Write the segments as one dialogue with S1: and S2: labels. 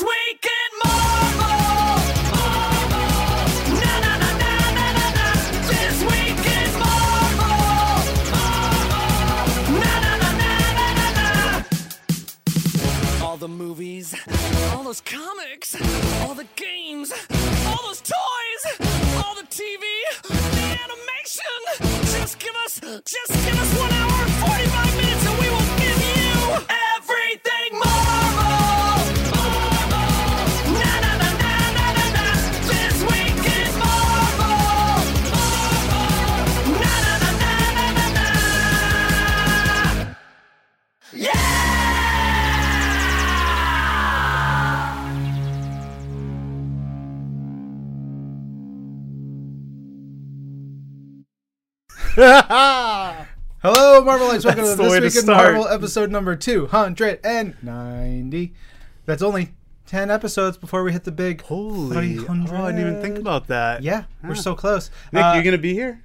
S1: All the movies, all those comics, all the games, all those toys, all the TV, the animation. Just give us, just give us one hour and 45 minutes and we will give you
S2: Hello, Marvelites. Welcome
S3: That's
S2: to
S3: the way to
S2: This Week in. Marvel, episode number 290. That's only 10 episodes before we hit the big
S3: Holy!
S2: 300.
S3: Oh, I didn't even think about that.
S2: Yeah, we're so close.
S3: Nick,
S2: Uh,
S3: you're gonna be here.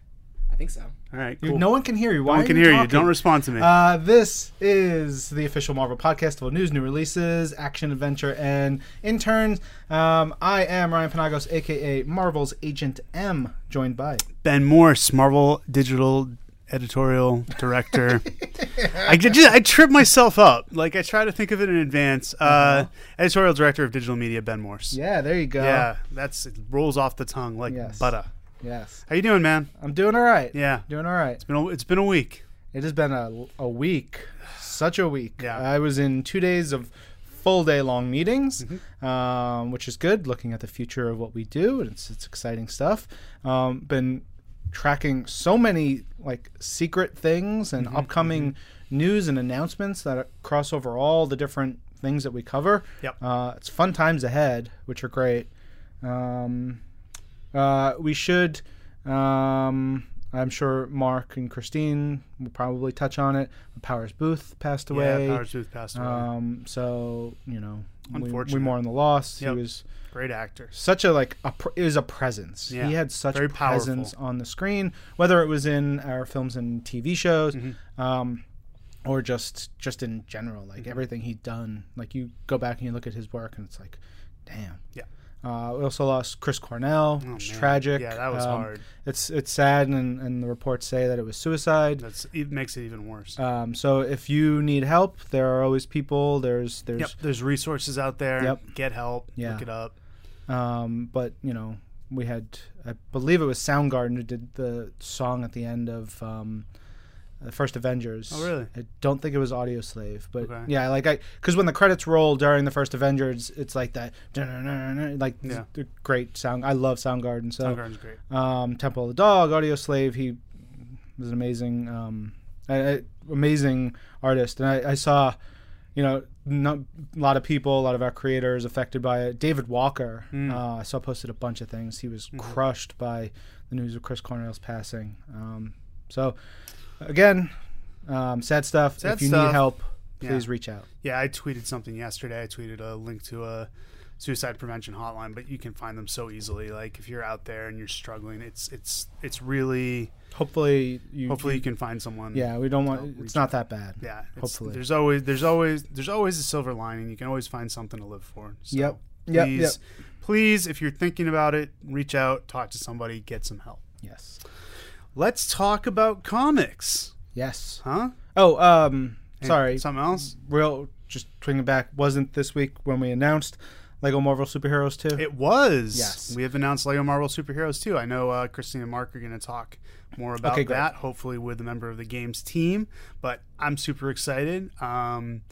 S4: I think so.
S3: All right. Cool.
S2: No one can hear you. Why
S3: no one can
S2: you
S3: hear you. Don't respond to me.
S2: Uh, this is the official Marvel podcast of news, new releases, action, adventure, and interns. Um, I am Ryan Panagos, aka Marvel's Agent M, joined by
S3: ben Morse, Marvel Digital Editorial Director. I just, I trip myself up. Like I try to think of it in advance. Uh, Editorial Director of Digital Media, Ben Morse.
S2: Uh-huh. Yeah, there you go.
S3: Yeah, that's it rolls off the tongue like
S2: Yes.
S3: butter.
S2: Yes.
S3: How you doing, man?
S2: I'm doing all right.
S3: Yeah,
S2: Doing all right.
S3: it's been a, it's been a week.
S2: It has been a, a week, such a week.
S3: Yeah.
S2: I was in two days of full day long meetings,
S3: Mm-hmm.
S2: um, which is good. Looking at the future of what we do, and it's it's exciting stuff. Um, been tracking so many like secret things and
S3: Mm-hmm,
S2: upcoming news and announcements that cross over all the different things that we cover.
S3: Yep.
S2: Uh, it's fun times ahead, which are great. Um, uh, we should. Um, I'm sure Mark and Christine will probably touch on it. Powers Boothe passed away.
S3: Yeah, Powers Boothe passed away.
S2: Um, so you know, we, we mourn the loss.
S3: Yep.
S2: He was
S3: Great actor.
S2: such a like a pr- it was a presence.
S3: Yeah,
S2: He had such
S3: very
S2: presence
S3: powerful.
S2: on the screen, whether it was in our films and TV shows,
S3: Mm-hmm.
S2: um, or just just in general,
S3: Mm-hmm.
S2: like everything he'd done. Like you go back and you look at his work, and it's like, damn.
S3: Yeah.
S2: Uh, we also lost Chris Cornell.
S3: Oh,
S2: it's
S3: man.
S2: tragic.
S3: Yeah, that was
S2: Um,
S3: hard.
S2: It's it's sad, and, and the reports say that it was suicide.
S3: That's it makes it even worse.
S2: Um, so if you need help, there are always people. There's there's
S3: Yep, there's resources out there.
S2: Yep.
S3: Get help.
S2: Yeah.
S3: Look it up.
S2: Um, but you know, we had I believe it was Soundgarden who did the song at the end of um, the first Avengers.
S3: Oh, really?
S2: I don't think it was Audioslave, but
S3: Okay.
S2: yeah, like I because when the credits roll during the first Avengers, it's like that, like
S3: Yeah.
S2: the great sound. I love Soundgarden. So
S3: Soundgarden's great.
S2: um, Temple of the Dog, Audioslave. He was an amazing, um, amazing artist, and I, I saw, you know, not, a lot of people, a lot of our creators affected by it. David Walker,
S3: Hmm.
S2: uh, I saw posted a bunch of things. He was
S3: Mm-hmm.
S2: crushed by the news of Chris Cornell's passing. Um, so, again, um, sad stuff.
S3: Sad
S2: if you
S3: stuff.
S2: need help,
S3: Yeah.
S2: please reach out.
S3: Yeah, I tweeted something yesterday. I tweeted a link to a suicide prevention hotline, but you can find them so easily. Like if you're out there and you're struggling, it's it's it's really
S2: Hopefully, you.
S3: hopefully you can find someone.
S2: yeah, we don't want. It's not that bad.
S3: Yeah.
S2: Hopefully.
S3: there's always there's always there's always a silver lining. You can always find something to live for. So
S2: Yep.
S3: Please,
S2: Yep, yep.
S3: please, if you're thinking about it, reach out, talk to somebody, get some help.
S2: Yes.
S3: Let's talk about comics,
S2: Yes.
S3: huh?
S2: Oh, um, sorry.
S3: something else.
S2: real just swinging back wasn't this week when we announced lego marvel superheroes 2
S3: It was.
S2: Yes.
S3: We have announced Lego Marvel Superheroes too. I know uh, Christine and Mark are going to talk more about
S2: Okay,
S3: that, hopefully with a member of the game's team. But I'm super excited. Um,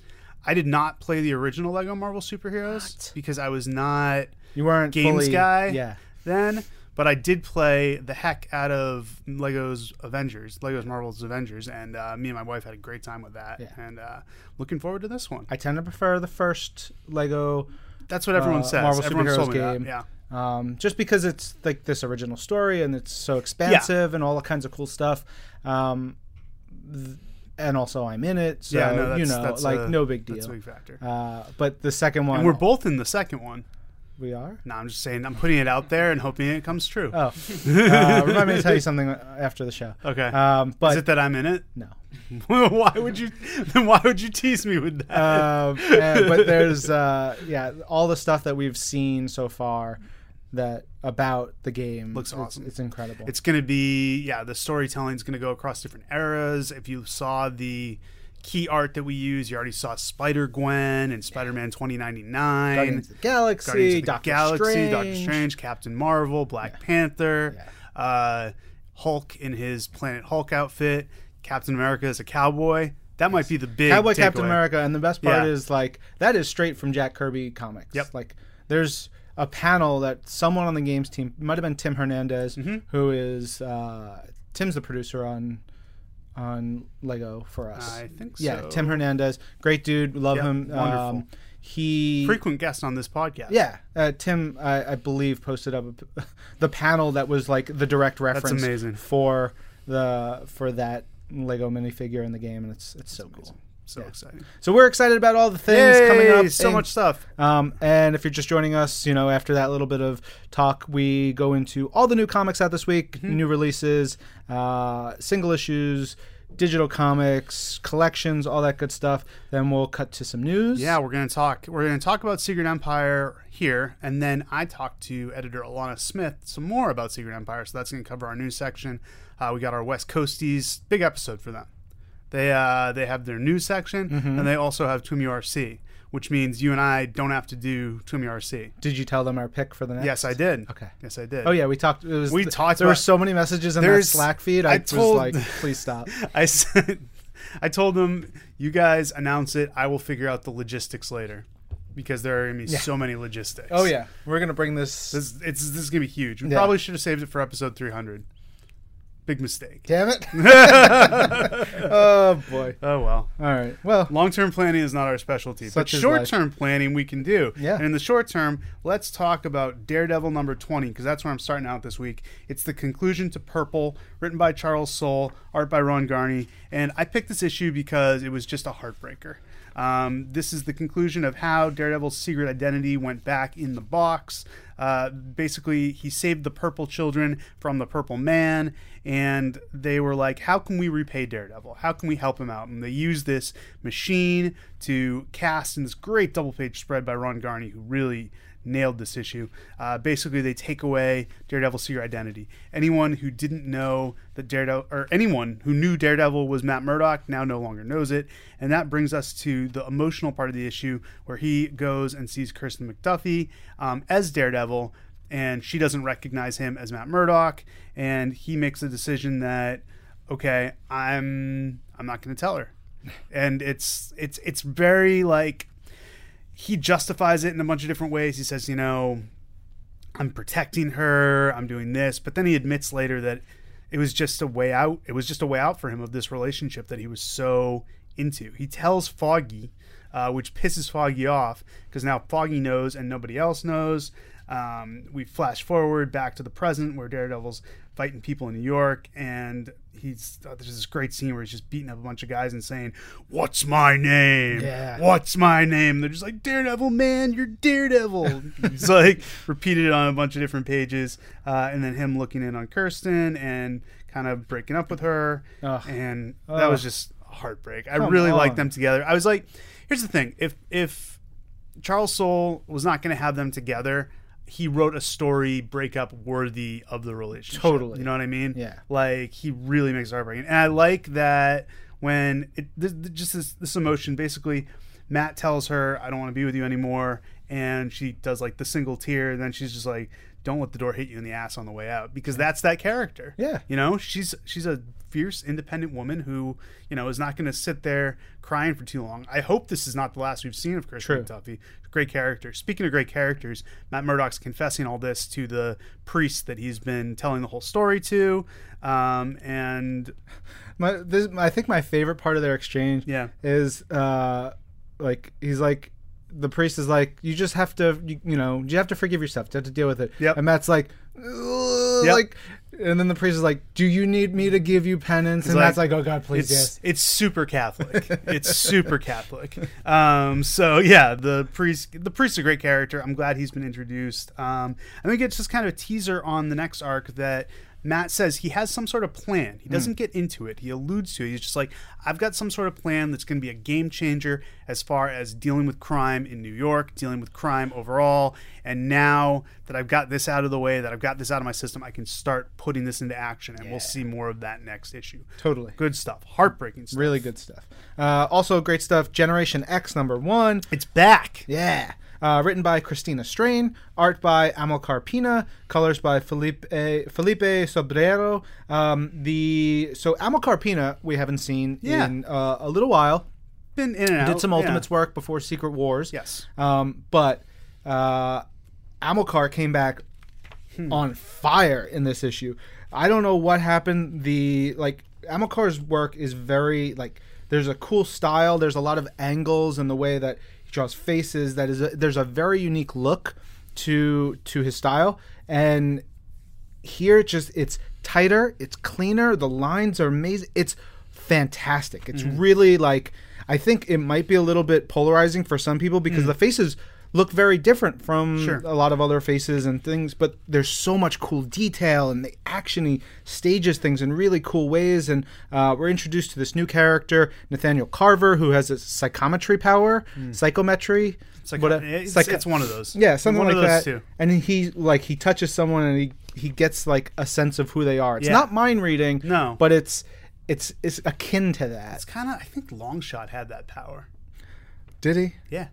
S3: I did not play the original Lego Marvel Superheroes
S2: What?
S3: because I was not
S2: you weren't
S3: games
S2: fully,
S3: guy
S2: yeah
S3: then. But I did play the heck out of Lego's Avengers, Lego's Marvel's Avengers, and uh, me and my wife had a great time with that.
S2: Yeah.
S3: And uh, looking forward to this one.
S2: i tend to prefer the first lego
S3: That's what everyone
S2: uh,
S3: says.
S2: Marvel
S3: Everyone's
S2: Superheroes
S3: told me that.
S2: game.
S3: Yeah.
S2: um, just because it's like this original story and it's so expansive and all the kinds of cool stuff um, th- and also i'm in it so
S3: yeah, no,
S2: you know
S3: that's
S2: like
S3: a-
S2: no big
S3: That's a
S2: deal
S3: big factor.
S2: uh, but the second one
S3: and we're both in the second one.
S2: We are.
S3: No, I'm just saying I'm putting it out there and hoping it comes true.
S2: Oh, uh, remind me to tell you something after the show.
S3: Okay.
S2: Um, but
S3: Is it that I'm in it?
S2: no.
S3: why would you? Then why would you tease me with that?
S2: Um, and- but there's uh, yeah, all the stuff that we've seen so far that about the game
S3: Looks
S2: it's-
S3: awesome.
S2: It's incredible.
S3: It's going to be yeah, the storytelling is going to go across different eras. If you saw the key art that we use, you already saw Spider Gwen and Spider Man 2099.
S2: Guardians of the Galaxy,
S3: Guardians of the
S2: Doctor
S3: Galaxy,
S2: Strange.
S3: Doctor Strange, Captain Marvel, Black Panther, uh, Hulk in his Planet Hulk outfit, Captain America as a cowboy. That might be the big
S2: Cowboy Captain
S3: takeaway.
S2: America, and the best part
S3: Yeah.
S2: is like that is straight from Jack Kirby comics.
S3: Yep.
S2: Like there's a panel that someone on the games team might have been Tim Hernandez,
S3: Mm-hmm.
S2: who is uh, Tim's the producer on on Lego for us.
S3: I think so. Yeah.
S2: Tim Hernandez, great dude, love
S3: Yep,
S2: him.
S3: wonderful.
S2: Um, he
S3: Frequent guest on this podcast.
S2: yeah, uh, Tim, I, I believe, posted up a, the panel that was like the direct reference
S3: amazing.
S2: for the for that Lego minifigure in the game, and it's it's so cool.
S3: So
S2: Yeah.
S3: exciting.
S2: So we're excited about all the things coming
S3: Yay,
S2: up.
S3: So much stuff.
S2: Um, and if you're just joining us, you know, after that little bit of talk, we go into all the new comics out this week,
S3: Mm-hmm.
S2: new releases, uh, single issues, digital comics, collections, all that good stuff. Then we'll cut to some news.
S3: Yeah, we're gonna talk. We're gonna talk about Secret Empire here, and then I talked to editor Alanna Smith some more about Secret Empire. So that's gonna cover our news section. Uh, we got our West Coasties big episode for them. They uh, they have their news section,
S2: Mm-hmm.
S3: and they also have Twim URC, which means you and I don't have to do Twim URC.
S2: Did you tell them our pick for the next?
S3: Yes, I did.
S2: Okay.
S3: Yes, I did.
S2: Oh yeah, we talked. It was
S3: We talked
S2: There were so many messages in that Slack feed. I,
S3: I told-
S2: was like, please stop.
S3: I said, I told them, you guys announce it. I will figure out the logistics later, because there are gonna be so many logistics.
S2: Oh yeah, we're gonna bring this.
S3: This it's this is gonna be huge. We
S2: Yeah.
S3: probably should have saved it for episode 300. Big mistake.
S2: Damn it! oh boy.
S3: Oh well.
S2: All right. Well,
S3: Long-term planning is not our specialty, but short-term planning we can do.
S2: Yeah.
S3: And in the short term, let's talk about Daredevil number 20 because that's where I'm starting out this week. It's the conclusion to Purple, written by Charles Soule, art by Ron Garney, and I picked this issue because it was just a heartbreaker. Um, this is the conclusion of how Daredevil's secret identity went back in the box. Uh, basically, he saved the Purple children from the Purple Man, and they were like, "How can we repay Daredevil? How can we help him out?" And they used this machine to cast in this great double-page spread by Ron Garney, who really nailed this issue. Uh, basically, they take away Daredevil's secret identity. Anyone who didn't know that Daredevil, or anyone who knew Daredevil was Matt Murdock, now no longer knows it. And that brings us to the emotional part of the issue, where he goes and sees Kirsten McDuffie um, as Daredevil, and she doesn't recognize him as Matt Murdock, and he makes a decision that, okay, I'm I'm not going to tell her, and it's it's it's very like he justifies it in a bunch of different ways. He says, you know, I'm protecting her, I'm doing this, but then he admits later that it was just a way out. It was just a way out for him of this relationship that he was so into. He tells Foggy, uh, which pisses Foggy off because now Foggy knows and nobody else knows. Um, we flash forward back to the present where Daredevil's fighting people in New York, and he's uh, there's this great scene where he's just beating up a bunch of guys and saying, "What's my name?
S2: Yeah.
S3: What's my name?" They're just like, "Daredevil, man, you're Daredevil." he's like repeated it on a bunch of different pages, uh, and then him looking in on Kirsten and kind of breaking up with her,
S2: Ugh.
S3: and that
S2: Ugh.
S3: was just a heartbreak. I
S2: Come
S3: really liked them together. I was like, here's the thing: if if Charles Soule was not going to have them together, he wrote a story breakup worthy of the relationship.
S2: Totally.
S3: You know what I mean?
S2: Yeah.
S3: Like he really makes it heartbreaking, and I like that when it this, just this this emotion. Basically, Matt tells her, "I don't want to be with you anymore," and she does like the single tear, and then she's just like. Don't let the door hit you in the ass on the way out because that's that character.
S2: Yeah.
S3: You know, she's she's a fierce, independent woman who, you know, is not going to sit there crying for too long. I hope this is not the last we've seen of
S2: True.
S3: McDuffie. Great character. Speaking of great characters, Matt Murdock's confessing all this to the priest that he's been telling the whole story to, um, and
S2: My, this, I think my favorite part of their exchange
S3: Yeah.
S2: is uh, like he's like the priest is like you just have to you, you know you have to forgive yourself you have to deal with it
S3: Yep.
S2: and Matt's like
S3: Yep.
S2: like and then the priest is like, "Do you need me to give you penance?" And
S3: like,
S2: that's like, "Oh God, please,
S3: It's
S2: yes."
S3: it's super Catholic. it's super Catholic. Um, so yeah, the priest the priest's a great character. I'm glad he's been introduced. Um, I think it's just kind of a teaser on the next arc that Matt says he has some sort of plan. He doesn't get into it. He alludes to it. He's just like, I've got some sort of plan that's going to be a game changer as far as dealing with crime in New York, dealing with crime overall. And now that I've got this out of the way, that I've got this out of my system, I can start putting this into action. And we'll see more of that next issue.
S2: Totally.
S3: Good stuff. Heartbreaking stuff.
S2: Really good stuff. Uh, also, great stuff. Generation X number one.
S3: It's back.
S2: Yeah. Uh, written by Christina Strain, art by Amilcar Pinna, colors by Felipe Felipe Sobreiro. Um, the so Amilcar Pinna we haven't seen
S3: Yeah.
S2: in uh, a little while.
S3: Been in and out.
S2: Did some
S3: yeah.
S2: Ultimates work before Secret Wars.
S3: Yes.
S2: Um, but uh, Amilcar came back
S3: Hmm.
S2: on fire in this issue. I don't know what happened. The like Amilcar's work is very like there's a cool style. There's a lot of angles and the way that he draws faces. That is a, there's a very unique look to to his style and here it just it's tighter it's cleaner the lines are amazing it's fantastic it's
S3: Mm-hmm.
S2: really like i think it might be a little bit polarizing for some people because the faces look very different from
S3: Mm. Sure.
S2: a lot of other faces and things but there's so much cool detail and the action he stages things in really cool ways and uh, we're introduced to this new character nathaniel carver who has a psychometry power psychometry
S3: It's, like
S2: what a-
S3: it's,
S2: psycho-
S3: it's one of those.
S2: yeah, something
S3: one
S2: like
S3: of those
S2: that.
S3: Too.
S2: And he like he touches someone and he he gets like a sense of who they are. It's
S3: Yeah.
S2: not mind reading,
S3: No.
S2: but it's it's it's akin to that.
S3: It's kind of. I think Longshot had that power.
S2: Did he?
S3: Yeah.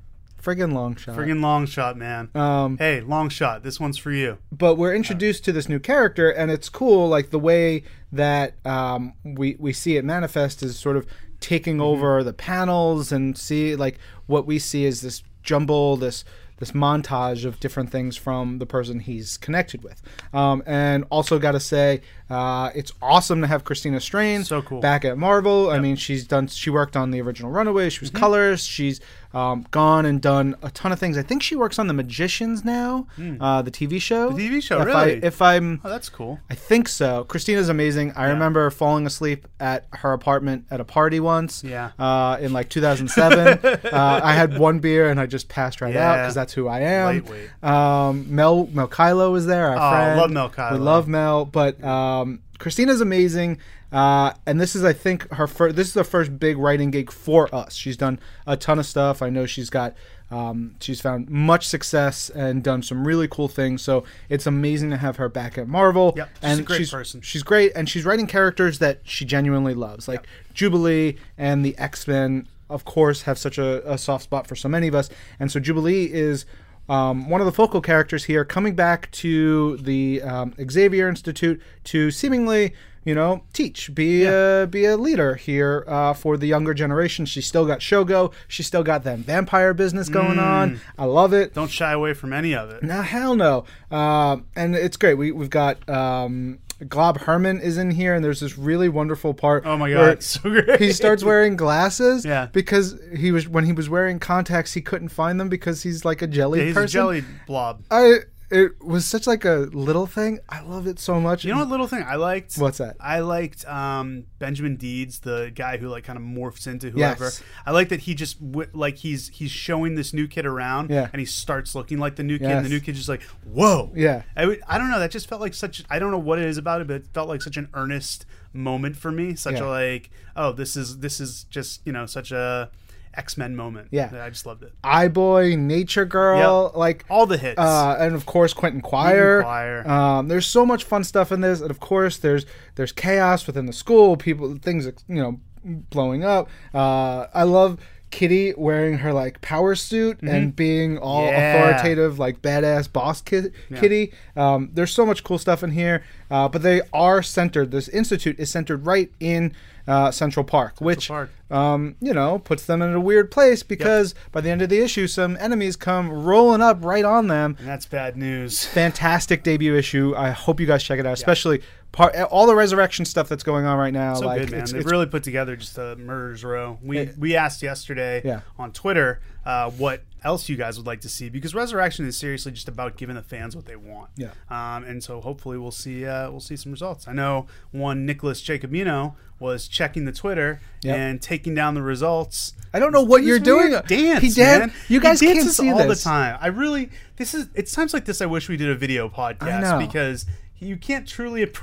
S2: Friggin' long shot.
S3: Friggin' Longshot, man.
S2: um,
S3: hey, Longshot. This one's for you.
S2: but we're introduced to this new character, and it's cool. Like the way that um, we we see it manifest is sort of taking
S3: Mm-hmm.
S2: over the panels and see like what we see is this jumble, this this montage of different things from the person he's connected with. Um, and also got to say, uh, it's awesome to have Christina Strain
S3: So cool.
S2: back at Marvel. I mean, she's done. She worked on the original Runaway. She was
S3: Mm-hmm.
S2: colors. She's um, gone and done a ton of things. I think she works on the Magicians now, uh, the TV show.
S3: The TV show,
S2: if
S3: really?
S2: I, if I'm,
S3: Oh, that's cool.
S2: I think so. Christina's amazing. I remember falling asleep at her apartment at a party once.
S3: Yeah.
S2: Uh, in like 2007, uh, I had one beer and I just passed right out because that's who I am.
S3: Lightweight.
S2: Um, Mel Mel Caylo was there. Our
S3: Oh,
S2: friend.
S3: love Mel
S2: We love Mel, but um, Christina's amazing. Uh, and this is, I think, her first. This is the first big writing gig for us. She's done a ton of stuff. I know she's got. Um, she's found much success and done some really cool things. So it's amazing to have her back at Marvel.
S3: Yep, she's
S2: and
S3: a great
S2: she's,
S3: person.
S2: She's great, and she's writing characters that she genuinely loves, like Jubilee and the X Men. Of course, have such a, a soft spot for so many of us, and so Jubilee is um, one of the focal characters here, coming back to the um, Xavier Institute to seemingly, you know, teach, be a be a leader here uh, for the younger generation. She's still got Shogo. She's still got that vampire business going on. I love it.
S3: Don't shy away from any of it.
S2: No, hell no. Uh, and it's great. We we've got um, Glob Herman is in here, and there's this really wonderful part.
S3: Oh my god, so great.
S2: He starts wearing glasses.
S3: Yeah.
S2: Because he was when he was wearing contacts, he couldn't find them because he's like a jelly
S3: Yeah, he's
S2: person.
S3: a jelly blob.
S2: I it was such like a little thing. I love it so much.
S3: You know what little thing I liked?
S2: What's that?
S3: I liked um, Benjamin Deeds, the guy who like kind of morphs into whoever.
S2: Yes.
S3: I like that he just w- like he's he's showing this new kid around,
S2: Yeah.
S3: and he starts looking like the new kid, and the new kid's just like, "Whoa!"
S2: Yeah.
S3: I, w- I don't know. That just felt like such. I don't know what it is about it, but it felt like such an earnest moment for me. Such
S2: Yeah.
S3: a like, oh, this is this is just you know such a X Men moment.
S2: Yeah.
S3: I just loved it.
S2: Eye-Boy, Nature Girl, like
S3: All the hits.
S2: uh, and of course Quentin Quire.
S3: Quire.
S2: Um, there's so much fun stuff in this, and of course there's there's chaos within the school. People, things you know, blowing up. Uh, I love Kitty wearing her like power suit and being all
S3: Mm-hmm. Yeah.
S2: authoritative, like badass boss ki- Kitty. Um, there's so much cool stuff in here, uh, but they are centered. This institute is centered right in uh, Central Park, which
S3: Park.
S2: um, you know, puts them in a weird place because by the end of the issue, some enemies come rolling up right on them.
S3: and that's bad news.
S2: Fantastic debut issue. I hope you guys check it out, especially part all the resurrection stuff that's going on right now.
S3: So
S2: like
S3: good, man.
S2: it's,
S3: They've
S2: it's
S3: really put together just a murders row. We
S2: Yeah.
S3: we asked yesterday
S2: Yeah.
S3: on Twitter uh, what else you guys would like to see because Resurrection is seriously just about giving the fans what they want.
S2: Yeah.
S3: Um, and so hopefully we'll see uh, we'll see some results. I know one Nicholas Jacobino was checking the Twitter
S2: Yep.
S3: and taking down the results.
S2: I don't know what you're doing.
S3: Dance,
S2: He dan-
S3: man.
S2: You
S3: He
S2: guys can't see
S3: all
S2: this.
S3: the time. I really this is it's times like this I wish we did a video podcast because you can't truly appre-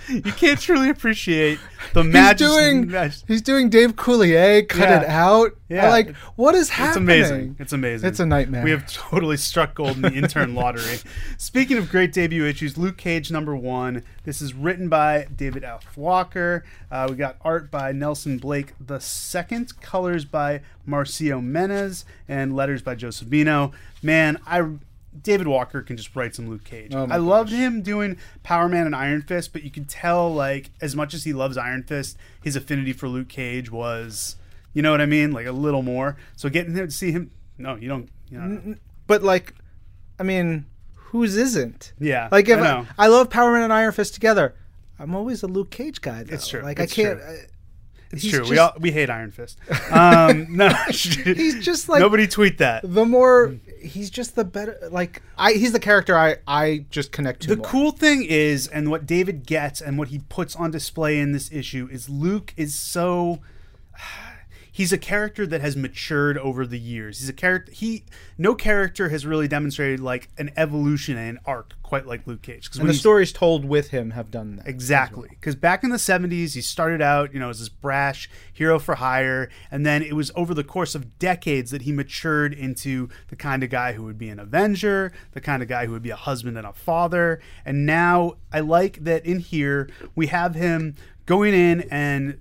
S3: you can't truly appreciate the
S2: He's
S3: magic.
S2: doing he's doing Dave Coulier, cut
S3: Yeah.
S2: it out.
S3: Yeah.
S2: Like what is happening?
S3: It's amazing. It's amazing.
S2: It's a nightmare.
S3: We have totally struck gold in the intern lottery. Speaking of great debut issues, Luke Cage number one. This is written by David F. Walker. Uh, we got art by Nelson Blake the second, colors by Marcio Menyz, and letters by Joe Sabino. Man, I David Walker can just write some Luke Cage.
S2: Oh
S3: I loved him doing Power Man and Iron Fist, but you could tell like as much as he loves Iron Fist, his affinity for Luke Cage was, you know what I mean, like a little more. So getting him to see him, no, you don't. You know,
S2: but like, I mean, whose isn't?
S3: Yeah,
S2: Like if
S3: I
S2: I. I, love Power Man and Iron Fist together, I'm always a Luke Cage guy. Though.
S3: It's true.
S2: Like
S3: It's
S2: I can't. I-
S3: it's true. we all we hate Iron Fist. Um, no,
S2: He's just like
S3: nobody tweet that.
S2: the more he's just the better. Like I, he's the character I I just connect to.
S3: The
S2: more.
S3: cool thing is, and what David gets, and what he puts on display in this issue is Luke is so. He's a character that has matured over the years. He's a character. He no character has really demonstrated like an evolution and an arc quite like Luke Cage. Because
S2: and the stories told with him have done that.
S3: Exactly. Because back in the 70s, he started out, you know, as this brash hero for hire. And then it was over the course of decades that he matured into the kind of guy who would be an Avenger, the kind of guy who would be a husband and a father. And now I like that in here we have him going in and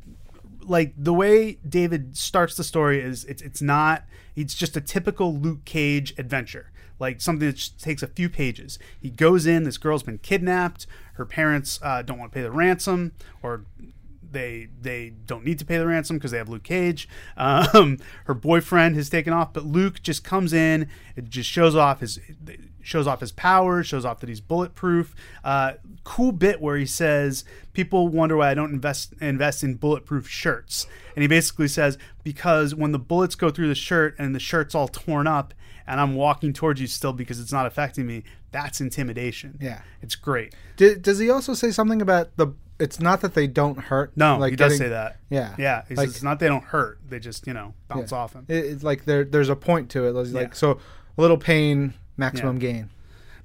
S3: like the way David starts the story is it's it's not it's just a typical Luke Cage adventure. Like something that just takes a few pages. He goes in. This girl's been kidnapped. Her parents uh, don't want to pay the ransom, or they they don't need to pay the ransom because they have Luke Cage. Um, her boyfriend has taken off, but Luke just comes in. It just shows off his shows off his powers, shows off that he's bulletproof. Uh, cool bit where he says, "People wonder why I don't invest invest in bulletproof shirts," and he basically says, "Because when the bullets go through the shirt and the shirt's all torn up." And I'm walking towards you still because it's not affecting me. That's intimidation.
S2: Yeah.
S3: it's great.
S2: D- does he also say something about the? It's not that they don't hurt.
S3: No,
S2: like
S3: he does
S2: getting-
S3: say that.
S2: Yeah,
S3: Yeah, he
S2: Like-
S3: says it's not they don't hurt; they just you know bounce
S2: Yeah.
S3: off him.
S2: It, it's like there, there's a point to it. Like
S3: Yeah.
S2: so, a little pain, maximum
S3: Yeah.
S2: gain.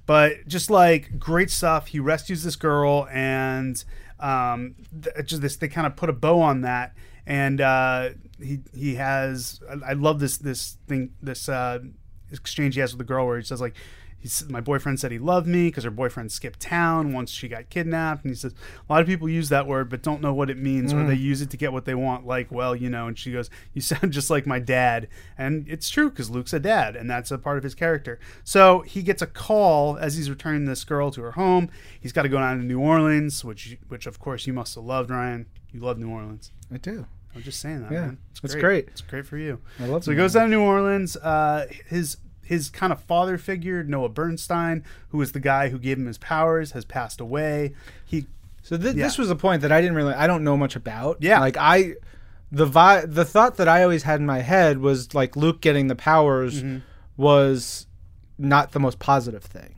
S3: But just like great stuff, he rescues this girl, and um, th- just this they kind of put a bow on that, and uh, he he has I, I love this this thing this uh, exchange he has with the girl where he says like. My boyfriend said he loved me because her boyfriend skipped town once she got kidnapped. And he says, a lot of people use that word but don't know what it means or they use it to get what they want. Like, well, you know, and she goes, you sound just like my dad. And it's true because Luke's a dad and that's a part of his character. So he gets a call as he's returning this girl to her home. He's got to go down to New Orleans, which, which of course you must have loved, Ryan. You love New Orleans.
S2: I do.
S3: I'm just saying that,
S2: Yeah,
S3: man. It's
S2: it's
S3: great.
S2: great.
S3: It's great for you.
S2: I love
S3: So he goes down to New Orleans. Uh, his his kind of father figure, Noah Burstein, who was the guy who gave him his powers, has passed away. He
S2: So th-
S3: Yeah.
S2: this was a point that I didn't really, I don't know much about.
S3: Yeah.
S2: like I, the vi- the thought that I always had in my head was like Luke getting the powers
S3: Mm-hmm.
S2: was not the most positive thing.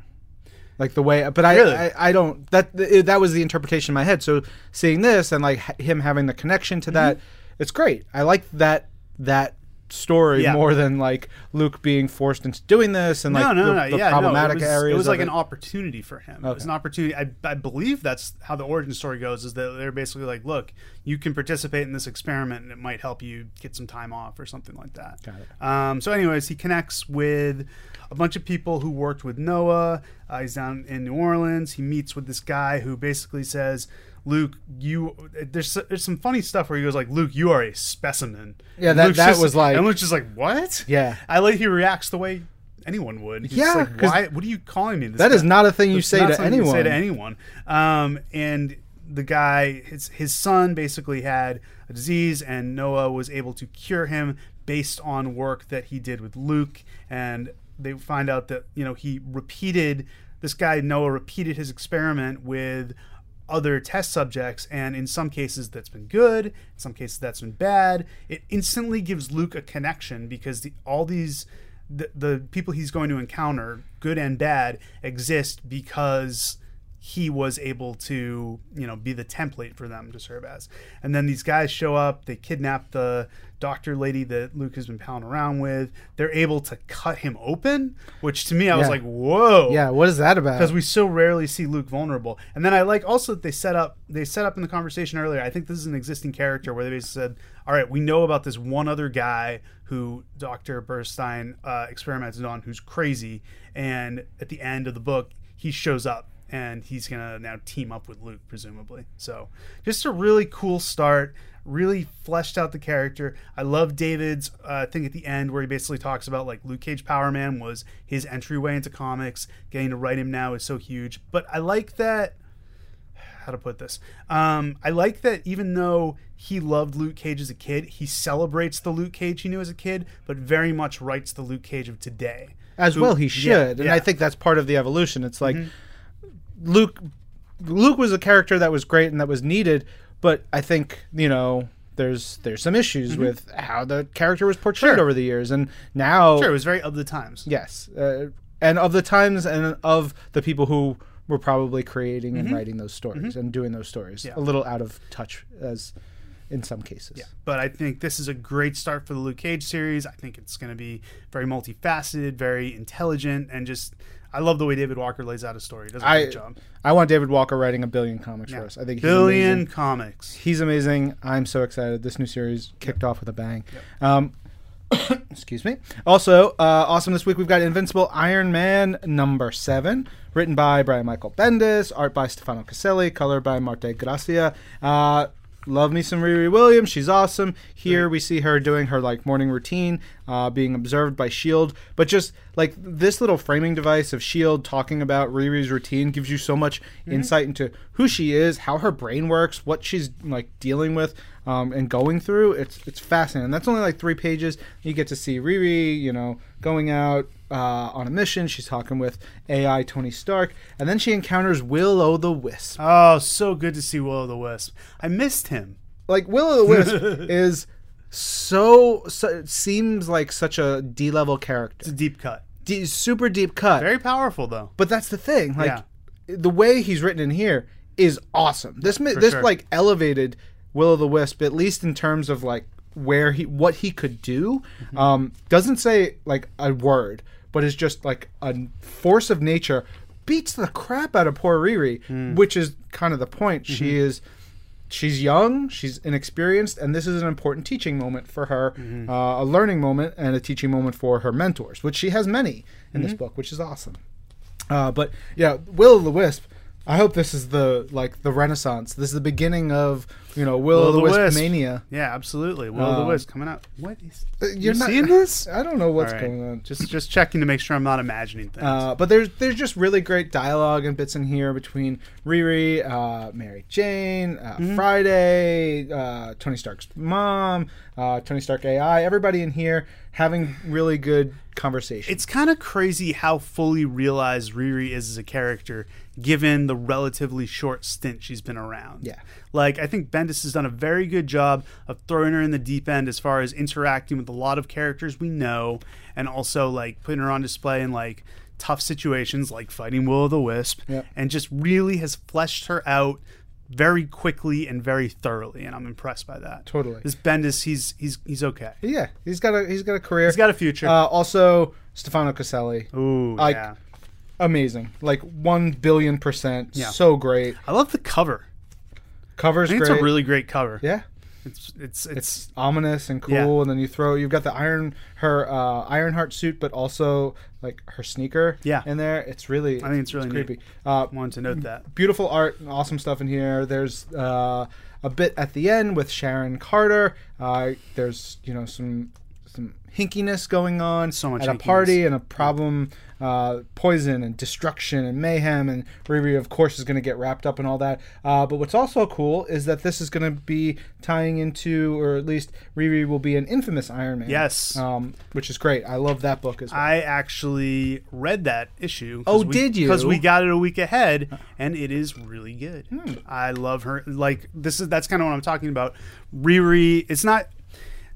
S2: Like the way, but I,
S3: Really?
S2: I, I don't. That th- that was the interpretation in my head. So seeing this and like h- him having the connection to that, it's great. I like that that story.
S3: Yeah.
S2: more than like Luke being forced into doing this and like
S3: no, no,
S2: the,
S3: no,
S2: the
S3: yeah,
S2: problematic
S3: no, it was,
S2: areas.
S3: It was like an opportunity for him. It was an opportunity. I, I believe that's how the origin story goes. Is that they're basically like, look, you can participate in this experiment, and it might help you get some time off or something like that.
S2: Got it.
S3: Um, so, anyways, he connects with a bunch of people who worked with Noah. Uh, he's down in New Orleans. He meets with this guy who basically says. Luke, you there's there's some funny stuff where he goes like, Luke, you are a specimen.
S2: Yeah, that-
S3: Luke's
S2: that
S3: just-
S2: was like-
S3: and Luke's just like, what?
S2: Yeah.
S3: I like he reacts the way anyone would. He's
S2: Yeah,
S3: like, why? What are you calling me? This
S2: That is
S3: guy?"
S2: not a thing you say
S3: not
S2: to anyone.
S3: Say to anyone. Um, and the guy, his his son, basically had a disease, and Noah was able to cure him based on work that he did with Luke. And they find out that you know he repeated this guy Noah repeated his experiment with other test subjects, and in some cases that's been good, in some cases that's been bad. It instantly gives Luke a connection because the, all these the, the people he's going to encounter, good and bad, exist because he was able to, you know, be the template for them to serve as. And then these guys show up, they kidnap the doctor lady that Luke has been pounding around with. They're able to cut him open, which to me I was like, "Whoa."
S2: Yeah, what is that about?
S3: because we so rarely see Luke vulnerable. And then I like also that they set up they set up in the conversation earlier. I think this is an existing character where they basically said, "All right, we know about this one other guy who Doctor Burstein uh, experimented on, who's crazy." And at the end of the book, he shows up and he's gonna now team up with Luke, presumably. So just a really cool start. Really fleshed out the character. I love David's uh, thing at the end where he basically talks about like Luke Cage Power Man was his entryway into comics. Getting to write him now is so huge. But I like that how to put this. Um, I like that even though he loved Luke Cage as a kid, he celebrates the Luke Cage he knew as a kid, but very much writes the Luke Cage of today.
S2: as
S3: Who-
S2: well he
S3: yeah,
S2: should and
S3: yeah.
S2: i think that's part of the evolution it's like luke luke was a character that was great and that was needed but i think you know there's there's some issues with how the character was portrayed
S3: Mm-hmm. Sure.
S2: over the years and now
S3: Sure, it was very of the times.
S2: yes uh, and of the times and of the people who were probably creating and writing those stories and doing those stories
S3: Mm-hmm. Yeah.
S2: a little out of touch as in some cases Yeah.
S3: But I think this is a great start for the Luke Cage series. I think it's going to be very multifaceted, very intelligent, and just I love the way David Walker lays out a story. He does a
S2: I
S3: great job.
S2: I want David Walker writing a billion comics for us. I think he's
S3: Billion
S2: amazing.
S3: comics.
S2: He's amazing. I'm so excited. This new series kicked off with a bang. Um, excuse me. Also, uh, awesome this week we've got Invincible Iron Man number seven, written by Brian Michael Bendis, art by Stefano Caselli, color by Marte Gracia. Uh, love me some Riri Williams. She's awesome. Here we see her doing her like morning routine, uh, being observed by Shield. But just like this little framing device of Shield talking about Riri's routine gives you so much insight into who she is, how her brain works, what she's like dealing with um, and going through. It's it's fascinating. That's only like three pages. You get to see Riri, you know, going out uh, on a mission. She's talking with AI Tony Stark, and then she encounters Will O the Wisp.
S3: Oh, so good to see Will o' the Wisp. I missed him.
S2: Like Will O the Wisp is so, so seems like such a D level character,
S3: It's a deep cut.
S2: D, super deep cut.
S3: Very powerful though.
S2: But that's the thing. Like
S3: Yeah.
S2: the way he's written in here is awesome. This ma- this
S3: sure.
S2: like elevated Will o' the Wisp at least in terms of like where he what he could do.
S3: Mm-hmm.
S2: Um, doesn't say like a word, but is just like a force of nature. Beats the crap out of poor Riri,
S3: Hmm.
S2: which is kind of the point.
S3: Mm-hmm.
S2: She is she's young, she's inexperienced, and this is an important teaching moment for her,
S3: Mm-hmm.
S2: uh, a learning moment and a teaching moment for her mentors, which she has many in
S3: Mm-hmm.
S2: this book, which is awesome. Uh, but yeah, Will o' the Wisp. I hope this is the like the renaissance. This is the beginning of you know Will of the Wisp, mania.
S3: Yeah, absolutely. Will of the
S2: Um,
S3: Wisp coming out. What is?
S2: Uh,
S3: You're seeing this?
S2: I don't know what's
S3: All right.
S2: going on.
S3: Just just checking to make sure I'm not imagining things.
S2: Uh, but there's there's just really great dialogue and bits in here between Riri, uh, Mary Jane, uh,
S3: Mm-hmm.
S2: Friday, uh, Tony Stark's mom, uh, Tony Stark AI. Everybody in here having really good conversation.
S3: it's kind of crazy how fully realized Riri is as a character, given the relatively short stint she's been around.
S2: Yeah.
S3: Like, I think Bendis has done a very good job of throwing her in the deep end as far as interacting with a lot of characters we know, and also, like, putting her on display in, like, tough situations like fighting Will o' the Wisp,
S2: Yep.
S3: and just really has fleshed her out very quickly and very thoroughly, and I'm impressed by that.
S2: Totally.
S3: This Bendis, he's he's he's okay.
S2: yeah, he's got a he's got a career.
S3: He's got a future.
S2: Uh, also, Stefano Caselli,
S3: Ooh,
S2: like-
S3: yeah.
S2: amazing, like one billion percent,
S3: Yeah.
S2: so great.
S3: I love the cover.
S2: Covers
S3: I think
S2: great.
S3: it's a really great cover.
S2: yeah,
S3: It's it's it's,
S2: it's ominous and cool,
S3: Yeah.
S2: and then you throw you've got the iron her uh, Ironheart suit, but also like her sneaker
S3: Yeah.
S2: in there. It's really
S3: I think it's really neat.
S2: creepy. Uh,
S3: wanted to note that.
S2: beautiful art, and awesome stuff in here. There's uh, a bit at the end with Sharon Carter. Uh, there's you know some some hinkiness going on
S3: So much
S2: at a party and a problem, uh, poison and destruction and mayhem. And Riri, of course, is going to get wrapped up in all that. Uh, but what's also cool is that this is going to be tying into, or at least Riri will be an infamous Iron Man.
S3: Yes.
S2: Um, which is great. I love that book as well.
S3: I actually read that issue.
S2: Oh, did you?
S3: Because we got it a week ahead, and it is really good.
S2: Hmm.
S3: I love her. Like this is that's kind of what I'm talking about. Riri. It's not.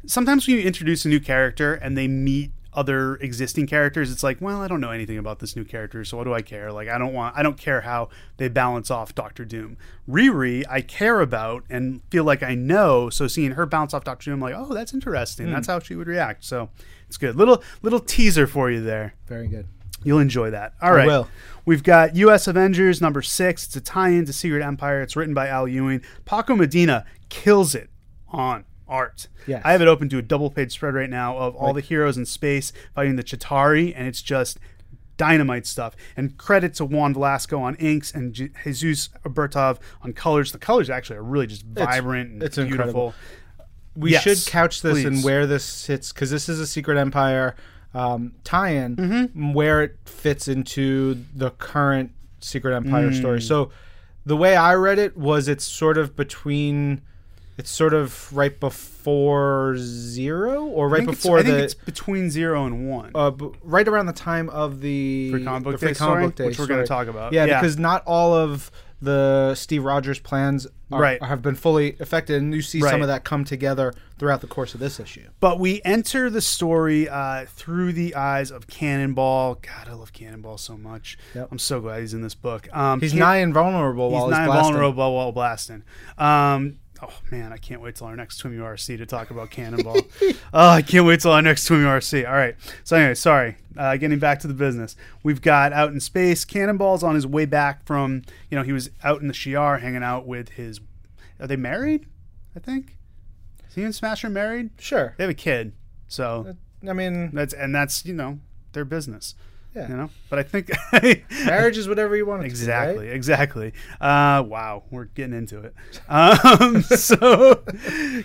S3: Sometimes when you introduce a new character and they meet other existing characters, it's like, well, I don't know anything about this new character, so what do I care? Like, I don't want. I don't care how they balance off Doctor Doom. Riri, I care about and feel like I know. So seeing her bounce off Doctor Doom, I'm like, oh, that's interesting.
S2: Hmm.
S3: That's how she would react. So it's good. Little little teaser for you there.
S2: Very good.
S3: You'll enjoy that. All right.
S2: will.
S3: We've got U.S. Avengers number six. It's a tie-in to Secret Empire. It's written by Al Ewing. Paco Medina kills it on art.
S2: Yes.
S3: I have it open to a double-page spread right now of all the heroes in space fighting the Chitauri, and it's just dynamite stuff. And credit to Juan Velasco on inks and J- Jesus Bertov on colors. The colors actually are really just vibrant and
S2: it's
S3: beautiful.
S2: incredible. We
S3: Yes,
S2: should couch this and where this sits because this is a Secret Empire um, tie-in,
S3: Mm-hmm.
S2: where it fits into the current Secret Empire
S3: Mm.
S2: story. So the way I read it was it's sort of between, it's sort of right before zero or right before
S3: I think
S2: the.
S3: it's between zero and one.
S2: uh, b- right around the time of the
S3: Free comic book
S2: the Free
S3: day
S2: comic
S3: story,
S2: book day
S3: which we're gonna
S2: story.
S3: talk about.
S2: Yeah, because not all of the Steve Rogers plans are,
S3: Right.
S2: have been fully affected, and you see
S3: Right.
S2: some of that come together throughout the course of this issue.
S3: But we enter the story uh, through the eyes of Cannonball. God, I love Cannonball so much.
S2: Yep.
S3: I'm so glad he's in this book. Um,
S2: He's
S3: Can-
S2: nigh invulnerable
S3: he's
S2: while he's
S3: not
S2: blasting.
S3: vulnerable while blasting. Um, oh man, I can't wait till our next Twim URC to talk about Cannonball. oh, I can't wait till our next Twim URC. All right. So anyway, sorry. Uh, getting back to the business, we've got out in space. Cannonball's on his way back from you know he was out in the Shi'ar hanging out with his. Are they married? I think. Is he and Smasher married?
S2: Sure.
S3: They have a kid, so
S2: I mean,
S3: that's and that's you know their business.
S2: Yeah.
S3: You know, but I think
S2: marriage is whatever you want
S3: exactly,
S2: to be. right?
S3: exactly. Uh, wow, we're getting into it. Um, so,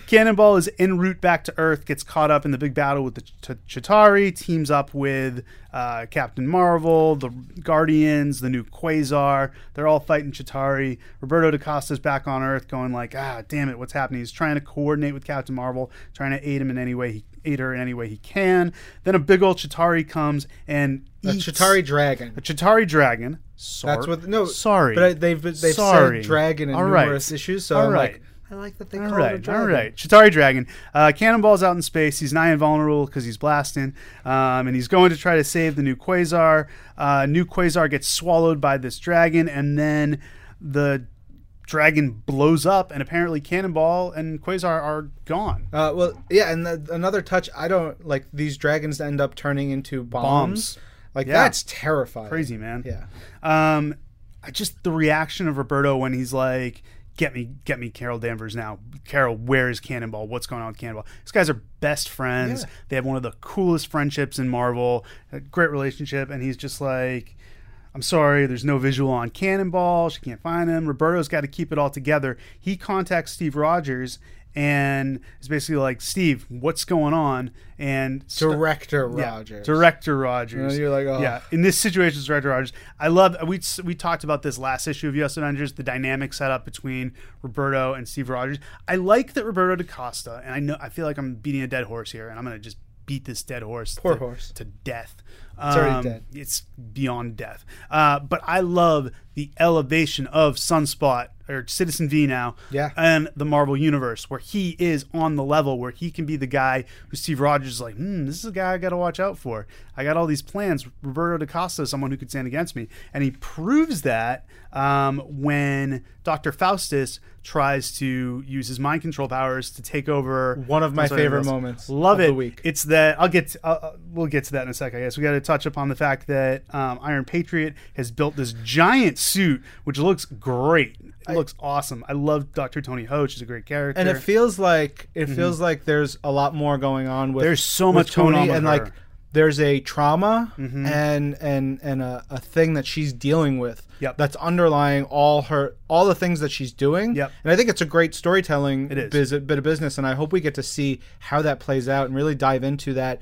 S3: Cannonball is en route back to Earth, gets caught up in the big battle with the Ch- Chitauri, teams up with uh, Captain Marvel, the Guardians, the new Quasar. They're all fighting Chitari. Roberto da Costa's back on Earth, going like, ah, damn it, what's happening? He's trying to coordinate with Captain Marvel, trying to aid him in any way he her in any way he can. Then a big old Chitauri comes and
S2: A
S3: eats
S2: Chitauri dragon.
S3: a Chitauri dragon. Sorry.
S2: That's what no.
S3: Sorry,
S2: but I, they've they've
S3: Sorry.
S2: said dragon in
S3: All right.
S2: numerous issues. So
S3: All
S2: I'm
S3: right.
S2: like, I like that they
S3: all
S2: call it a
S3: right, all
S2: dragon.
S3: right. Chitauri dragon. Uh, Cannonball's out in space. He's nigh invulnerable because he's blasting, um, and he's going to try to save the new Quasar. Uh, new Quasar gets swallowed by this dragon, and then the dragon blows up, and apparently Cannonball and Quasar are gone.
S2: Uh, well, yeah, and the, another touch. I don't like these dragons end up turning into bombs.
S3: Bombs.
S2: Like
S3: Yeah.
S2: that's terrifying.
S3: Crazy man.
S2: Yeah.
S3: Um, I just the reaction of Roberto when he's like, "Get me, get me, Carol Danvers now." Carol, where is Cannonball? What's going on with Cannonball? These guys are best friends.
S2: Yeah.
S3: They have one of the coolest friendships in Marvel. A great relationship, and he's just like. I'm sorry, there's no visual on Cannonball. She can't find him. Roberto's got to keep it all together. He contacts Steve Rogers and is basically like, Steve, what's going on? And st-
S2: Director
S3: yeah,
S2: Rogers.
S3: Director Rogers.
S2: You know, you're like, oh.
S3: yeah. In this situation, it's Director Rogers. I love. We we talked about this last issue of U.S. Avengers, the dynamic setup between Roberto and Steve Rogers. I like that Roberto da Costa, and I know I feel like I'm beating a dead horse here, and I'm gonna just beat this dead horse.
S2: Poor
S3: to,
S2: horse.
S3: to death.
S2: It's already dead.
S3: It's beyond death. Uh, but I love the elevation of Sunspot or Citizen V now
S2: Yeah.
S3: and the Marvel Universe, where he is on the level where he can be the guy who Steve Rogers is like, hmm, this is a guy I got to watch out for. I got all these plans. Roberto da Costa is someone who could stand against me. And he proves that um, when Dr. Faustus tries to use his mind control powers to take over
S2: One of my
S3: That's what it
S2: favorite moments
S3: Love
S2: of
S3: it.
S2: the week.
S3: It's that I'll get. To, uh, we'll get to that in a sec. I guess we got to touch upon the fact that um, Iron Patriot has built this giant suit, which looks great. It looks awesome. I love Dr. Toni Ho. She's a great character.
S2: and it feels like it feels like there's a lot more going on with
S3: Mm-hmm. There's so much going Toni
S2: and
S3: her.
S2: like there's a trauma and and and a, a thing that she's dealing with
S3: Yep.
S2: that's underlying all her all the things that she's doing.
S3: Yep.
S2: And I think it's a great storytelling
S3: It is.
S2: biz- bit of business, and I hope we get to see how that plays out and really dive into that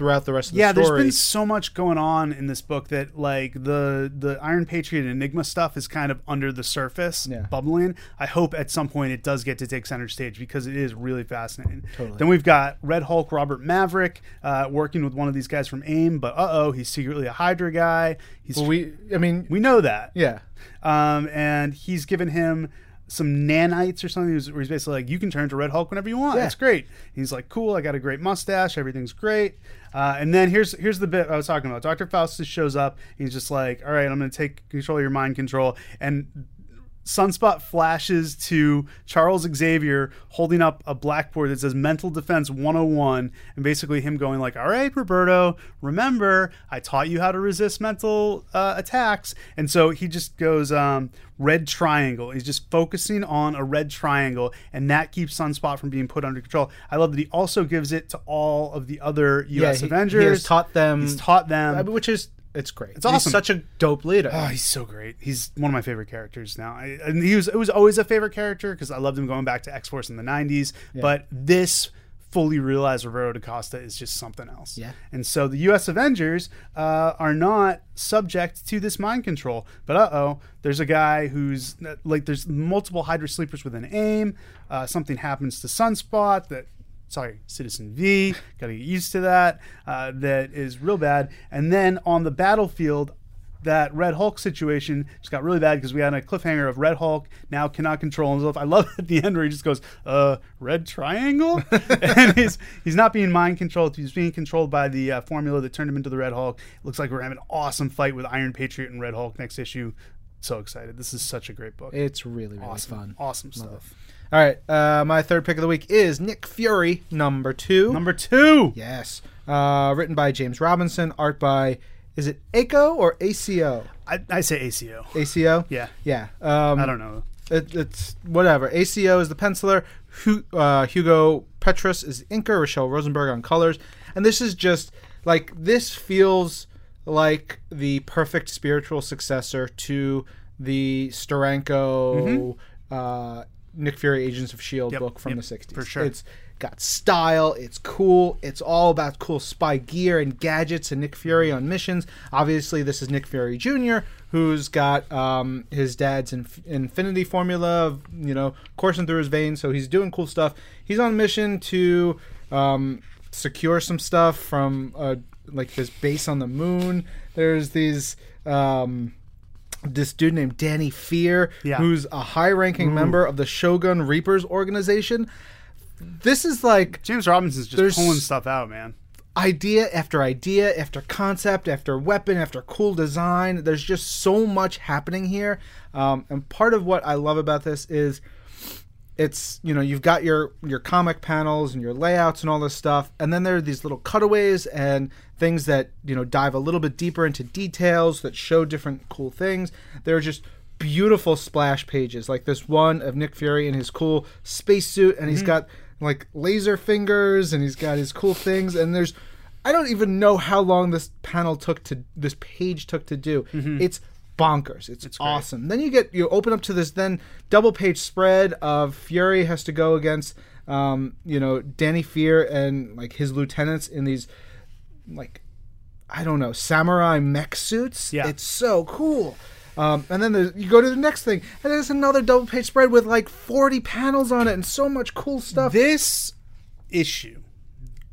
S2: throughout the rest of the
S3: yeah,
S2: story.
S3: there's been so much going on in this book that like the the Iron Patriot Enigma stuff is kind of under the surface,
S2: Yeah.
S3: bubbling. I hope at some point it does get to take center stage because it is really fascinating.
S2: Totally.
S3: Then we've got Red Hulk Robert Maverick uh, working with one of these guys from AIM, but uh oh, he's secretly a Hydra guy. He's
S2: Well, we, I mean,
S3: we know that.
S2: yeah,
S3: Um, and he's given him some nanites or something where he's basically like, you can turn to Red Hulk whenever you want.
S2: Yeah.
S3: That's great. He's like, cool. I got a great mustache. Everything's great. Uh, and then here's here's the bit I was talking about. Doctor Faustus shows up. He's just like, all right, I'm going to take control of your mind control. And Sunspot flashes to Charles Xavier holding up a blackboard that says Mental Defense 101 and basically him going like, "All right, Roberto, remember I taught you how to resist mental uh, attacks." And so he just goes um, red triangle. He's just focusing on a red triangle and that keeps Sunspot from being put under control. I love that he also gives it to all of the other US
S2: yeah, he-
S3: Avengers.
S2: He taught them,
S3: He's taught them.
S2: Which is it's great. It's
S3: awesome.
S2: He's such a dope leader.
S3: Oh, he's so great. He's one of my favorite characters now. I, and he was it was always a favorite character because I loved him going back to X Force in the '90s. But this fully realized Roberto da Costa is just something else.
S2: Yeah.
S3: And so the U.S. Avengers uh, are not subject to this mind control. But uh oh, there's a guy who's like there's multiple Hydra sleepers within AIM. Uh, something happens to Sunspot that sorry, Citizen V. Got to get used to that. Uh, that is real bad. And then on the battlefield, that Red Hulk situation just got really bad because we had a cliffhanger of Red Hulk now cannot control himself. I love at the end where he just goes, "Uh, red triangle," and he's he's not being mind controlled. He's being controlled by the uh, formula that turned him into the Red Hulk. It looks like we're having an awesome fight with Iron Patriot and Red Hulk next issue. So excited! This is such a great book.
S2: It's really really
S3: awesome,
S2: fun.
S3: awesome stuff.
S2: All right, uh, my third pick of the week is Nick Fury number two.
S3: Number two.
S2: yes, uh, written by James Robinson, art by is it ACO or ACO?
S3: I, I say ACO.
S2: ACO.
S3: Yeah.
S2: Yeah. Um,
S3: I don't know.
S2: It, it's whatever. ACO is the penciler. Hu- uh, Hugo Petrus is the inker. Rachelle Rosenberg on colors. And this is just like this feels like the perfect spiritual successor to the Steranko uh, Nick Fury Agents of Shield
S3: Yep,
S2: book from
S3: yep,
S2: the '60s.
S3: for sure.
S2: It's got style. It's cool. It's all about cool spy gear and gadgets and Nick Fury on missions. Obviously, this is Nick Fury Jr., who's got um, his dad's inf- Infinity Formula, you know, coursing through his veins. So he's doing cool stuff. He's on a mission to um, secure some stuff from uh, like this base on the moon. There's these. Um, this dude named Danny Fear,
S3: Yeah.
S2: who's a high-ranking member of the Shogun Reapers organization. This is like
S3: James Robinson's just pulling stuff out, man.
S2: idea after idea after concept after weapon after cool design. There's just so much happening here, um, and part of what I love about this is it's you know you've got your your comic panels and your layouts and all this stuff and then there are these little cutaways and things that you know dive a little bit deeper into details that show different cool things. They're just beautiful splash pages like this one of nick fury in his cool spacesuit and he's mm-hmm. got like laser fingers and he's got his cool things and there's i don't even know how long this panel took to this page took to do. Mm-hmm. It's bonkers. It's,
S3: great.
S2: awesome. Then you get you open up to this then double page spread of fury has to go against um, you know danny fear and like his lieutenants in these like i don't know samurai mech suits?
S3: Yeah.
S2: it's so cool. Um, and then you go to the next thing and there's another double page spread with like 40 panels on it and so much cool stuff.
S3: This issue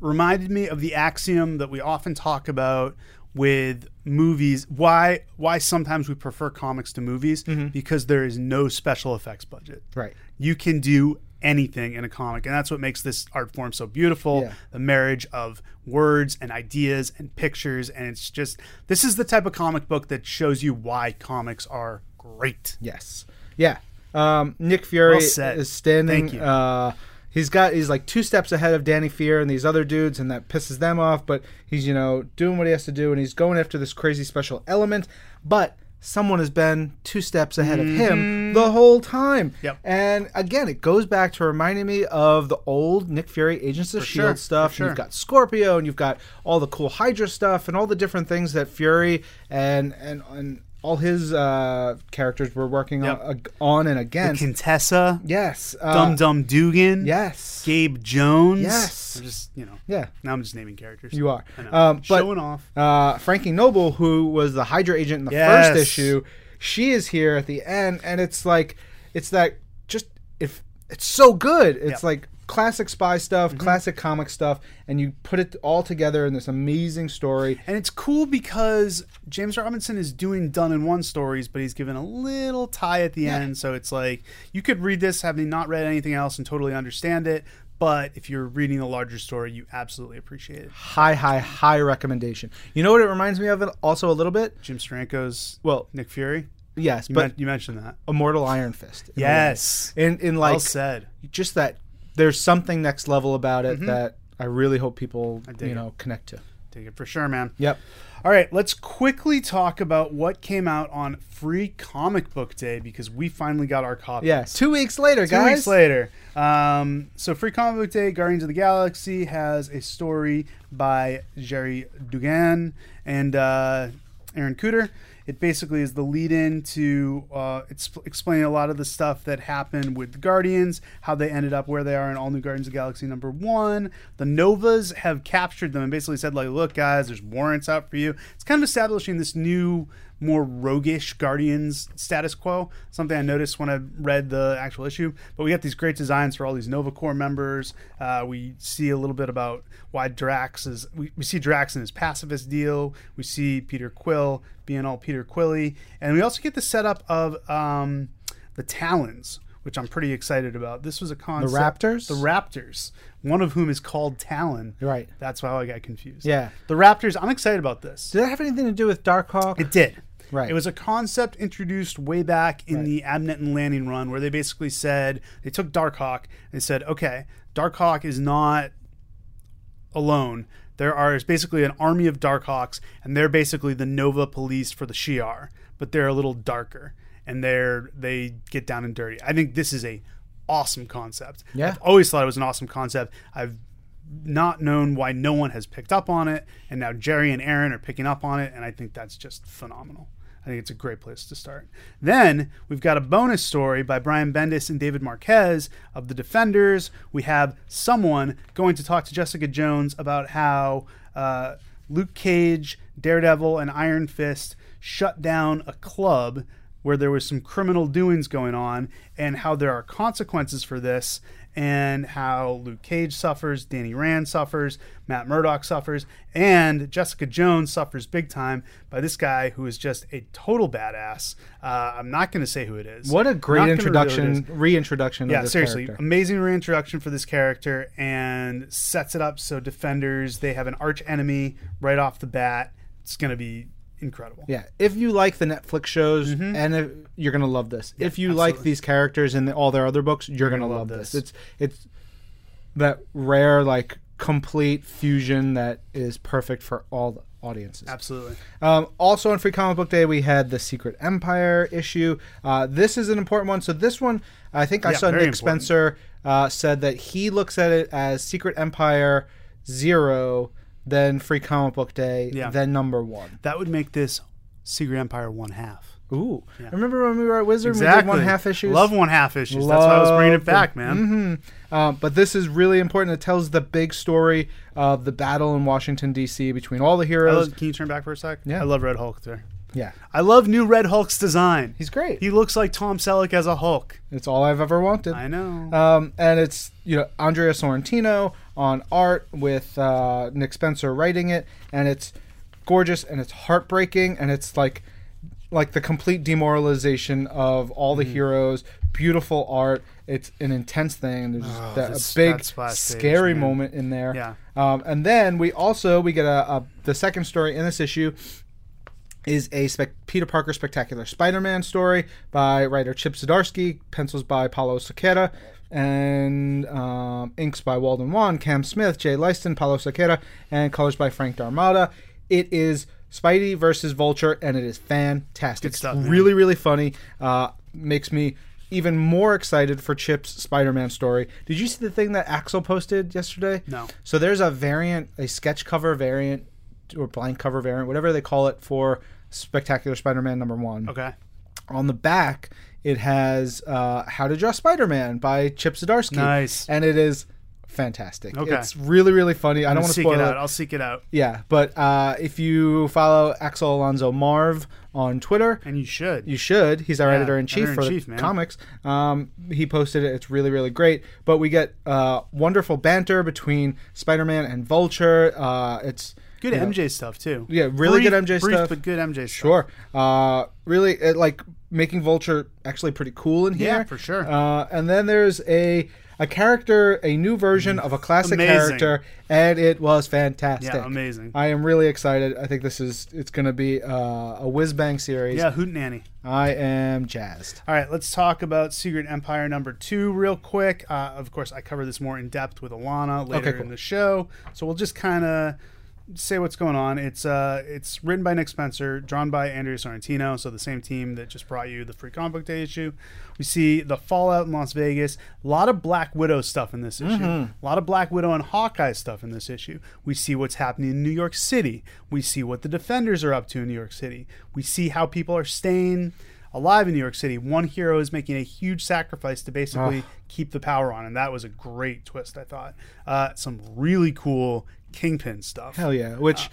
S3: reminded me of the axiom that we often talk about with movies why why sometimes we prefer comics to movies because there is no special effects budget
S2: Right.
S3: you can do anything in a comic and that's what makes this art form so beautiful
S2: Yeah.
S3: the marriage of words and ideas and pictures and it's just this is the type of comic book that shows you why comics are great
S2: Yes. Yeah. Um, Nick Fury
S3: Well
S2: is standing.
S3: Thank you.
S2: Uh, he's got he's like two steps ahead of Danny Fear and these other dudes, and that pisses them off. But he's you know doing what he has to do, and he's going after this crazy special element. But someone has been two steps ahead of him the whole time.
S3: Mm-hmm. Yep.
S2: And again, it goes back to reminding me of the old Nick Fury Agents of
S3: sure,
S2: Shield
S3: for
S2: stuff.
S3: sure.
S2: You've got Scorpio, and you've got all the cool Hydra stuff, and all the different things that Fury and and and all his uh, characters were working
S3: Yep.
S2: on, on and against.
S3: Contessa,
S2: yes. Uh,
S3: Dum Dum Dugan,
S2: Yes.
S3: Gabe Jones.
S2: Yes.
S3: I'm just you know.
S2: Yeah.
S3: Now I'm just naming characters.
S2: You are.
S3: I know.
S2: Um, but
S3: Showing off.
S2: uh, Frankie Noble, who was the Hydra agent in the
S3: Yes.
S2: first issue, she is here at the end, and it's like it's that just if it's so good. It's
S3: Yeah. Mm-hmm.
S2: like classic spy stuff, mm-hmm. classic comic stuff, and you put it all together in this amazing story.
S3: And it's cool because James Robinson is doing done in one stories, but he's given a little tie at the end. So it's like you could read this having not read anything else and totally understand it. But if you're reading the larger story, you absolutely appreciate it.
S2: High, high, high recommendation. You know what it reminds me of? It also a little bit.
S3: Jim Steranko's
S2: Well,
S3: Nick Fury.
S2: yes,
S3: You,
S2: but
S3: you mentioned that.
S2: Immortal Iron Fist.
S3: Yes.
S2: in in like
S3: well said.
S2: just that there's something next level about it that I really hope people
S3: Mm-hmm.
S2: you
S3: it.
S2: know connect to.
S3: Take it for sure, man.
S2: Yep.
S3: All right, let's quickly talk about what came out on Free Comic Book Day because we finally got our copy.
S2: Yeah. Two weeks later,
S3: Two
S2: guys.
S3: weeks later. Um, so, Free Comic Book Day, Guardians of the Galaxy has a story by Gerry Duggan and uh, Aaron Kuder. It basically is the lead in to uh, it's explaining a lot of the stuff that happened with the Guardians, how they ended up where they are in All New Guardians of Galaxy number one. The Novas have captured them and basically said, like, look, guys, there's warrants out for you. It's kind of establishing this new more roguish Guardians status quo. Something I noticed when I read the actual issue. But we got these great designs for all these Nova Corps members. Uh, we see a little bit about why Drax is. We, we see Drax in his pacifist deal. We see Peter Quill being all Peter Quilly, and we also get the setup of um, the Talons. Which I'm pretty excited about. This was a concept.
S2: The Raptors?
S3: The Raptors. One of whom is called Talon.
S2: Right.
S3: That's how I got confused.
S2: Yeah.
S3: The Raptors. I'm excited about this.
S2: Did that have anything to do with Darkhawk?
S3: It did.
S2: Right.
S3: It was a concept introduced way back in
S2: Right.
S3: the Abnett and Lanning run where they basically said they took Darkhawk and they said, okay, Darkhawk is not alone. There are basically an army of Darkhawks, and they're basically the Nova police for the Shi'ar, but they're a little darker and they're they get down and dirty. I think this is a awesome concept.
S2: Yeah.
S3: I've always thought it was an awesome concept. I've not known why no one has picked up on it, and now Gerry and Aaron are picking up on it, and I think that's just phenomenal. I think it's a great place to start. Then we've got a bonus story by Brian Bendis and David Marquez of the Defenders. We have someone going to talk to Jessica Jones about how uh, Luke Cage, Daredevil, and Iron Fist shut down a club where there was some criminal doings going on, and how there are consequences for this, and how Luke Cage suffers, Danny Rand suffers, Matt Murdock suffers, and Jessica Jones suffers big time by this guy who is just a total badass. Uh, I'm not going to say who it is.
S2: what a great
S3: gonna reveal who it is.
S2: introduction, reintroduction
S3: Yeah,
S2: of this
S3: seriously,
S2: character.
S3: amazing reintroduction for this character, and sets it up so defenders they have an arch enemy right off the bat. It's going to be incredible.
S2: Yeah, if you like the Netflix shows,
S3: Mm-hmm.
S2: and if, you're gonna love this. if you like these characters and all their other books, you're, gonna, love,
S3: this.
S2: this. It's it's that rare like complete fusion that is perfect for all the audiences.
S3: Absolutely.
S2: Um, also on Free Comic Book Day, we had the Secret Empire issue. Uh, this is an important one. So this one, I think I
S3: Yeah,
S2: saw Nick
S3: important.
S2: Spencer uh, said that he looks at it as Secret Empire zero, then Free Comic Book Day,
S3: Yeah.
S2: then number one.
S3: That would make this Secret Empire one half.
S2: Ooh, remember when we were at Wizard? and We did one half issues.
S3: Love one half issues. That's why I was bringing it back, man.
S2: Um, but this is really important. It tells the big story of the battle in Washington D.C. between all the heroes.
S3: love, can you turn back for a sec?
S2: Yeah.
S3: I love Red Hulk there.
S2: Yeah,
S3: I love new Red Hulk's design.
S2: he's great.
S3: He looks like Tom Selleck as a Hulk.
S2: it's all I've ever wanted.
S3: I know.
S2: Um, and it's you know Andrea Sorrentino on art with uh, Nick Spencer writing it, and it's gorgeous and it's heartbreaking and it's like like the complete demoralization of all the heroes. Beautiful art. It's an intense thing. There's
S3: Oh,
S2: that,
S3: this-
S2: a big
S3: splash page,
S2: scary moment in there.
S3: Yeah.
S2: Um, and then we also we get a, a the second story in this issue is a spec- Peter Parker Spectacular Spider-Man story by writer Chip Zdarsky, pencils by Paulo Siqueira, and um, inks by Walden Wong, Cam Smith, Jay Leisten, Paulo Siqueira, and colors by Frank D'Armata. It is Spidey versus Vulture, and it is fantastic.
S3: Good stuff, man.
S2: Really, really funny. Uh, makes me even more excited for Chip's Spider-Man story. Did you see the thing that Axel posted yesterday?
S3: No.
S2: So there's a variant, a sketch cover variant, or blank cover variant, whatever they call it, for Spectacular Spider-Man number one.
S3: Okay.
S2: On the back, it has uh, How to Draw Spider-Man by Chip Zdarsky.
S3: Nice.
S2: And it is fantastic.
S3: Okay.
S2: It's really, really funny. I
S3: I'm
S2: don't want to spoil
S3: it
S2: it.
S3: I'll seek it out.
S2: Yeah, but uh, if you follow Axel Alonso Marv on Twitter,
S3: And you should.
S2: you should. He's our
S3: Yeah,
S2: editor in chief for the comics. Um, he posted it. It's really, really great. But we get uh, wonderful banter between Spider-Man and Vulture. Uh, it's
S3: good
S2: you know,
S3: MJ stuff too.
S2: Yeah, really
S3: Brief-
S2: good MJ
S3: brief,
S2: stuff.
S3: but good MJ stuff.
S2: Sure. Uh, really, it, like making Vulture actually pretty cool in here.
S3: Yeah, for sure.
S2: Uh, and then there's a a character, a new version of a classic
S3: Amazing.
S2: character, and it was fantastic.
S3: Yeah, amazing.
S2: I am really excited. I think this is it's going to be uh, a whiz bang series.
S3: Yeah, Hootenanny.
S2: I am jazzed.
S3: All right, let's talk about Secret Empire number two real quick. Uh, of course, I cover this more in depth with Alanna later
S2: Okay, cool.
S3: in the show, so we'll just kind of say what's going on. It's uh, it's written by Nick Spencer, drawn by Andrea Sorrentino, so the same team that just brought you the free comic book day issue. We see the fallout in Las Vegas. A lot of Black Widow stuff in this issue. A lot of Black Widow and Hawkeye stuff in this issue. We see what's happening in New York City. We see what the Defenders are up to in New York City. We see how people are staying alive in New York City. One hero is making a huge sacrifice to basically keep the power on, and that was a great twist. I thought uh, some really cool Kingpin stuff.
S2: Hell yeah! Uh, which,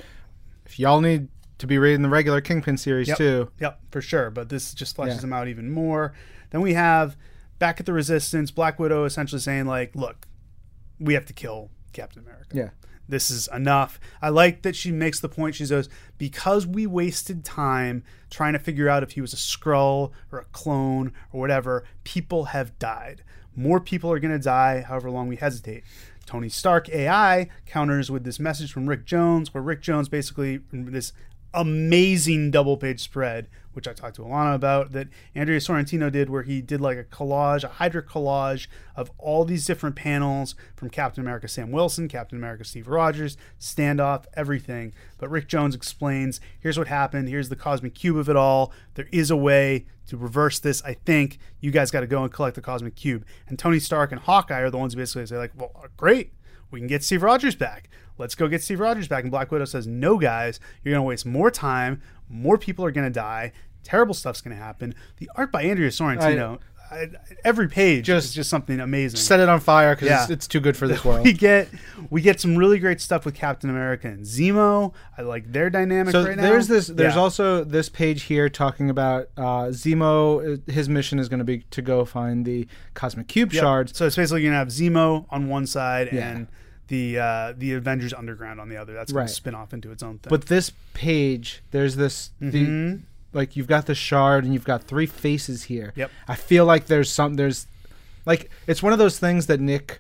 S2: if y'all need to be reading the regular Kingpin series
S3: Yep.
S2: too,
S3: Yep, for sure. But this just fleshes
S2: Yeah.
S3: them out even more. Then we have back at the Resistance, Black Widow essentially saying like, "Look, we have to kill Captain America.
S2: yeah,
S3: This is enough." I like that she makes the point. She says, "Because we wasted time trying to figure out if he was a Skrull or a clone or whatever, people have died. More people are going to die, however long we hesitate." Tony Stark AI counters with this message from Rick Jones, where Rick Jones basically this amazing double page spread, which I talked to Alanna about, that Andrea Sorrentino did, where he did like a collage, a Hydra collage of all these different panels from Captain America Sam Wilson, Captain America Steve Rogers, standoff, everything. But Rick Jones explains here's what happened, here's the cosmic cube of it all. There is a way to reverse this. I think you guys got to go and collect the cosmic cube. And Tony Stark and Hawkeye are the ones who basically say, like, well, great we can get Steve Rogers back. Let's go get Steve Rogers back. And Black Widow says, no, guys, you're going to waste more time. More people are going to die. Terrible stuff's going to happen. The art by Andrea Sorrentino, I, every page
S2: Just
S3: is just something amazing.
S2: set it on fire because it's,
S3: Yeah.
S2: it's too good for this world.
S3: we get we get some really great stuff with Captain America and Zemo. I like their dynamic
S2: So
S3: right now.
S2: there's this. There's
S3: Yeah.
S2: also this page here talking about uh, Zemo. uh, His mission is going to be to go find the cosmic cube
S3: Yep.
S2: shards.
S3: So it's basically gonna have Zemo on one side
S2: Yeah.
S3: and the uh, the Avengers Underground on the other. That's gonna spin off into its own thing.
S2: But this page, there's this.
S3: Mm-hmm.
S2: The, like you've got the shard and you've got three faces here.
S3: Yep.
S2: I feel like there's some. There's like it's one of those things that Nick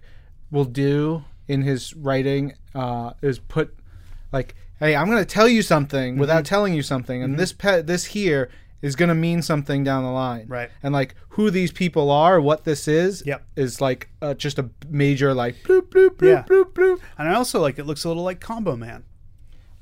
S2: will do in his writing. Uh, is put like, hey, I'm going to tell you something
S3: Mm-hmm.
S2: without telling you something, and this pet, this here is going to mean something down the line.
S3: Right.
S2: And like who these people are, what this is,
S3: Yep.
S2: is like uh, just a major like bloop bloop bloop
S3: Yeah.
S2: bloop bloop.
S3: and I also like it looks a little like Combo Man.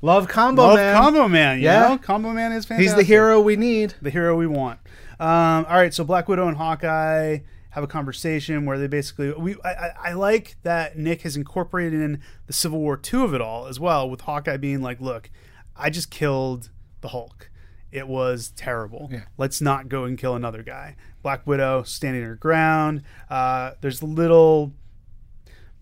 S2: Love combo
S3: Love
S2: man.
S3: Combo Man. You
S2: Yeah.
S3: know? Combo Man is fantastic.
S2: He's the hero we need.
S3: the hero we want. Um, all right, so Black Widow and Hawkeye have a conversation where they basically we I, I, I like that Nick has incorporated in the Civil War two of it all as well, with Hawkeye being like, "Look, I just killed the Hulk. It was terrible.
S2: Yeah.
S3: Let's not go and kill another guy." Black Widow standing her ground. Uh, there's a little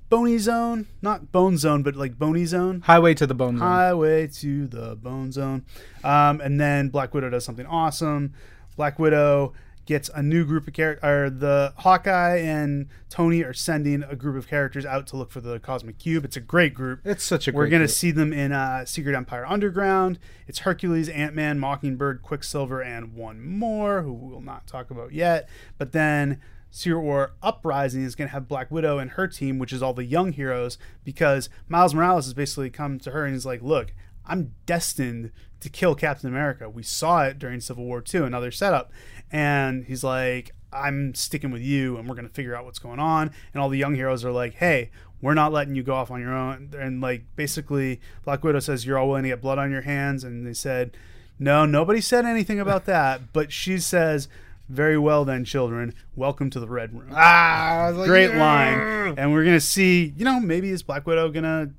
S3: bony zone, not bone zone, but like bony zone.
S2: Highway to the bone zone.
S3: Highway to the Bone Zone. Um, and then Black Widow does something awesome. Black Widow gets a new group of characters. Or the Hawkeye and Tony are sending a group of characters out to look for the Cosmic Cube. It's a great group.
S2: It's such a
S3: We're
S2: great
S3: going to see them in uh, Secret Empire Underground. It's Hercules, Ant Man, Mockingbird, Quicksilver, and one more who we will not talk about yet. But then Secret War Uprising is going to have Black Widow and her team, which is all the young heroes, because Miles Morales has basically come to her and he's like, Look, I'm destined to kill Captain America. We saw it during Civil War II, another setup. And he's like, I'm sticking with you and we're going to figure out what's going on. And all the young heroes are like, hey, we're not letting you go off on your own. And like basically, Black Widow says, You're all willing to get blood on your hands. And they said, No, nobody said anything about that. But she says, Very well, then, children. Welcome to the Red Room.
S2: Ah, I was like,
S3: Great
S2: "Yeah."
S3: line. And we're going to see, you know, maybe is Black Widow going to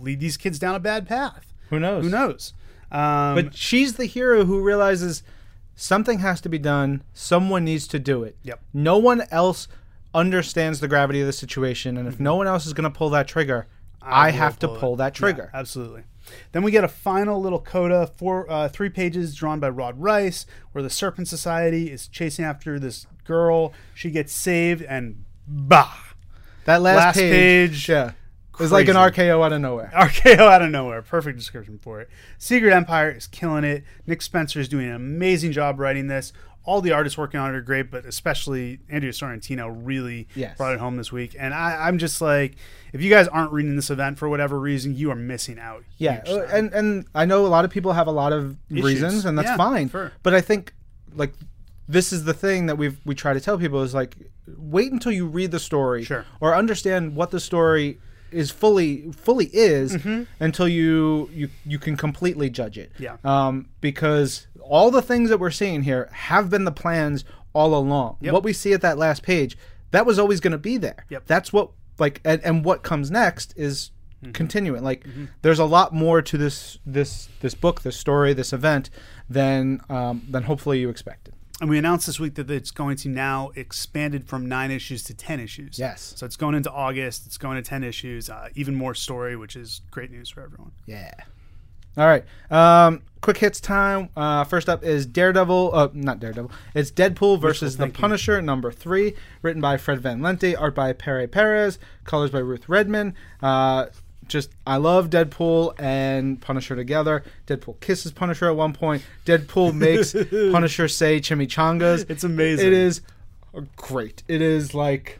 S3: lead these kids down a bad path?
S2: Who knows?
S3: Who knows? Um,
S2: But she's the hero who realizes something has to be done. Someone needs to do it.
S3: Yep.
S2: No one else understands the gravity of the situation, and if no one else is going to pull that trigger, I,
S3: will
S2: have to
S3: it.
S2: pull that
S3: Yeah,
S2: trigger.
S3: absolutely. Then we get a final little coda, four, uh, three pages drawn by Rod Reis, where the Serpent Society is chasing after this girl. She gets saved, and bah,
S2: that last,
S3: Last
S2: page,
S3: page,
S2: yeah, is like an. RKO out of nowhere.
S3: RKO out of nowhere. Perfect description for it. Secret Empire is killing it. Nick Spencer is doing an amazing job writing this. All the artists working on it are great, but especially Andrea Sorrentino really
S2: Yes.
S3: brought it home this week. And I, I'm just like, if you guys aren't reading this event for whatever reason, you are missing out.
S2: Yeah, and and I know a lot of people have a lot of reasons, and that's
S3: Yeah,
S2: fine. But I think like this is the thing that we we try to tell people is like wait until you read the story
S3: Sure.
S2: or understand what the story is fully fully is until you you you can completely judge it.
S3: Mm-hmm. Yeah.
S2: Um, because all the things that we're seeing here have been the plans all along.
S3: Yep.
S2: What we see at that last page, that was always going to be there.
S3: Yep.
S2: That's what like and, and what comes next is
S3: Mm-hmm.
S2: continuing. Like there's a lot more to this this this book, this story, this event than um, than hopefully you expected.
S3: And we announced this week that it's going to now expanded from nine issues to ten issues.
S2: Yes.
S3: So it's going into August. It's going to ten issues. Uh, even more story, which is great news for everyone.
S2: Yeah. All right. Um, quick hits time. Uh, first up is Daredevil. Uh, not Daredevil. It's Deadpool versus the. Punisher, number three, written by Fred Van Lente, art by Pere Perez, colors by Ruth Redmond. Uh, just I love Deadpool and Punisher together. Deadpool kisses Punisher at one point. Deadpool makes Punisher say chimichangas.
S3: It's amazing.
S2: It is great. It is like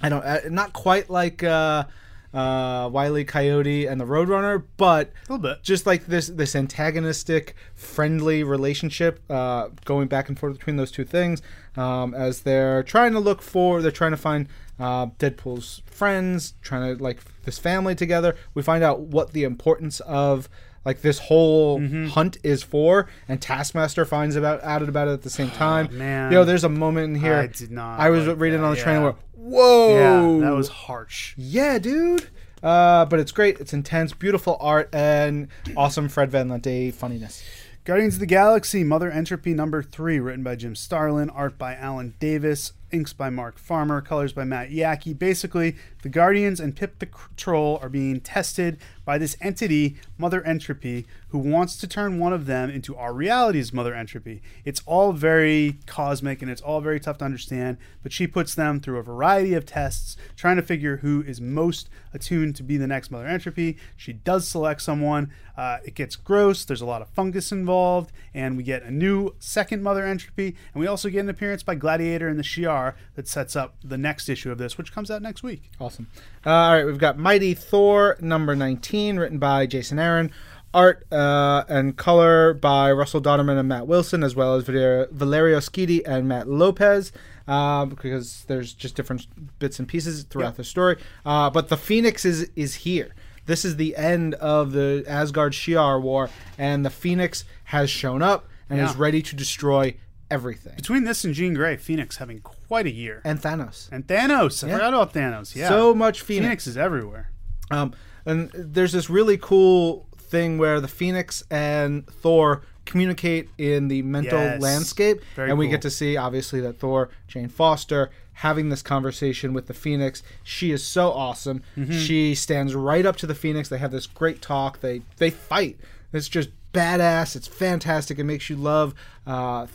S2: I don't uh, not quite like uh, uh, Wiley Coyote and the Roadrunner, but
S3: A little bit.
S2: just like this this antagonistic, friendly relationship uh, going back and forth between those two things um, as they're trying to look for they're trying to find uh, Deadpool's friends, trying to like this family together. We find out what the importance of like this whole
S3: Mm-hmm.
S2: hunt is for, and Taskmaster finds about out about it at the same time.
S3: Oh, man.
S2: know, there's a moment in here.
S3: I did not
S2: I was
S3: like
S2: reading
S3: that,
S2: on the train where, whoa,
S3: Yeah, that was harsh.
S2: yeah, dude. Uh, but it's great. It's intense, beautiful art, and awesome Fred Van Lente funniness.
S3: Guardians of the Galaxy, Mother Entropy number three, written by Jim Starlin, art by Alan Davis, inks by Mark Farmer, colors by Matt Yackey. Basically, the Guardians and Pip the Troll are being tested by this entity, Mother Entropy, who wants to turn one of them into our reality's Mother Entropy. It's all very cosmic and it's all very tough to understand, but she puts them through a variety of tests, trying to figure who is most attuned to be the next Mother Entropy. She does select someone. Uh, it gets gross. There's a lot of fungus involved, and we get a new second Mother Entropy, and we also get an appearance by Gladiator and the Shi'ar that sets up the next issue of this, which comes out next week.
S2: Awesome. Uh, all right, we've got Mighty Thor number 19, written by Jason Aaron. Art uh, and color by Russell Dauterman and Matt Wilson, as well as Valerio Schiti and Matt Lopez, uh, because there's just different bits and pieces throughout
S3: Yep.
S2: the story. Uh, but the Phoenix is is here. This is the end of the Asgard Shi'ar war, and the Phoenix has shown up and is ready to destroy everything.
S3: Between this and Jean Grey, Phoenix having quite a year.
S2: And Thanos.
S3: And Thanos. I
S2: Yeah.
S3: forgot about Thanos. Yeah.
S2: So much
S3: Phoenix.
S2: Phoenix.
S3: is everywhere.
S2: Um, and there's this really cool thing where the Phoenix and Thor communicate in the mental
S3: Yes.
S2: landscape,
S3: Very
S2: and we
S3: cool.
S2: get to see obviously that Thor, Jane Foster, having this conversation with the Phoenix. She is so awesome.
S3: Mm-hmm.
S2: She stands right up to the Phoenix. They have this great talk. They they fight. It's just badass. It's fantastic. It makes you love uh,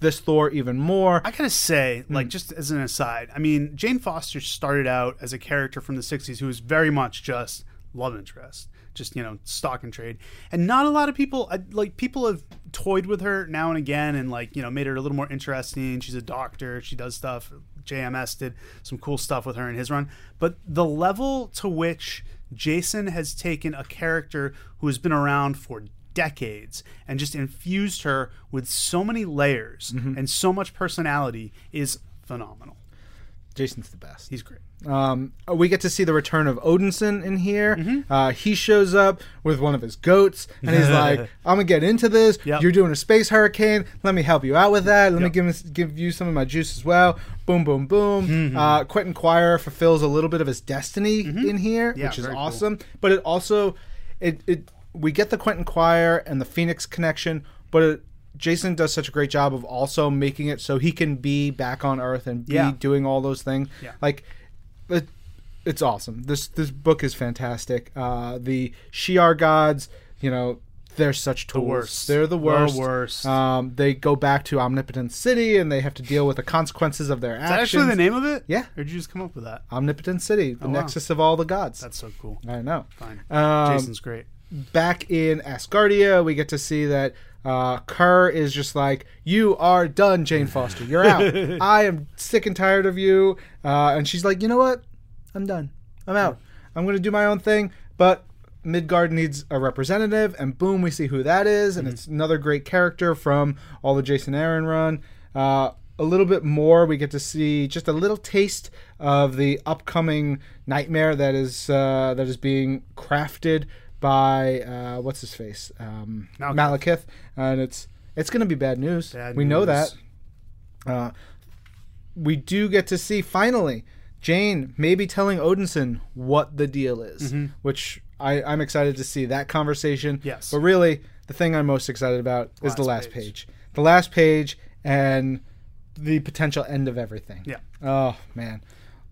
S2: this Thor even more.
S3: I gotta say,
S2: Hmm.
S3: like, just as an aside, I mean, Jane Foster started out as a character from the '60s who was very much just love interest, just you know, stock and trade, and not a lot of people like people have toyed with her now and again, and like you know, made her a little more interesting. She's a doctor, she does stuff. JMS did some cool stuff with her in his run, but the level to which Jason has taken a character who has been around for decades and just infused her with so many layers
S2: Mm-hmm.
S3: and so much personality is phenomenal.
S2: Jason's the best.
S3: He's great.
S2: Um, we get to see the return of Odinson in here.
S3: Mm-hmm.
S2: Uh, he shows up with one of his goats, and he's like, "I'm gonna get into this.
S3: Yep.
S2: You're doing a space hurricane. Let me help you out with that. Let me give give you some of my juice as well. Boom, boom, boom.
S3: Mm-hmm.
S2: Uh, Quentin Quire fulfills a little bit of his destiny in here,
S3: Yeah,
S2: which is
S3: very cool.
S2: awesome. But it also, it it we get the Quentin Quire and the Phoenix connection, but it, Jason does such a great job of also making it so he can be back on Earth and be
S3: Yeah.
S2: doing all those things.
S3: Yeah.
S2: Like, it, it's awesome. This this book is fantastic. Uh, the Shi'ar gods, you know, they're such tools.
S3: worst.
S2: They're the
S3: The
S2: worst.
S3: worst.
S2: Um, they go back to Omnipotent City and they have to deal with the consequences of their actions.
S3: Is that
S2: actions.
S3: actually the name of it?
S2: Yeah.
S3: Or did you just come up with that?
S2: Omnipotent City, the
S3: Oh, wow.
S2: nexus of all the gods.
S3: That's so cool.
S2: I know.
S3: Fine.
S2: Um,
S3: Jason's great.
S2: Back in Asgardia, we get to see that uh, Kerr is just like, "You are done, Jane Foster. You're out. I am sick and tired of you." Uh, and she's like, "You know what? I'm done. I'm out. I'm going to do my own thing." But Midgard needs a representative, and boom, we see who that is, and it's another great character from all the Jason Aaron run. Uh, a little bit more, we get to see just a little taste of the upcoming nightmare that is uh, that is being crafted by uh, what's his face, um,
S3: Malekith.
S2: Malekith, and it's it's going to be bad news.
S3: Bad
S2: we know that. Uh, we do get to see finally Jane maybe telling Odinson what the deal is, which I, I'm excited to see that conversation.
S3: Yes.
S2: But really, the thing I'm most excited about is the
S3: Last
S2: last
S3: page.
S2: page. The last page and the potential end of everything.
S3: Yeah.
S2: Oh man.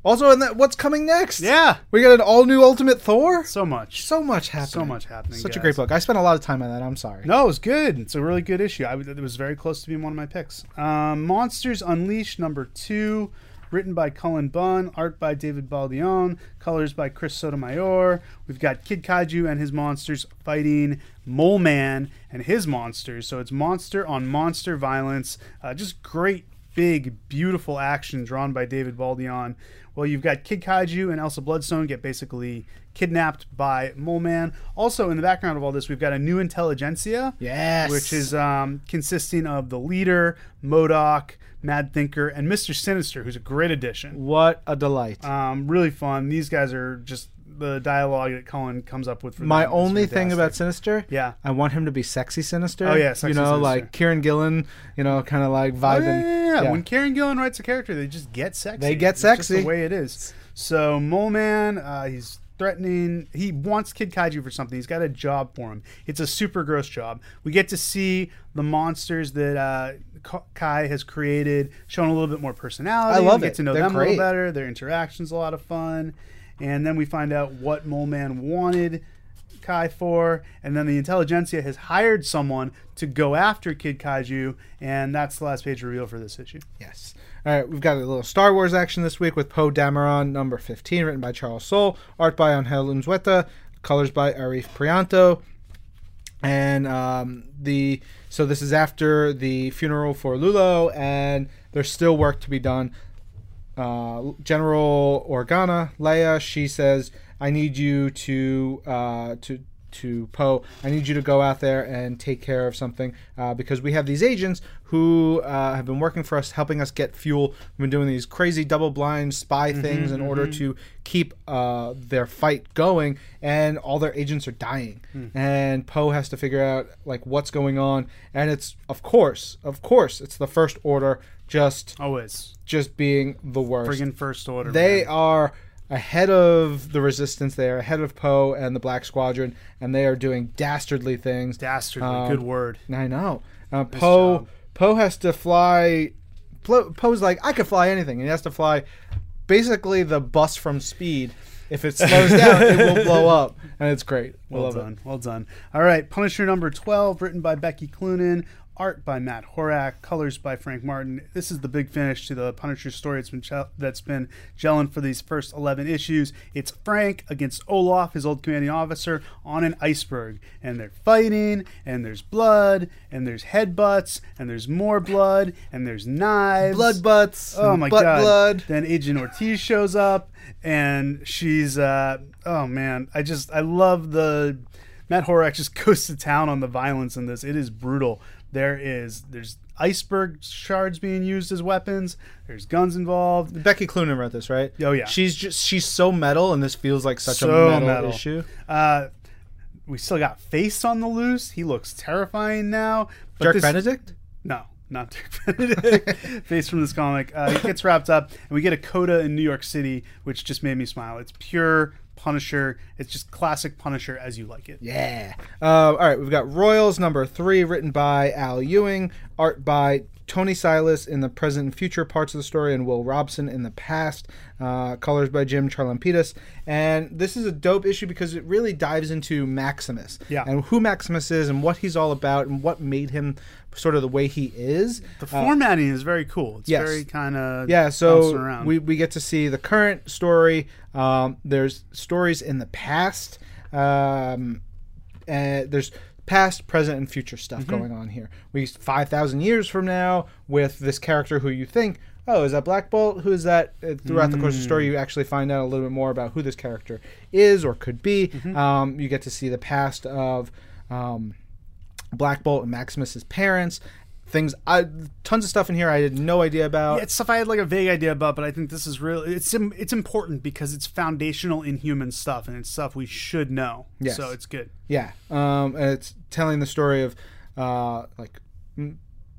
S2: Also, in that, what's coming next?
S3: Yeah.
S2: We got an all new Ultimate Thor.
S3: So much.
S2: So much happening.
S3: So much happening.
S2: Such a great book. I spent a lot of time on that. I'm sorry.
S3: No, it was good. It's a really good issue. I, it was very close to being one of my picks. Um, Monsters Unleashed number two, written by Cullen Bunn, art by David Baldeón, colors by Chris Sotomayor. We've got Kid Kaiju and his monsters fighting Mole Man and his monsters. So it's monster on monster violence. Uh, just great, big, beautiful action drawn by David Baldeón. Well, you've got Kid Kaiju and Elsa Bloodstone get basically kidnapped by Mole Man. Also, in the background of all this, we've got a new intelligentsia.
S2: Yes.
S3: Which is um, consisting of the leader, MODOK, Mad Thinker, and Mr. Sinister, who's a great addition.
S2: What a delight.
S3: Um, really fun. These guys are just the dialogue that Cullen comes up with. For
S2: My
S3: them is
S2: only thing about
S3: fantastic.
S2: Sinister,
S3: Yeah.
S2: I want him to be sexy Sinister.
S3: Oh, yeah, sexy
S2: you know,
S3: Sinister.
S2: like Kieron Gillen, you know, kind of like
S3: Oh,
S2: vibing.
S3: yeah, yeah, yeah. When Kieron Gillen writes a character, they just get sexy.
S2: They get
S3: It's just
S2: sexy.
S3: the way it is. So Mole Man, uh, he's threatening. He wants Kid Kaiju for something. He's got a job for him. It's a super gross job. We get to see the monsters that uh, Ka- Kai has created, showing a little bit more personality.
S2: I love
S3: we get
S2: it.
S3: to know
S2: They're
S3: them a little better. Their interactions a lot of fun, and then we find out what Mole Man wanted. Kai for, and then the intelligentsia has hired someone to go after Kid Kaiju, and that's the last page reveal for this issue.
S2: Yes. All right, we've got a little Star Wars action this week with Poe Dameron, number 15, written by Charles Soule, art by Angel Unzueta, colors by Arif Prianto. And um, the so this is after the funeral for Lulo, and there's still work to be done. Uh, General Organa, Leia, she says, "I need you to uh, to to Poe. I need you to go out there and take care of something uh, because we have these agents who uh, have been working for us, helping us get fuel. We've been doing these crazy double-blind spy things in order to keep uh, their fight going, and all their agents are dying. And Poe has to figure out like what's going on, and it's of course, of course, it's the First Order just
S3: Always.
S2: just being the worst.
S3: Friggin' first order.
S2: They
S3: man.
S2: are ahead of the Resistance. They are ahead of Poe and the Black Squadron, and they are doing dastardly things.
S3: dastardly.
S2: Um,
S3: good word.
S2: I know. Uh, Poe. Poe has to fly. Poe's like, I could fly anything, and he has to fly basically the bus from Speed. If it slows down, it will blow up, and it's great. I
S3: Well done. Well done. All right. Punisher number 12, written by Becky Cloonan, art by Matt Horak, colors by Frank Martin. This is the big finish to the Punisher story that's been, that's been gelling for these first 11 issues. It's Frank against Olaf, his old commanding officer, on an iceberg. And they're fighting, and there's blood, and there's headbutts, and there's more blood, and there's knives.
S2: Blood butts.
S3: Oh my
S2: butt
S3: god!
S2: blood.
S3: Then Agent Ortiz shows up, and she's uh, oh man, I just I love the Matt Horak just goes to town on the violence in this. It is brutal. There is there's iceberg shards being used as weapons. There's guns involved.
S2: Becky Cloonan wrote this, right?
S3: Oh, yeah.
S2: She's just she's so metal, and this feels like such
S3: So
S2: a metal,
S3: metal.
S2: issue.
S3: Uh, we still got Face on the loose. He looks terrifying now. But
S2: Dirk
S3: this-
S2: Benedict.
S3: No, not Dirk Benedict. Face from this comic. Uh, he gets wrapped up, and we get a coda in New York City, which just made me smile. It's pure Punisher. It's just classic Punisher as you like it.
S2: Yeah. Uh, all right, we've got Royals number three, written by Al Ewing, art by Thony Silas in the present and future parts of the story, and Will Robson in the past. Uh, colors by Jim Charalampidis. And this is a dope issue because it really dives into Maximus
S3: Yeah.
S2: and who Maximus is and what he's all about and what made him sort of the way he is.
S3: The formatting is very cool. It's
S2: yes.
S3: very kind of
S2: Yeah, so
S3: around.
S2: we, we get to see the current story. Um, there's stories in the past. Um, and there's past, present, and future stuff
S3: Mm-hmm.
S2: going on here. We five thousand years from now with this character who you think, oh, is that Black Bolt? Who is that? Uh, Throughout the course of the
S3: Mm.
S2: story, you actually find out a little bit more about who this character is or could be.
S3: Mm-hmm.
S2: Um, you get to see the past of. Um, Black Bolt and Maximus's parents, things, I, tons of stuff in here I had no idea about.
S3: Yeah, it's stuff I had like a vague idea about, but I think this is really it's it's important because it's foundational Inhuman stuff and it's stuff we should know.
S2: Yes.
S3: So it's good.
S2: Yeah, um, and it's telling the story of uh, like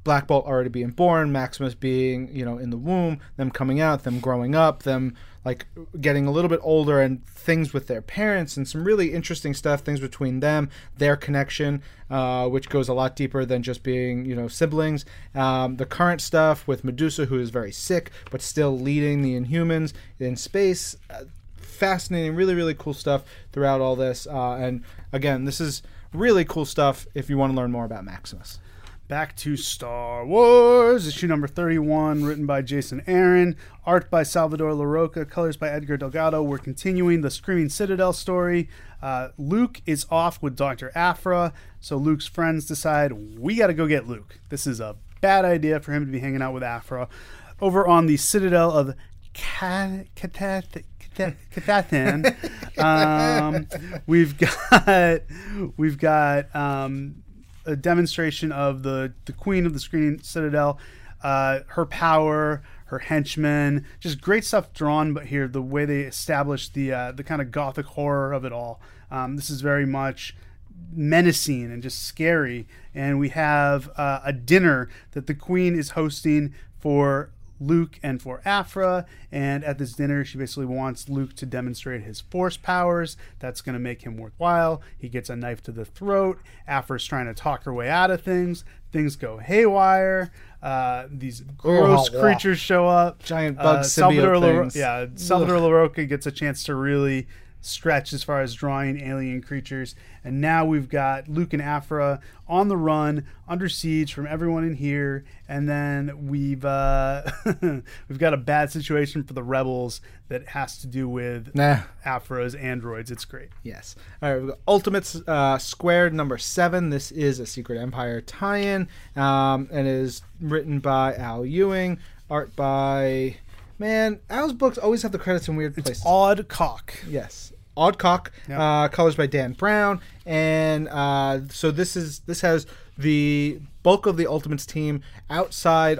S2: Black Bolt already being born, Maximus being you know in the womb, them coming out, them growing up, them like getting a little bit older, and things with their parents, and some really interesting stuff, things between them, their connection, uh, which goes a lot deeper than just being you know siblings. Um, the current stuff with Medusa, who is very sick but still leading the Inhumans in space. Uh, fascinating, really, really cool stuff throughout all this. Uh, and again, this is really cool stuff if you want to learn more about Maximus.
S3: Back to Star Wars, issue number 31, written by Jason Aaron, art by Salvador Larroca, colors by Edgar Delgado. We're continuing the Screaming Citadel story. Uh, Luke is off with Dr. Aphra, so Luke's friends decide we got to go get Luke. This is a bad idea for him to be hanging out with Aphra. Over on the Citadel of Ka- Katath- Kata- Katathan, um, we've got we've got um, a demonstration of the the queen of the screen citadel uh, her power her henchmen just great stuff drawn but here the way they establish the uh, the kind of gothic horror of it all. Um, this is very much menacing and just scary. And we have uh, a dinner that the queen is hosting for Luke and for Aphra. And at this dinner, she basically wants Luke to demonstrate his force powers. That's going to make him worthwhile. He gets a knife to the throat. Aphra's trying to talk her way out of things. Things go haywire. Uh, these gross
S2: Oh,
S3: creatures show up.
S2: Giant
S3: Uh,
S2: bug
S3: Salvador
S2: symbiote
S3: Laro-
S2: things.
S3: yeah, Salvador Larroca gets a chance to really stretch as far as drawing alien creatures. And now we've got Luke and Aphra on the run, under siege from everyone in here. And then we've uh, we've got a bad situation for the rebels that has to do with
S2: Nah.
S3: Aphra's androids. It's great.
S2: Yes. All right. We've got Ultimates uh, Squared number seven. This is a Secret Empire tie-in, um, and is written by Al Ewing, art by man. Al's books always have the credits in weird places.
S3: Aud Koch.
S2: Yes. Aud Koch,
S3: Yep.
S2: uh, colors by Dan Brown, and uh, so this is this has the bulk of the Ultimates team outside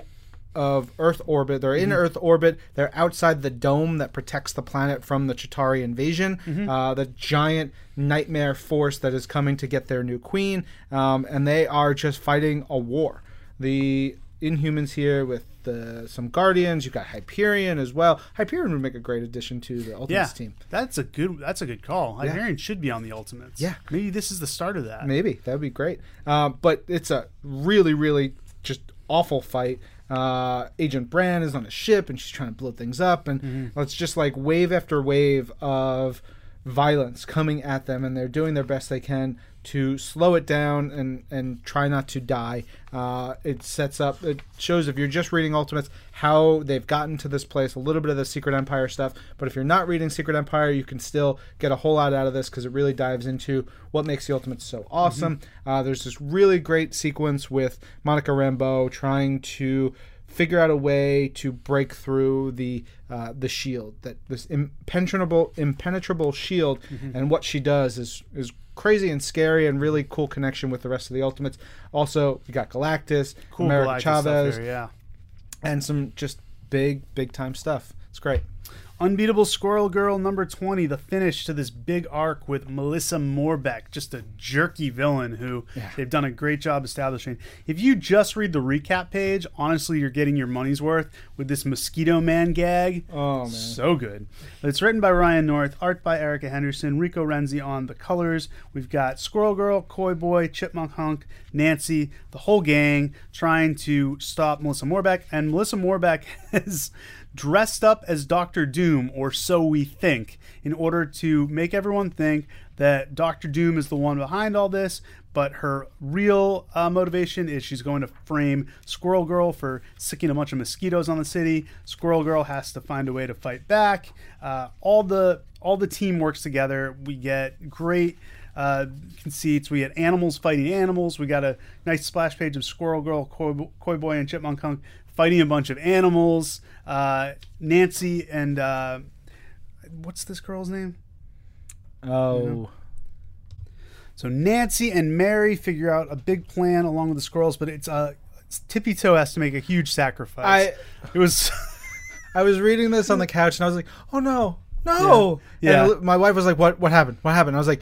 S2: of Earth orbit. They're in Earth orbit. They're outside the dome that protects the planet from the Chitauri invasion. Uh, the giant nightmare force that is coming to get their new queen, um, and they are just fighting a war. The Inhumans here with the, some Guardians. You've got Hyperion as well. Hyperion would make a great addition to the Ultimates
S3: Yeah,
S2: team.
S3: that's a good. That's a good call. Hyperion should be on the Ultimates.
S2: Yeah.
S3: maybe this is the start of that.
S2: Maybe that would be great. Uh, but it's a really, really just awful fight. Uh, Agent Brand is on a ship and she's trying to blow things up, and it's just like wave after wave of violence coming at them, and they're doing their best they can to slow it down and and try not to die. Uh, it sets up, it shows if you're just reading Ultimates how they've gotten to this place, a little bit of the Secret Empire stuff. But if you're not reading Secret Empire, you can still get a whole lot out of this because it really dives into what makes the Ultimates so awesome. Uh, there's this really great sequence with Monica Rambeau trying to figure out a way to break through the uh, the shield that this impenetrable impenetrable shield and what she does is is crazy and scary and really cool connection with the rest of the Ultimates. Also, you got Galactus,
S3: Cool
S2: America
S3: Galactus
S2: Chavez,
S3: here, yeah.
S2: and some just big, big time stuff. It's great.
S3: Unbeatable Squirrel Girl number 20, the finish to this big arc with Melissa Morbeck, just a jerky villain who
S2: Yeah.
S3: they've done a great job establishing. If you just read the recap page, honestly, you're getting your money's worth with this Mosquito Man gag.
S2: Oh, man.
S3: So good. It's written by Ryan North, art by Erica Henderson, Rico Renzi on the colors. We've got Squirrel Girl, Koi Boy, Chipmunk Hunk, Nancy, the whole gang trying to stop Melissa Morbeck. And Melissa Morbeck has dressed up as Doctor Doom, or so we think, in order to make everyone think that Doctor Doom is the one behind all this. But her real uh, motivation is she's going to frame Squirrel Girl for sicking a bunch of mosquitoes on the city. Squirrel Girl has to find a way to fight back. Uh, all the all the team works together. We get great uh, conceits. We get animals fighting animals. We got a nice splash page of Squirrel Girl, Koi, Koi Boy, and Chipmunk Hunk fighting a bunch of animals. Uh, Nancy and uh, what's this girl's name?
S2: Oh,
S3: So Nancy and Mary figure out a big plan along with the squirrels, but it's uh, Tippy Toe has to make a huge sacrifice.
S2: I
S3: it was
S2: I was reading this on the couch and I was like, "Oh no, no!"
S3: Yeah.
S2: And my wife was like, "What? What happened? What happened?" I was like,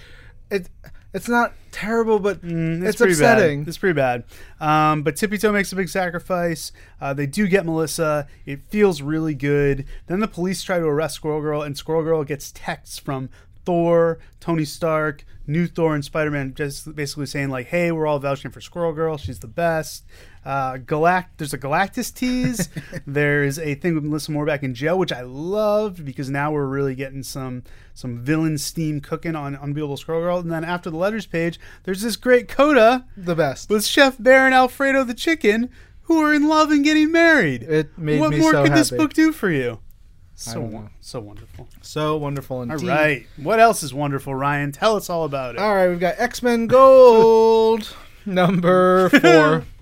S2: "It, it's not terrible, but
S3: Mm,
S2: it's,
S3: pretty
S2: upsetting."
S3: Bad. It's pretty bad. Um, but Tippy Toe makes a big sacrifice. Uh, they do get Melissa. It feels really good. Then the police try to arrest Squirrel Girl, and Squirrel Girl gets texts from Thor, Tony Stark, New Thor, and Spider Man, just basically saying like, "Hey, we're all vouching for Squirrel Girl. She's the best." Uh, Galact, there's a Galactus tease. there's a thing with Melissa Morbeck in jail, which I loved because now we're really getting some some villain steam cooking on Unbeatable Squirrel Girl. And then after the letters page, there's this great coda
S2: the best.
S3: with Chef Baron Alfredo the chicken, who are in love and getting married.
S2: It made
S3: what
S2: me
S3: more
S2: so
S3: could this book do for you? So
S2: don't
S3: won-
S2: know.
S3: so wonderful.
S2: So wonderful
S3: All
S2: indeed.
S3: right, what else is wonderful, Ryan? Tell us all about it.
S2: All right, we've got X Men Gold number four.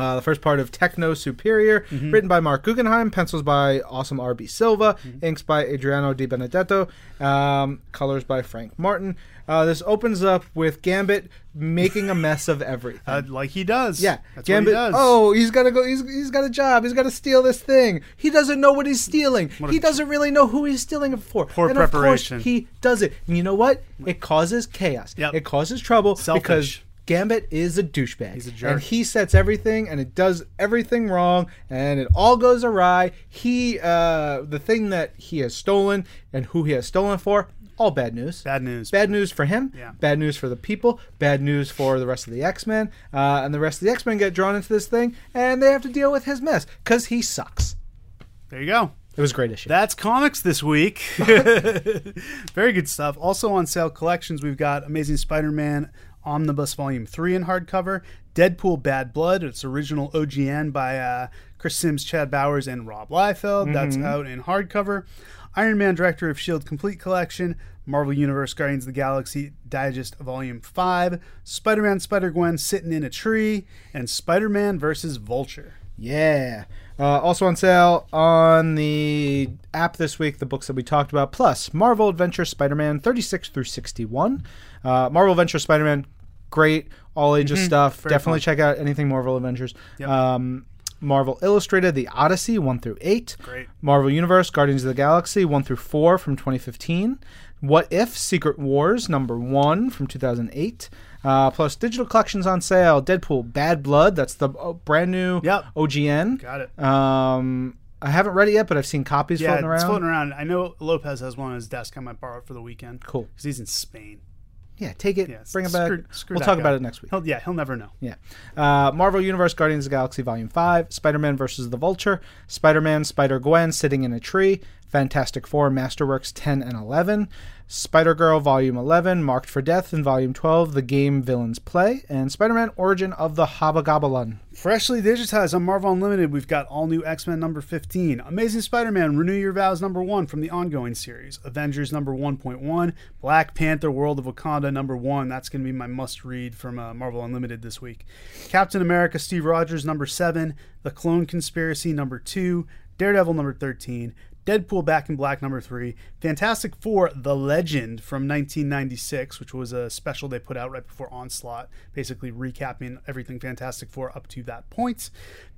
S2: Uh, the first part of Techno Superior,
S3: Mm-hmm.
S2: written by Marc Guggenheim, pencils by Awesome R.B. Silva,
S3: Mm-hmm.
S2: inks by Adriano Di Benedetto, um, colors by Frank Martin. Uh, this opens up with Gambit making a mess of everything.
S3: Uh, like he does.
S2: Yeah,
S3: that's
S2: Gambit.
S3: he does.
S2: Oh, he's gotta go. He's, he's got a job. He's got to steal this thing. He doesn't know what he's stealing.
S3: What
S2: he doesn't really know who he's stealing it for.
S3: Poor
S2: and Of
S3: preparation.
S2: course he does it. And you know what? It causes chaos.
S3: Yep.
S2: It causes trouble
S3: Selfish.
S2: because Gambit is a douchebag.
S3: He's a jerk.
S2: And he sets everything, and it does everything wrong, and it all goes awry. He, uh, the thing that he has stolen and who he has stolen for, all bad news.
S3: bad news.
S2: Bad news for him.
S3: Yeah.
S2: Bad news for the people. Bad news for the rest of the X Men. Uh, and the rest of the X Men get drawn into this thing, and they have to deal with his mess because he sucks.
S3: There you go.
S2: It was a great issue.
S3: That's comics this week. Very good stuff. Also on sale collections, we've got Amazing Spider-Man Omnibus Volume 3 in hardcover, Deadpool Bad Blood, its original OGN by uh, Chris Sims, Chad Bowers, and Rob Liefeld. That's out in hardcover. Iron Man Director of S.H.I.E.L.D. Complete Collection, Marvel Universe Guardians of the Galaxy Digest Volume 5, Spider-Man Spider-Gwen Sitting in a Tree, and Spider-Man versus Vulture.
S2: Yeah. Uh, also on sale on the app this week, the books that we talked about, plus Marvel Adventure Spider Man 36 through 61. Uh, Marvel Adventure Spider Man, great, all ages stuff.
S3: Mm-hmm. Very
S2: Definitely check out anything Marvel Adventures.
S3: Yep.
S2: Um, Marvel Illustrated, The Odyssey, 1 through 8.
S3: Great.
S2: Marvel Universe, Guardians of the Galaxy, 1 through 4 from 2015. What If, Secret Wars, number 1 from 2008. Uh, plus digital collections on sale. Deadpool, Bad Blood, that's the uh, brand new
S3: Yep.
S2: OGN.
S3: Got it.
S2: Um, I haven't read it yet, but I've seen copies
S3: Yeah,
S2: floating around.
S3: it's floating around. I know Lopez has one on his desk. I might borrow it for the weekend.
S2: Cool.
S3: Because he's in Spain.
S2: Yeah, take it,
S3: Yeah,
S2: bring it back.
S3: screw- screw
S2: we'll talk
S3: guy.
S2: about it next week.
S3: He'll, yeah, he'll never know.
S2: Yeah. Uh, Marvel Universe Guardians of the Galaxy Volume 5, Spider Man versus the Vulture, Spider Man, Spider Gwen sitting in a tree, Fantastic Four Masterworks 10 and 11, Spider Girl Volume 11, Marked for Death in Volume 12, The Game Villains Play, and Spider Man Origin of the Hobgoblin.
S3: Freshly digitized on Marvel Unlimited, we've got all new X Men number 15, Amazing Spider Man Renew Your Vows number 1 from the ongoing series, Avengers number 1.1, Black Panther World of Wakanda number 1. That's going to be my must read from uh, Marvel Unlimited this week. Captain America Steve Rogers number 7, The Clone Conspiracy number 2, Daredevil number 13, Deadpool Back in Black number three, Fantastic Four: The Legend from 1996, which was a special they put out right before Onslaught, basically recapping everything Fantastic Four up to that point.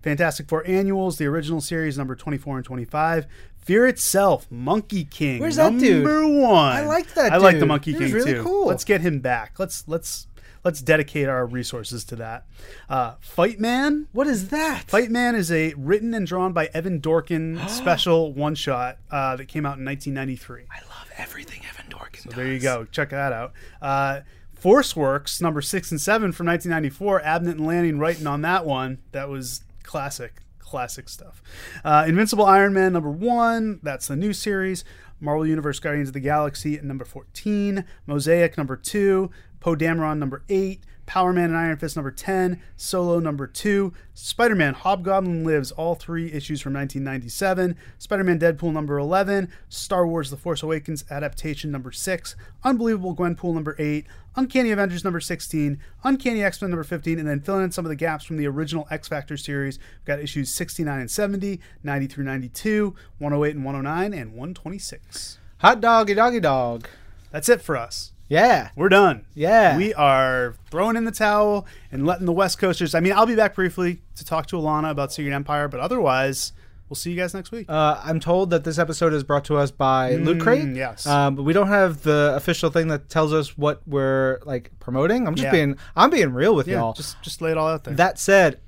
S3: Fantastic Four Annuals, the original series number 24 and 25. Fear itself, Monkey King.
S2: Where's that dude?
S3: Number one.
S2: I liked that
S3: I like the. Monkey
S2: He
S3: King
S2: really
S3: too.
S2: cool.
S3: Let's get him back. Let's let's let's dedicate our resources to that. Uh, Fight Man.
S2: What is that?
S3: Fight Man is a written and drawn by Evan Dorkin special one shot uh, that came out in 1993.
S2: I love everything Evan Dorkin does.
S3: There you go. Check that out. Uh, Force Works number six and seven from 1994. Abnett and Lanning writing on that one. That was classic, classic stuff. Uh, Invincible Iron Man number one. That's the new series. Marvel Universe Guardians of the Galaxy at number 14. Mosaic number two. Poe Dameron number eight. Power Man and Iron Fist number 10, Solo number 2, Spider Man Hobgoblin Lives, all three issues from 1997, Spider Man Deadpool number 11, Star Wars The Force Awakens adaptation number 6, Unbelievable Gwenpool number 8, Uncanny Avengers number 16, Uncanny X Men number 15, and then filling in some of the gaps from the original X Factor series. We've got issues 69 and 70, 90 through 92, 108 and 109, and 126.
S2: Hot doggy doggy dog.
S3: That's it for us.
S2: Yeah.
S3: We're done.
S2: Yeah.
S3: We are throwing in the towel and letting the West Coasters. I mean, I'll be back briefly to talk to Alanna about Secret Empire, but otherwise, we'll see you guys next week.
S2: Uh, I'm told that this episode is brought to us by Loot Crate.
S3: Mm, yes.
S2: Um, but we don't have the official thing that tells us what we're like promoting. I'm just
S3: Yeah.
S2: being I'm being real with
S3: yeah,
S2: y'all.
S3: just just lay it all out there.
S2: that said,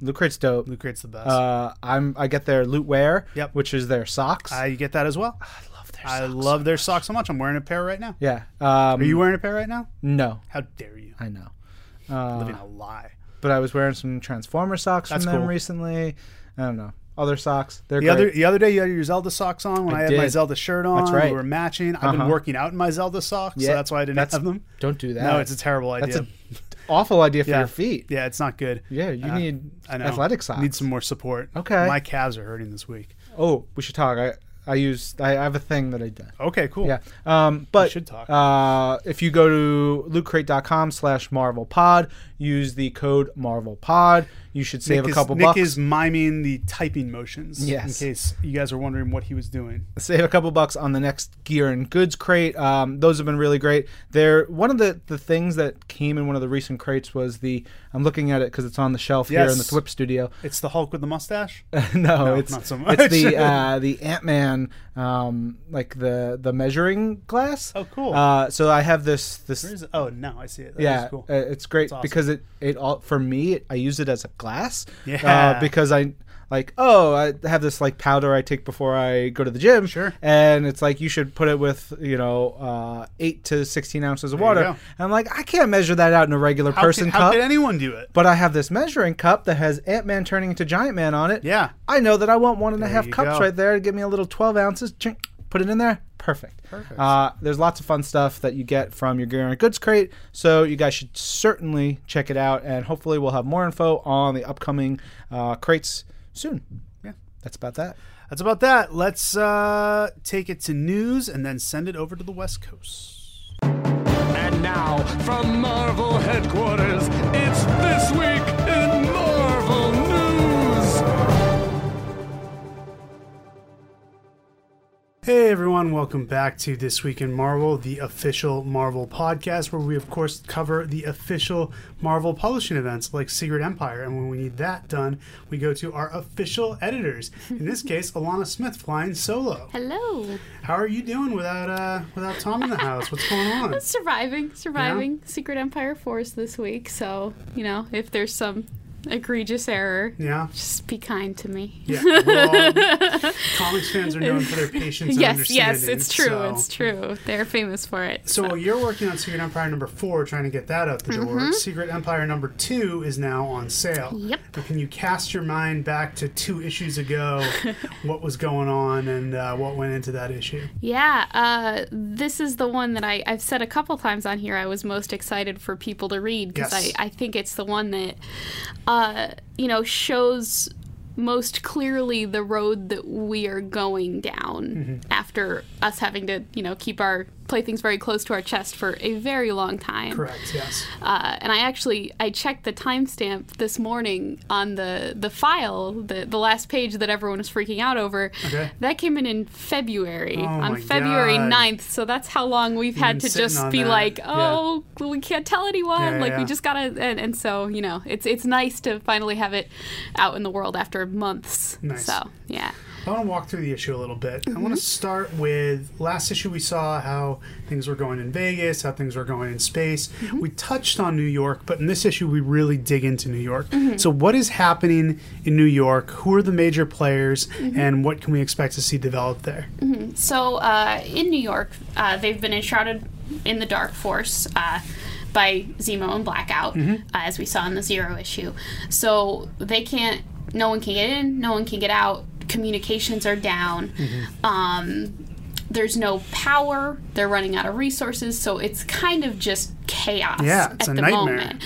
S2: Loot Crate's dope.
S3: Loot Crate's the best.
S2: Uh, I'm I get their loot wear,
S3: Yep.
S2: which is their socks.
S3: I get that as well.
S2: Love their
S3: I
S2: socks.
S3: love their socks so much. I'm wearing a pair right now.
S2: yeah. Um,
S3: Are you wearing a pair right now?
S2: No,
S3: How dare you?
S2: I know. Uh,
S3: Living a lie.
S2: but I was wearing some Transformer socks
S3: That's
S2: from them
S3: cool.
S2: recently. I don't know. Other socks. They're
S3: The
S2: great.
S3: other the other day you had your Zelda socks on when I,
S2: I
S3: had my. Zelda shirt on.
S2: That's right.
S3: We were matching. I've
S2: Uh-huh.
S3: been working out in my Zelda socks, so that's why I didn't
S2: that's-
S3: have them.
S2: Don't do that.
S3: No, it's a terrible idea.
S2: That's an awful idea for
S3: Yeah.
S2: your feet.
S3: yeah, it's not good.
S2: Yeah, you
S3: Uh,
S2: need
S3: I know.
S2: athletic socks.
S3: Need some more support.
S2: Okay.
S3: My calves are hurting this week.
S2: Oh, we should talk. I I use I have a thing that I do.
S3: Okay, cool.
S2: Yeah. Um, but
S3: should talk.
S2: Uh, if you go to lootcrate.com slash Marvel Pod, use the code Marvel Pod. You should save
S3: Nick
S2: a
S3: is,
S2: couple
S3: Nick
S2: bucks.
S3: Nick is miming the typing motions.
S2: Yes.
S3: In case you guys are wondering what he was doing.
S2: save a couple bucks on the next gear and goods crate. Um, those have been really great. They're one of the, the things that came in one of the recent crates was the I'm looking at it because it's on the shelf here in the
S3: Yes.
S2: Thwip studio.
S3: It's the Hulk with the mustache.
S2: no,
S3: No,
S2: it's
S3: not so much.
S2: It's the uh, the Ant Man, um, like the the measuring glass.
S3: Oh, cool.
S2: Uh, so I have this this.
S3: Where is it? Oh, no, I see it. That
S2: yeah,
S3: is cool.
S2: uh, it's great
S3: awesome.
S2: because it it all for me I use it as a glass.
S3: Yeah.
S2: Uh, because I like oh I have this like powder I take before I go to the gym.
S3: Sure.
S2: And it's like you should put it with you know uh, eight to sixteen ounces of
S3: you
S2: water. And I'm like I can't measure that out in a regular
S3: how
S2: person
S3: can, how
S2: cup.
S3: could anyone do it?
S2: but I have this measuring cup that has Ant Man turning into Giant Man on it.
S3: Yeah.
S2: I know that I want one and a half cups
S3: go.
S2: right there to give me a little 12 ounces. Chink, Put it in there. Perfect.
S3: Perfect.
S2: Uh, there's lots of fun stuff that you get from your Gear and Goods crate. So you guys should certainly check it out. And hopefully we'll have more info on the upcoming uh, crates soon.
S3: Yeah.
S2: That's about that.
S3: That's about that. Let's uh, take it to news and then send it over to the West Coast.
S1: And now, from Marvel headquarters, it's This Week
S3: Hey everyone, welcome back to This Week in Marvel, the official Marvel podcast, where we, of course, cover the official Marvel publishing events like Secret Empire. And when we need that done, we go to our official editors. In this case, Alanna Smith flying solo.
S4: Hello.
S3: How are you doing without uh, without Tom in the house? What's going on?
S4: Surviving, surviving. Secret Empire Force this week. So, you know, if there's some egregious error,
S3: Yeah,
S4: just be kind to me.
S3: yeah. Well, comics fans are known for their patience and
S4: yes,
S3: understanding.
S4: yes, it's true.
S3: so-
S4: It's true. They're famous for it.
S3: So while you're working on Secret Empire number four, trying to get that out the door, Secret Empire number two is now on sale.
S4: Mm-hmm. Yep.
S3: But can you cast your mind back to two issues ago? what was going on and uh, what went into that issue?
S4: Yeah, uh, this is the one that I, I've said a couple times on here I was most excited for people to read because
S3: Yes.
S4: I, I think it's the one that, uh, you know, shows most clearly the road that we are going down
S3: Mm-hmm.
S4: after us having to, you know, keep our play things very close to our chest for a very long time.
S3: Correct. Yes.
S4: Uh, and I actually I checked the timestamp this morning on the the file, the the last page that everyone was freaking out over.
S3: Okay.
S4: That came in in February
S3: Oh
S4: on February
S3: God.
S4: 9th. So that's how long we've had to just be
S3: that.
S4: like,
S3: Yeah.
S4: oh, we can't tell anyone.
S3: Yeah,
S4: like
S3: yeah.
S4: we just gotta. And, and so you know, it's it's nice to finally have it out in the world after months.
S3: Nice.
S4: So yeah.
S3: I want to walk through the issue a little bit. I
S4: Mm-hmm.
S3: want to start with last issue we saw how things were going in Vegas, how things were going in space.
S4: Mm-hmm.
S3: We touched on New York, but in this issue we really dig into New York.
S4: Mm-hmm.
S3: So what is happening in New York? Who are the major players
S4: Mm-hmm.
S3: and what can we expect to see develop there?
S4: So uh, in New York, uh, they've been enshrouded in the Dark Force uh, by Zemo and Blackout, uh, as we saw in the Zero issue. So they can't. No one can get in. No one can get out. Communications are down. Um, there's no power. They're running out of resources. So it's kind of just chaos
S3: Yeah, it's
S4: at
S3: a
S4: the
S3: nightmare.
S4: moment.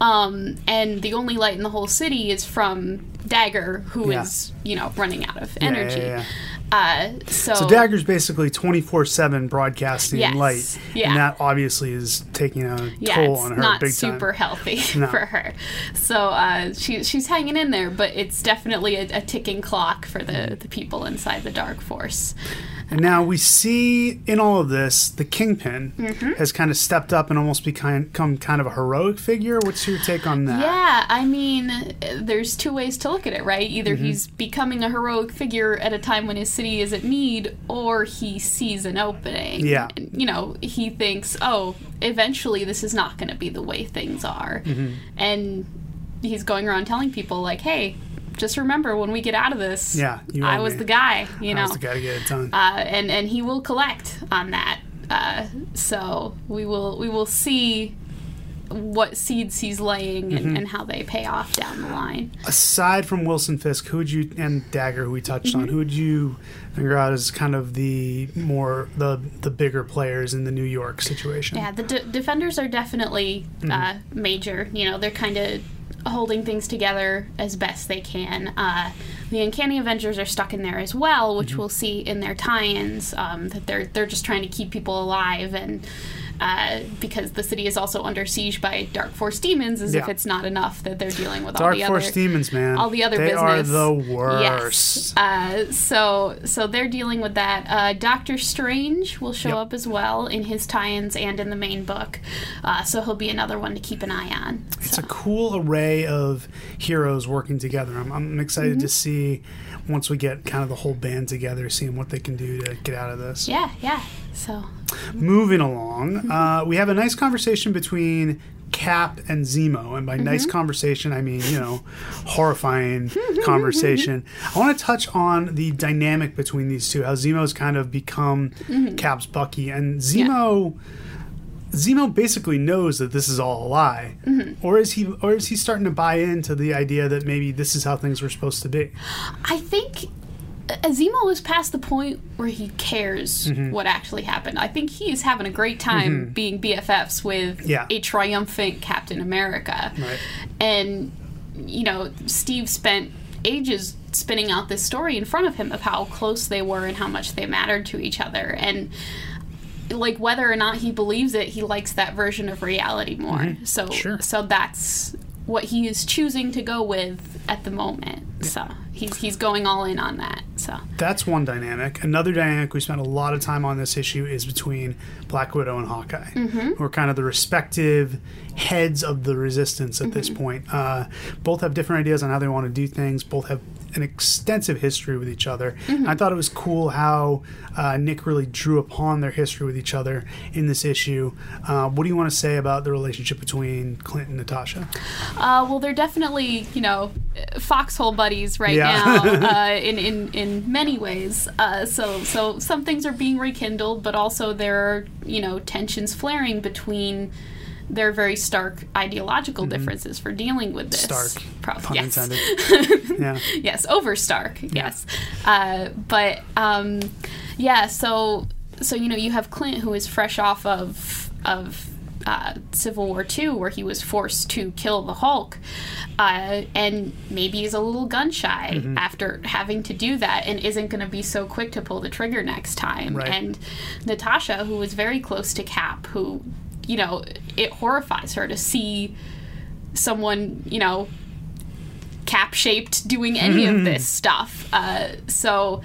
S4: Um, and the only light in the whole city is from Dagger, who is
S3: Yeah.
S4: you know running out of energy.
S3: yeah.
S4: Uh, so,
S3: So Dagger's basically 24/7 broadcasting
S4: Yes,
S3: light,
S4: yeah.
S3: and that obviously is taking a
S4: yeah,
S3: toll on her
S4: not
S3: big
S4: super
S3: time.
S4: healthy
S3: No.
S4: for her. So uh, she, she's hanging in there, but it's definitely a, a ticking clock for the, the people inside the Dark Force.
S3: And now we see in all of this, the Kingpin
S4: Mm-hmm.
S3: has kind of stepped up and almost become, become kind of a heroic figure. What's your take on that?
S4: Yeah, I mean, there's two ways to look at it, right? Either
S3: Mm-hmm.
S4: he's becoming a heroic figure at a time when his city is at need, or he sees an opening.
S3: Yeah.
S4: And, you know, he thinks, oh, eventually this is not going to be the way things are.
S3: Mm-hmm.
S4: And he's going around telling people, like, hey, just remember when we get out of this,
S3: Yeah,
S4: I was
S3: me.
S4: the guy, you
S3: I
S4: know.
S3: was the guy to get it done.
S4: uh, and and he will collect on that. Uh, so we will we will see what seeds he's laying and,
S3: Mm-hmm.
S4: and how they pay off down the line.
S3: Aside from Wilson Fisk, who would you and Dagger, who we touched on, who would you figure out as kind of the more the the bigger players in the New York situation?
S4: Yeah, the de- defenders are definitely
S3: Mm-hmm.
S4: uh, major. You know, they're kind of holding things together as best they can. Uh, the Uncanny Avengers are stuck in there as well, which
S3: Mm-hmm.
S4: we'll see in their tie-ins. Um, that they're they're just trying to keep people alive and. Uh, because the city is also under siege by Dark Force demons, as if it's not enough that they're dealing with all
S3: Dark
S4: the
S3: Force
S4: other
S3: demons, man.
S4: all the other
S3: they
S4: business.
S3: are the worst.
S4: Yes. Uh, so so they're dealing with that. Uh, Doctor Strange will show
S3: Yep.
S4: up as well in his tie-ins and in the main book. Uh, so he'll be another one to keep an eye on.
S3: It's
S4: So,
S3: a cool array of heroes working together. I'm, I'm excited
S4: Mm-hmm.
S3: to see once we get kind of the whole band together, seeing what they can do to get out of this.
S4: yeah, yeah. So
S3: Moving along, uh, we have a nice conversation between Cap and Zemo, and by nice
S4: Mm-hmm.
S3: conversation, I mean you know horrifying conversation. I want to touch on the dynamic between these two. How Zemo's kind of become
S4: Mm-hmm.
S3: Cap's Bucky, and Zemo. Zemo basically knows that this is all a lie,
S4: Mm-hmm.
S3: or is he? Or is he starting to buy into the idea that maybe this is how things were supposed to be?
S4: I think Azimo is past the point where he cares
S3: Mm-hmm.
S4: what actually happened. I think he is having a great time being BFFs with
S3: Yeah.
S4: a triumphant Captain America.
S3: Right.
S4: And, you know, Steve spent ages spinning out this story in front of him of how close they were and how much they mattered to each other. And, like whether or not he believes it, he likes that version of reality more. So
S3: Sure.
S4: so that's what he is choosing to go with at the moment. So he's he's going all in on that. So
S3: That's one dynamic. Another dynamic we spent a lot of time on this issue is between Black Widow and Hawkeye, who are kind of the respective heads of the resistance at this point. Uh, both have different ideas on how they want to do things. Both have an extensive history with each other. I thought it was cool how uh, Nick really drew upon their history with each other in this issue. Uh, what do you want to say about the relationship between Clint and Natasha?
S4: Uh, well, they're definitely, you know, foxhole buddies right
S3: Yeah.
S4: now uh, in, in in many ways. Uh, so so some things are being rekindled, but also there are you know tensions flaring between their very stark ideological differences for dealing with this.
S3: Mm-hmm. Stark, Pun
S4: yes.
S3: intended. yeah.
S4: yes, over Stark. Yes, uh, but um, yeah. So so you know you have Clint who is fresh off of of uh, Civil War II, where he was forced to kill the Hulk, uh, and maybe is a little gun shy
S3: Mm-hmm.
S4: after having to do that, and isn't going to be so quick to pull the trigger next time.
S3: Right.
S4: And Natasha, who was very close to Cap, who, you know, it horrifies her to see someone, you know, cap shaped doing any of this stuff. Uh, so,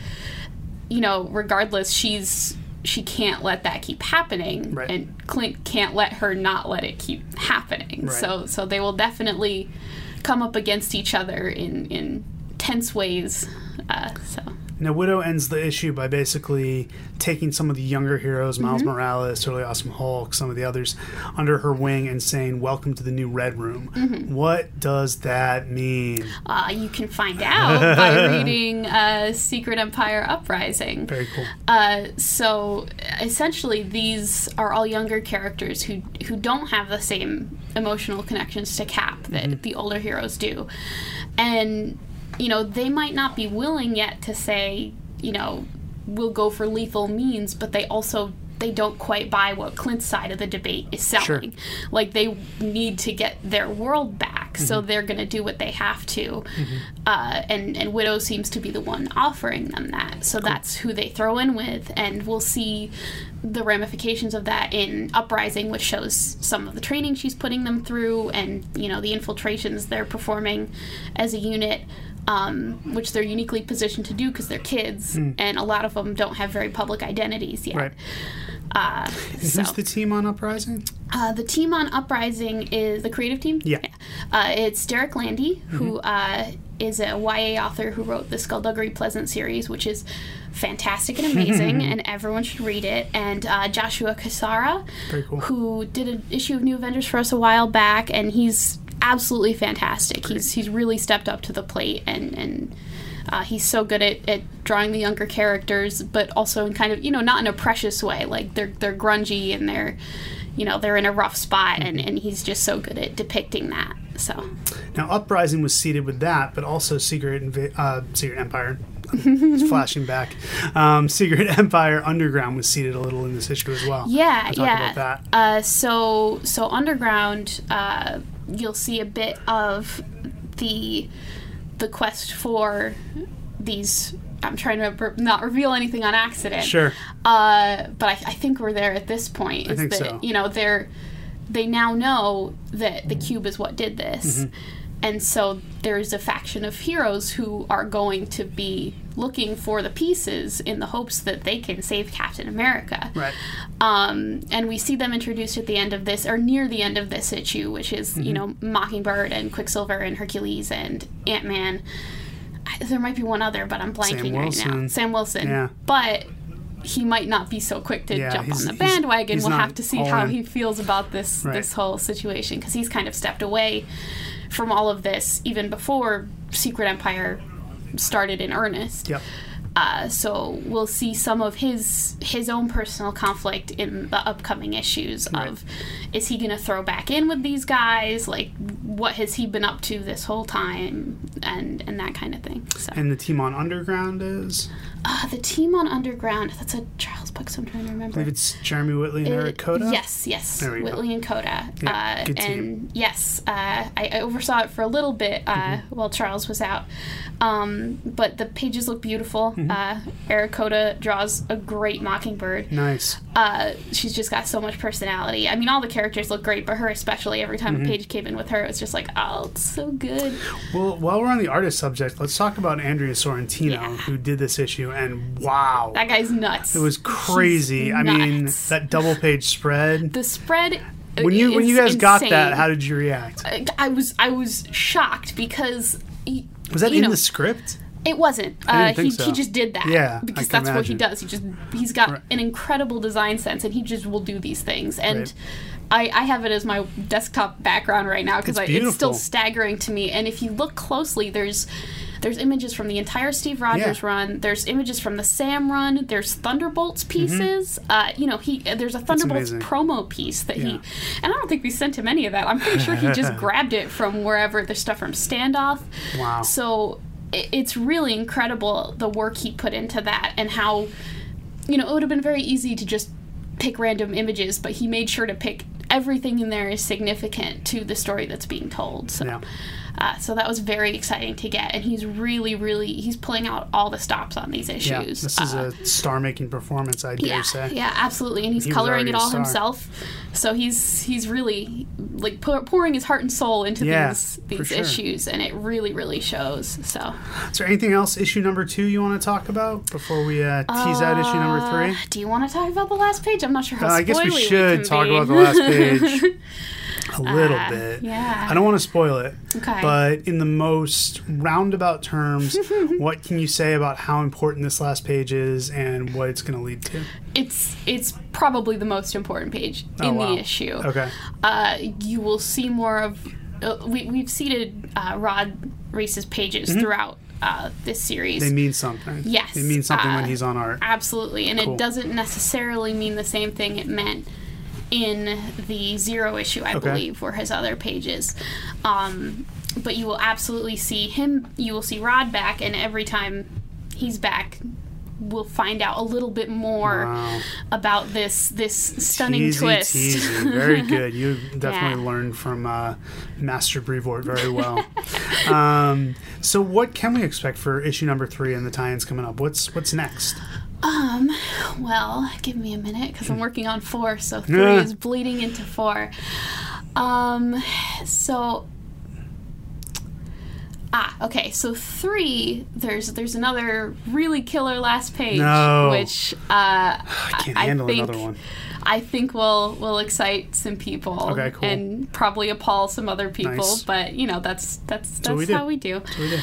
S4: you know, regardless, she's she can't let that keep happening,
S3: Right.
S4: and Clint can't let her not let it keep happening.
S3: Right.
S4: So, so they will definitely come up against each other in in tense ways. Uh, so.
S3: Now, Widow ends the issue by basically taking some of the younger heroes, Miles
S4: Mm-hmm.
S3: Morales, Totally Awesome Hulk, some of the others, under her wing and saying, Welcome to the new Red Room.
S4: Mm-hmm.
S3: What does that mean?
S4: Uh, you can find out by reading uh, Secret Empire Uprising.
S3: Very cool.
S4: Uh, so essentially, these are all younger characters who who don't have the same emotional connections to Cap that the older heroes do, and you know they might not be willing yet to say you know we'll go for lethal means, but they also they don't quite buy what Clint's side of the debate is selling. Like they need to get their world back, so they're going to do what they have to. Uh, and and Widow seems to be the one offering them that, so that's who they throw in with, and we'll see the ramifications of that in Uprising, which shows some of the training she's putting them through, and you know the infiltrations they're performing as a unit. Um, which they're uniquely positioned to do because they're kids, and a lot of them don't have very public identities yet.
S3: Right.
S4: Uh, so,
S3: Who's the team on Uprising?
S4: uh, the team on Uprising is the creative team.
S3: Yeah.
S4: Uh, it's Derek Landy, who uh, is a YA author who wrote the Skulduggery Pleasant series, which is fantastic and amazing, and everyone should read it. And uh, Joshua Cassara,
S3: Very cool.
S4: who did an issue of New Avengers for us a while back, and he's absolutely fantastic. He's he's really stepped up to the plate, and and uh, he's so good at, at drawing the younger characters, but also in kind of you know not in a precious way. Like they're they're grungy and they're you know they're in a rough spot, and and he's just so good at depicting that. So
S3: Now, Uprising was seeded with that, but also Secret Inva- uh, Secret Empire. It's flashing back. Um, Secret Empire Underground was seeded a little in this issue as well.
S4: Yeah,
S3: We'll
S4: yeah.
S3: about that.
S4: Uh, so so underground, uh, you'll see a bit of the the quest for these. I'm trying to re- not reveal anything on accident.
S3: Sure.
S4: Uh, but I, I think we're there at this point. Is
S3: think
S4: that
S3: so.
S4: you know they're they now know that the cube is what did this.
S3: Mm-hmm.
S4: And so there's a faction of heroes who are going to be looking for the pieces in the hopes that they can save Captain America.
S3: Right.
S4: Um, and we see them introduced at the end of this, or near the end of this issue, which is, you
S3: Mm-hmm.
S4: know, Mockingbird and Quicksilver and Hercules and Ant Man. There might be one other, but I'm blanking right now.
S3: Wilson.
S4: Sam Wilson.
S3: Yeah.
S4: But he might not be so quick to
S3: Yeah,
S4: jump on the bandwagon.
S3: he's
S4: we'll have to see how
S3: in.
S4: he feels about this
S3: Right.
S4: this whole situation because he's kind of stepped away from all of this even before Secret Empire started in earnest.
S3: Yep.
S4: Uh, so we'll see some of his his own personal conflict in the upcoming issues of is he going to throw back in with these guys? Like what has he been up to this whole time? And and that kind of thing so.
S3: And the team on Underground is,
S4: uh, the team on underground that's a charles book so i'm trying to remember.
S3: I believe it's Jeremy Whitley and Eric Koda.
S4: Yes, yes.
S3: There we go.
S4: Whitley and Koda.
S3: Yeah,
S4: uh,
S3: good team.
S4: and yes, uh, I, I oversaw it for a little bit uh,
S3: Mm-hmm.
S4: while Charles was out. Um, but the pages look beautiful.
S3: Mm-hmm.
S4: Uh, Eric Koda draws a great Mockingbird.
S3: Nice.
S4: Uh, she's just got so much personality. I mean, all the characters look great, but her especially. Every time
S3: Mm-hmm.
S4: a page came in with her, it was just like, oh, it's so good.
S3: Well, while we're on the artist subject, let's talk about Andrea Sorrentino,
S4: Yeah.
S3: who did this issue, and wow,
S4: That guy's nuts.
S3: it was crazy. I mean,
S4: nuts.
S3: that double page spread.
S4: the spread.
S3: When you when you guys got that, how did you react?
S4: I- I was I was shocked because. He,
S3: Was that in
S4: know,
S3: the script?
S4: It wasn't. Uh, he,
S3: so.
S4: he just did that.
S3: Yeah,
S4: because that's what he does. He just he's got
S3: Right.
S4: an incredible design sense, and he just will do these things. And
S3: Right.
S4: I, I have it as my desktop background right now because
S3: It's
S4: it's, still staggering to me. And if you look closely, there's there's images from the entire Steve Rogers
S3: Yeah.
S4: run. There's images from the Sam run. There's Thunderbolts pieces. Uh, you know, he there's a Thunderbolts
S3: Mm-hmm.
S4: promo piece that
S3: Yeah.
S4: he, and I don't think we sent him any of that. I'm pretty sure he just grabbed it from wherever the stuff from Standoff.
S3: Wow.
S4: So i- it's really incredible the work he put into that and how, you know, it would have been very easy to just pick random images, but he made sure to pick everything in there is significant to the story that's being told. So.
S3: Yeah.
S4: Uh, so that was very exciting to get, and he's really, really he's pulling out all the stops on these issues.
S3: Yeah, this is
S4: Uh,
S3: a star-making performance, I dare
S4: yeah,
S3: say.
S4: yeah, absolutely, and he's
S3: He
S4: coloring it all himself. So he's he's really like pour, pouring his heart and soul into
S3: Yeah,
S4: these these
S3: sure.
S4: issues, and it really, really shows. So
S3: Is there anything else, issue number two, you want to talk about before we uh, tease out issue number
S4: Uh,
S3: three?
S4: Do you want to talk about the last page? I'm not sure how.
S3: Uh, I guess we should
S4: can
S3: talk
S4: be.
S3: about the last page a little
S4: Uh,
S3: bit.
S4: yeah.
S3: I don't want to spoil it.
S4: Okay.
S3: But in the most roundabout terms, what can you say about how important this last page is and what it's going to lead to?
S4: It's it's probably the most important page
S3: Oh,
S4: in
S3: wow.
S4: the issue.
S3: Okay.
S4: Uh, you will see more of. Uh, we we've seeded uh, Rod Reis's pages throughout uh, this series.
S3: Mm-hmm. They mean something.
S4: Yes,
S3: They mean something when
S4: uh,
S3: he's on art.
S4: Absolutely, and
S3: Cool.
S4: it doesn't necessarily mean the same thing it meant in the zero issue, I
S3: Okay.
S4: believe, were his other pages. Um, but you will absolutely see him. You will see Rod back, and every time he's back, we'll find out a little bit more
S3: Wow.
S4: about this this stunning
S3: Teasy,
S4: twist.
S3: teasy. Very good. You definitely
S4: Yeah.
S3: learned from uh, Master Brevoort very well. um, so, what can we expect for issue number three and the tie-ins coming up? What's what's next?
S4: Um, well, give me a minute because I'm working on four, so three
S3: Yeah.
S4: is bleeding into four. Um, so ah, okay, so three. There's there's another really killer last page,
S3: No.
S4: which uh,
S3: I can't
S4: I
S3: handle
S4: think
S3: another one.
S4: I think will will excite some people,
S3: Okay, cool.
S4: and probably appall some other people.
S3: Nice.
S4: But you know that's that's
S3: what we
S4: that's
S3: do.
S4: how we do.
S3: What do we do?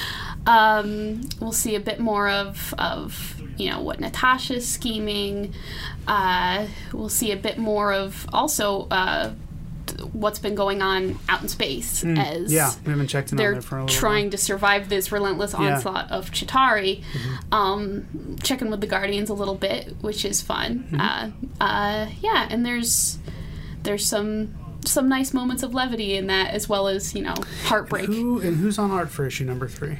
S4: Um, we'll see a bit more of of you know what Natasha's scheming. Uh, we'll see a bit more of also uh, what's been going on out in space as
S3: Hmm. Yeah, we haven't checked in
S4: they're
S3: there for a little
S4: trying to survive this relentless
S3: Yeah. Mm-hmm.
S4: onslaught of Chitauri. Um, checking with the Guardians a little bit, which is fun.
S3: Mm-hmm.
S4: Uh, uh, yeah, and there's there's some some nice moments of levity in that, as well as you know heartbreak.
S3: while. Who and who's on art for issue number three?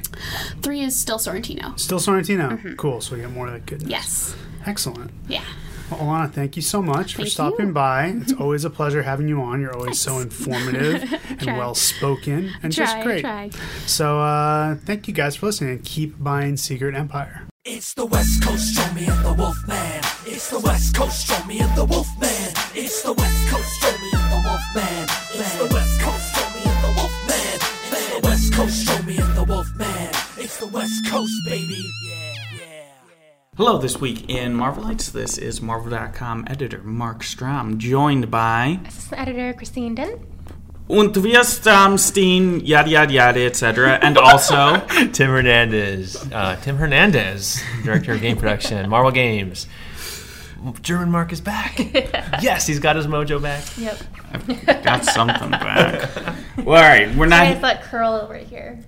S4: Three is still Sorrentino.
S3: Still Sorrentino. Cool. So we get more of that goodness.
S4: Mm-hmm. Yes.
S3: Excellent.
S4: Yeah.
S3: Well, Alanna, thank you so much for stopping
S4: you.
S3: by. It's always a pleasure having you on. You're always so informative and well spoken and just great.
S4: try.
S3: So, uh, thank you guys for listening and keep buying Secret Empire.
S1: It's the West Coast, show me and the Wolfman. It's the West Coast, show me and the Wolfman. It's the West Coast, Stromey and the Wolfman. It's the West Coast, Stromey and the Wolfman. It's the West Coast, Stromey and the Wolfman. It's the West Coast, baby. Yeah, yeah.
S5: Hello, this week in Marvelites. This is Marvel.com editor Mark Strom, joined by
S6: Assistant editor Christine Dinh.
S5: Und wir Stromstein, yada yada yada, etc. And also,
S7: Tim Hernandez. Uh, Tim Hernandez, director of game production, Marvel Games. German Mark is back. yes, he's got his mojo back.
S6: Yep.
S5: got something back. Well, all right, we're not.
S6: Nice,
S5: not.
S6: that curl over here.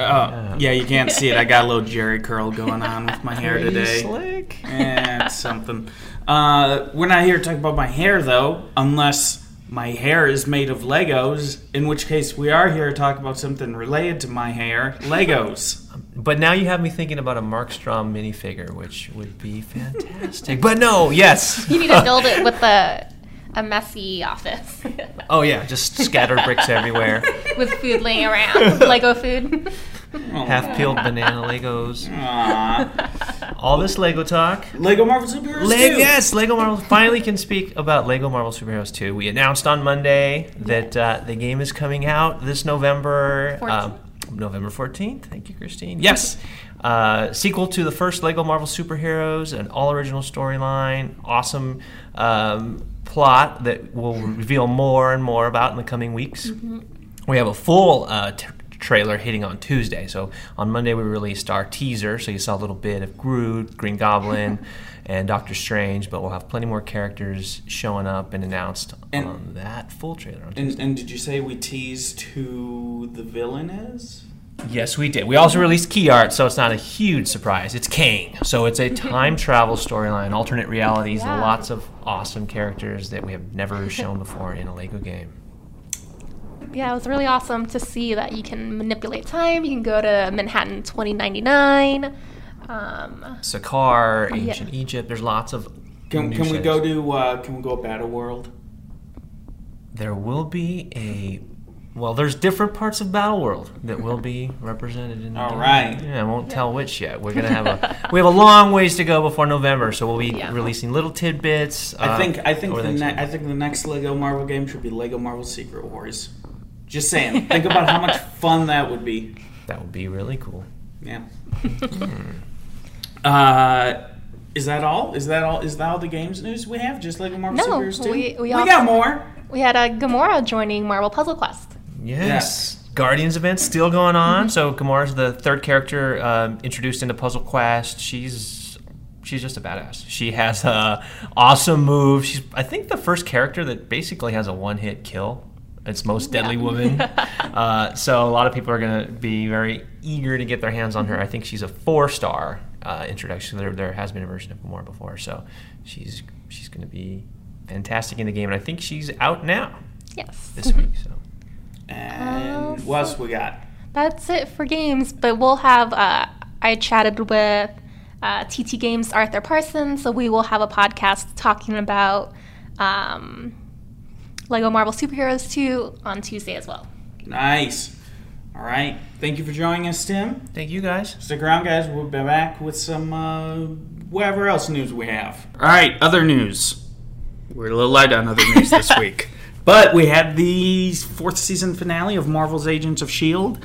S5: Oh, yeah, you can't see it. I got a little Jerry curl going on with my hair today.
S7: Slick.
S5: Eh, it's something. Uh, we're not here to talk about my hair, though, unless my hair is made of Legos, in which case we are here to talk about something related to my hair Legos.
S7: But now you have me thinking about a Mark Strom minifigure, which would be fantastic. but no, yes.
S6: You need to build it with a a messy office
S7: Oh yeah, just scattered bricks everywhere.
S6: with food laying around, Lego food.
S7: Half peeled banana Legos.
S5: Aw.
S7: All this Lego talk.
S5: Lego Marvel Superheroes
S7: Leg-
S5: 2.
S7: yes, Lego Marvel finally can speak about Lego Marvel Superheroes 2. We announced on Monday that uh, the game is coming out this November. um, November 14th. Thank you, Christine. Yes. Uh, sequel to the first Lego Marvel Superheroes, an all original storyline, awesome um, plot that we'll reveal more and more about in the coming weeks. We have a full uh, t- trailer hitting on Tuesday. So on Monday we released our teaser, so you saw a little bit of Groot, Green Goblin, and Doctor Strange. But we'll have plenty more characters showing up and announced
S5: And-
S7: on that full trailer. On
S5: And, and did you say we teased who the villain is?
S7: Yes, we did. We also released key art, so it's not a huge surprise. It's Kang, so it's a time travel storyline, alternate realities, and
S6: Yeah.
S7: lots of awesome characters that we have never shown before in a Lego game.
S6: Yeah, it was really awesome to see that you can manipulate time. You can go to Manhattan 2099. Um,
S7: Sakaar,
S6: Yeah.
S7: ancient Egypt. There's lots of.
S5: Can,
S7: new
S5: can we go to uh, can we go Battle World?
S7: there will be a. Well, there's different parts of Battle World that will be represented in. the
S5: All
S7: game.
S5: right.
S7: Yeah, I won't tell which yet. We're gonna have a. we have a long ways to go before November, so we'll be
S6: Yeah.
S7: releasing little tidbits.
S5: I
S7: uh,
S5: think I think
S7: over
S5: the
S7: next
S5: ne- I think the next Lego Marvel game should be Lego Marvel Secret Wars. Just saying. think about how much fun that would be.
S7: that would be really cool.
S5: Yeah. uh, is that all? Is that all? Is that all the games news we have? Just Lego Marvel
S6: No,
S5: Superheroes 2?
S6: we- we
S5: got more.
S6: We had a Gamora joining Marvel Puzzle Quest.
S7: Yes. Guardians event still going on. So Gamora's the third character um, introduced into Puzzle Quest. She's she's just a badass. She has a awesome move. She's I think the first character that basically has a one hit kill. It's most deadly woman. uh, so a lot of people are going to be very eager to get their hands on her. I think she's a four star uh, introduction. There, there has been a version of Gamora before, so she's she's going to be fantastic in the game, and I think she's out now
S6: Yes.
S7: this week. So.
S5: And what else we got?
S6: That's it for games, but we'll have. Uh, I chatted with uh, TT Games Arthur Parsons, so we will have a podcast talking about um, Lego Marvel Superheroes 2 on Tuesday as well.
S5: Nice. All right. Thank you for joining us, Tim.
S7: Thank you guys.
S5: Stick around, guys. We'll be back with some uh, whatever else news we have. All right, other news. We're a little light on other news this week. But we had the fourth season finale of Marvel's Agents of S.H.I.E.L.D.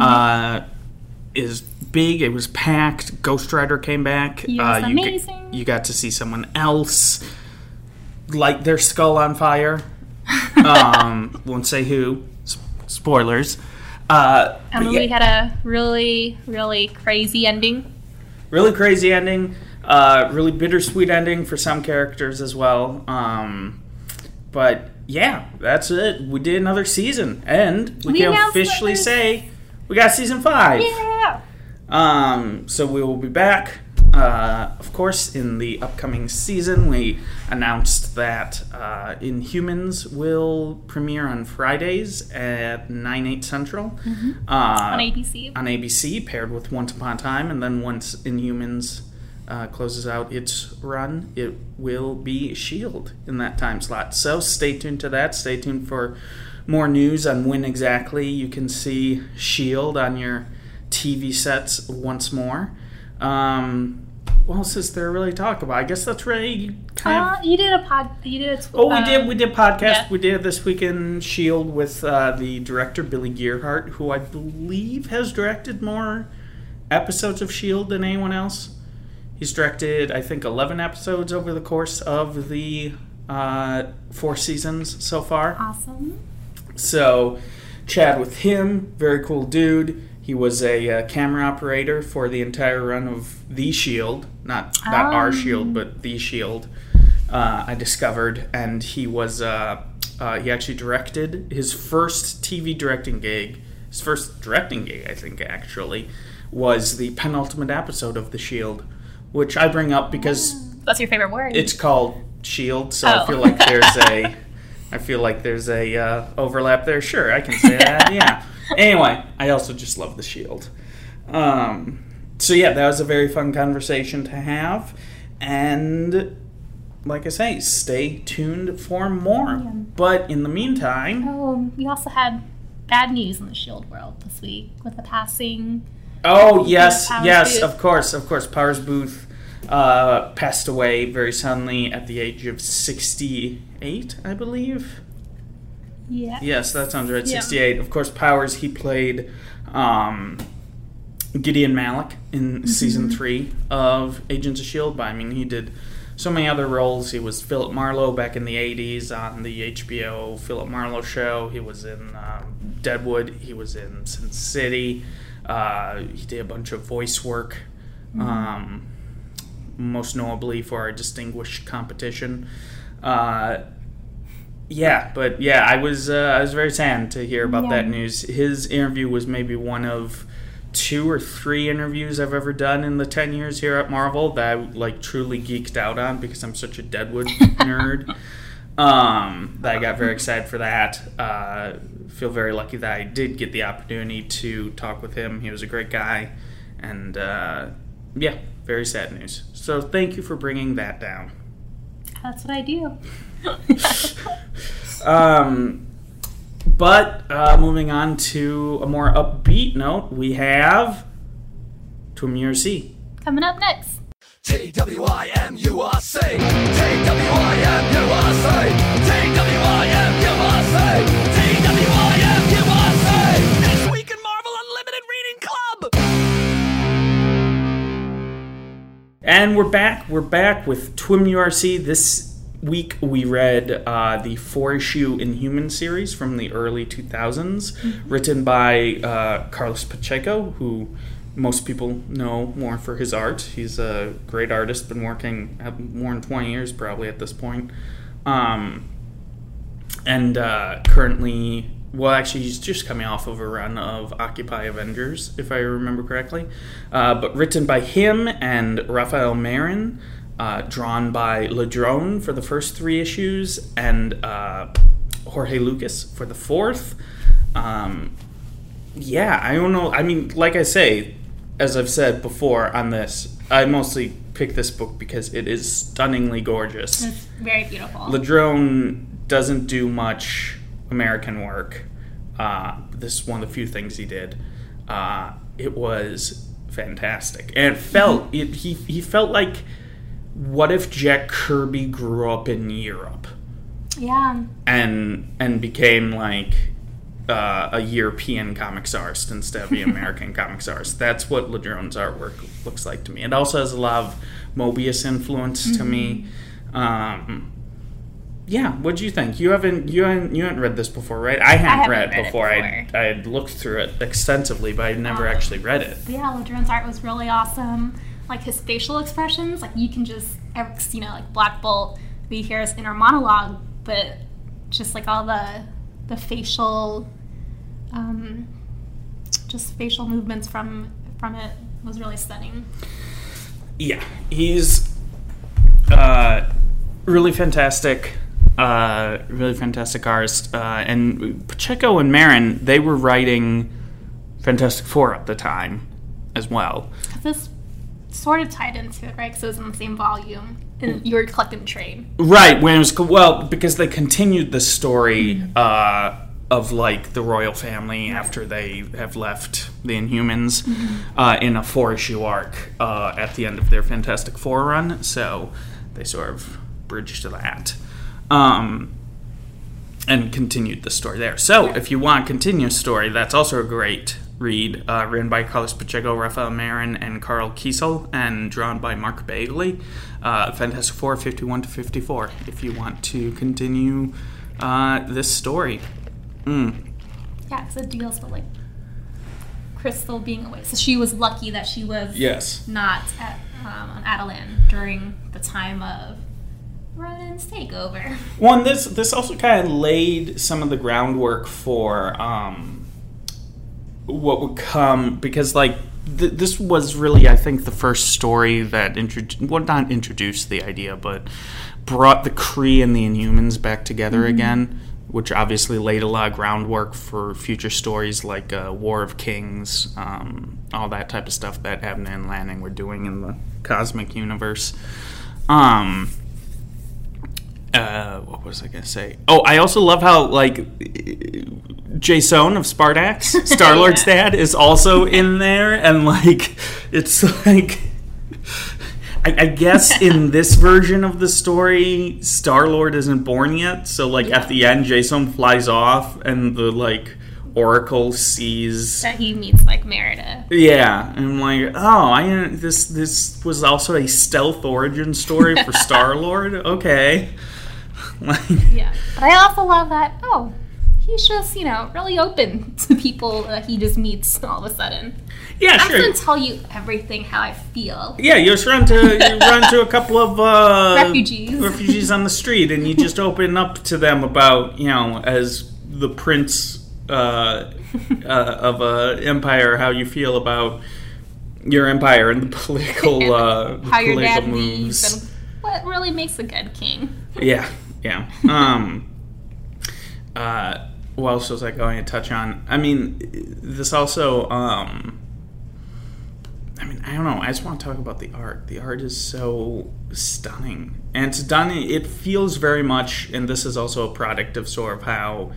S5: Uh, is big. It was packed. Ghost Rider came back.
S4: He
S5: uh,
S4: was
S5: you, g- you got to see someone else light their skull on fire. um, won't say who. S- spoilers. Uh,
S6: And
S5: yeah.
S6: we had a really, really crazy ending.
S5: really crazy ending uh, really bittersweet ending for some characters as well um, but yeah that's it we did another season and we,
S6: We
S5: can officially say we got season five
S6: Yeah.
S5: um, so we will be back uh, of course in the upcoming season we announced that uh, inhumans will premiere on fridays at 9 8 central uh,
S6: Mm-hmm. On ABC.
S5: on ABC, paired with Once Upon a Time, and then once Inhumans uh, closes out its run, it will be Shield in that time slot. So stay tuned to that. Stay tuned for more news on when exactly you can see Shield on your TV sets once more. Um, what else is there really to talk about? I guess that's really kind of
S6: Uh, you did a pod. You did a. Tw-
S5: Oh, we
S6: uh,
S5: did. We did podcast.
S6: yeah.
S5: We did this weekend Shield with uh, the director Billy Gierhart, who I believe has directed more episodes of Shield than anyone else. He's directed, I think, eleven episodes over the course of the uh, four seasons so far.
S6: Awesome.
S5: So, chat with him. Very cool dude. He was a uh, camera operator for the entire run of The Shield, not not our Shield, but The Shield. Uh, I discovered, and he was uh, uh, he actually directed his first TV directing gig. His first directing gig, I think, actually, was the penultimate episode of The Shield, which I bring up because
S6: That's your favorite word.
S5: it's called Shield, so I
S6: Oh.
S5: feel like there's a, I feel like there's a uh, overlap there. Sure, I can say that. Yeah. Anyway, I also just love the Shield. Um, so yeah, that was a very fun conversation to have, and like I say, stay tuned for more. But in the meantime,
S6: Oh, we also had bad news in the Shield world this week with the passing.
S5: oh yes, yes,
S6: Boothe.
S5: of course, of course, Powers Boothe. Uh, passed away very suddenly at the age of 68, I believe.
S6: Yeah.
S5: Yes, that sounds right.
S6: Yeah.
S5: 68. Of course, Powers, he played um, Gideon Malik in season three of Agents of S.H.I.E.L.D., but I mean, he did so many other roles. He was Philip Marlowe back in the 80s on the HBO Philip Marlowe show. He was in um, Deadwood. He was in Sin City. Uh, he did a bunch of voice work. Um, most notably for our distinguished competition. Uh, yeah, but yeah, I was uh, I was very sad to hear about that news. His interview was maybe one of two or three interviews I've ever done in the ten years here at Marvel that I like truly geeked out on because I'm such a Deadwood nerd. Um, that I got very excited for that. Uh, feel very lucky that I did get the opportunity to talk with him. He was a great guy, and uh, yeah, very sad news. So thank you for bringing that down.
S6: That's what I do.
S5: Um, but uh, moving on to a more upbeat note, we have Twim URC.
S6: Coming up next.
S1: T-W-I-M-U-R-C T-W-I-M-U-R-C T-W-I-M-U-R-C T-W-I-M-U-R-C
S5: And we're back. We're back with Twim URC. This week we read uh, the four issue Inhuman series from the early 2000s, written by uh, Carlos Pacheco, who most people know more for his art. He's a great artist, been working more than 20 years probably at this point. Um, and uh, currently, well, actually, he's just coming off of a run of Occupy Avengers, if I remember correctly. Uh, but written by him and Rafael Marín, uh, drawn by Ladrönn for the first three issues, and uh, Jorge Lucas for the fourth. Um, yeah, I don't know. I mean, like I say, as I've said before on this, I mostly pick this book because it is stunningly gorgeous.
S6: It's very beautiful.
S5: Ladrönn doesn't do much American work. Uh, this is one of the few things he did. Uh, it was fantastic, and it felt it, he he felt like what if Jack Kirby grew up in Europe
S6: yeah.
S5: and and became like uh, a European comics artist instead of the American comics artist. That's what Ladrönn's artwork looks like to me. It also has a lot of Moebius influence to me. Um, yeah, what do you think? You haven't you haven't you haven't read this before, right? I hadn't
S6: haven't
S5: read,
S6: read it
S5: before. I. I had looked through it extensively, but I never
S6: Oh.
S5: actually read it.
S6: Yeah, Ladrönn's art was really awesome. Like his facial expressions, like you can just, you know, like Black Bolt, we hear his inner monologue, but just like all the the facial, um, just facial movements from from it was really stunning.
S5: Yeah, he's uh, really fantastic. Uh, really fantastic artist. Uh, and Pacheco and Marin, they were writing Fantastic Four at the time as well.
S6: This sort of tied into it, right? Because it was in the same volume, and you were collecting trade.
S5: Right, when it was well because they continued the story uh, of like the royal family after they have left the Inhumans uh, in a four issue arc uh, at the end of their Fantastic Four run. So they sort of bridged to that. Um, and continued the story there. So, if you want a continuous story, that's also a great read, uh, written by Carlos Pacheco, Rafael Marín, and Karl Kesel, and drawn by Mark Bagley. Uh, Fantastic Four, 51 to 54, if you want to continue uh, this story. Mm.
S6: Yeah, because it deals with like Crystal being away. So she was lucky that she was
S5: Yes.
S6: not at um, on Attilan during the time of Ronan's takeover.
S5: One, this this also kind of laid some of the groundwork for um, what would come because like th- this was really I think the first story that introduced well not introduced the idea but brought the Kree and the Inhumans back together again, which obviously laid a lot of groundwork for future stories like uh, War of Kings, um, all that type of stuff that Abnett and Lanning were doing in the cosmic universe. Um, uh, what was I gonna say? Oh, I also love how like Jason of Spartax, Star Lord's dad, is also in there, and like it's like. I, I guess in this version of the story, Star Lord isn't born yet. So, like at the end, Jason flies off, and the like Oracle sees
S6: That he meets like Meredith.
S5: yeah, and I'm like, oh, I this this was also a stealth origin story for Star Lord. Okay, like,
S6: Yeah. But I also love that, oh, he's just, you know, really open to people that he just meets all of a sudden.
S5: yeah,
S6: I'm
S5: sure.
S6: going to tell you everything how I feel.
S5: Yeah, you just run to you run to a couple of uh,
S6: Refugees.
S5: refugees on the street, and you just open up to them about you know as the prince uh, uh, of a empire, how you feel about your empire and the political uh, the
S6: how your
S5: political
S6: dad
S5: moves.
S6: leaves and what really makes a good king.
S5: Yeah, yeah. Um, uh, what else was I going to touch on? I mean, this also, um, I mean, I don't know. I just want to talk about the art. The art is so stunning, and it's done. It feels very much, and this is also a product of sort of how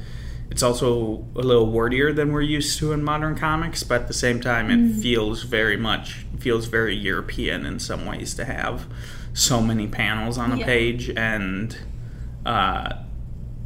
S5: it's also a little wordier than we're used to in modern comics, but at the same time, it feels very much feels very European in some ways to have so many panels on a
S6: Yeah.
S5: page and uh,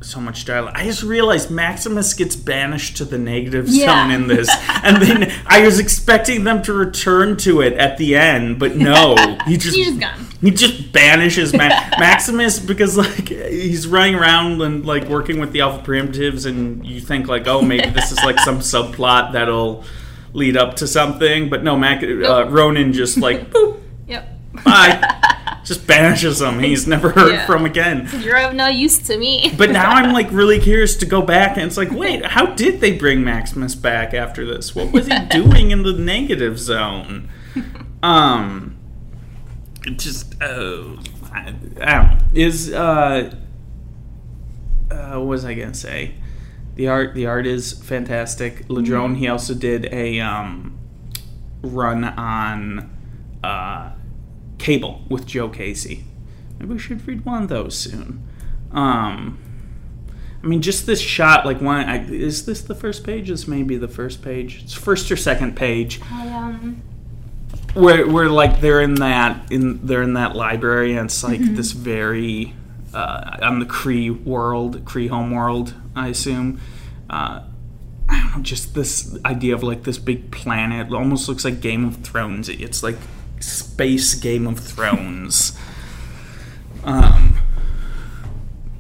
S5: so much dialogue. I just realized Maximus gets banished to the negative
S6: Yeah.
S5: zone in this, and then I was expecting them to return to it at the end, but no, he just
S6: He's gone.
S5: he just banishes Ma- Maximus because like he's running around and like working with the Alpha Primitives, and you think like, oh, maybe this is like some subplot that'll lead up to something, but no, Mac- uh, Ronan just like boop,
S6: Yep.
S5: bye, just banishes him. He's never heard
S6: Yeah.
S5: from again.
S6: You're of no use to me.
S5: But now I'm like really curious to go back and it's like, wait, how did they bring Maximus back after this? What was he doing in the negative zone? Um, it just uh, I, I don't know. Is uh, uh, what was I gonna say? The art, the art is fantastic. Ladrönn, he also did a um, run on uh, Cable with Joe Casey. Maybe we should read one of those soon. Um, I mean, just this shot, like why I, is this the first page? This may be the first page. It's first or second page
S6: I, um,
S5: where where like they're in that in they're in that library and it's like this very uh, on the Kree world, Kree home world, I assume. Uh, I don't know, just this idea of like this big planet. It almost looks like Game of Thrones. It's like space Game of Thrones. Um,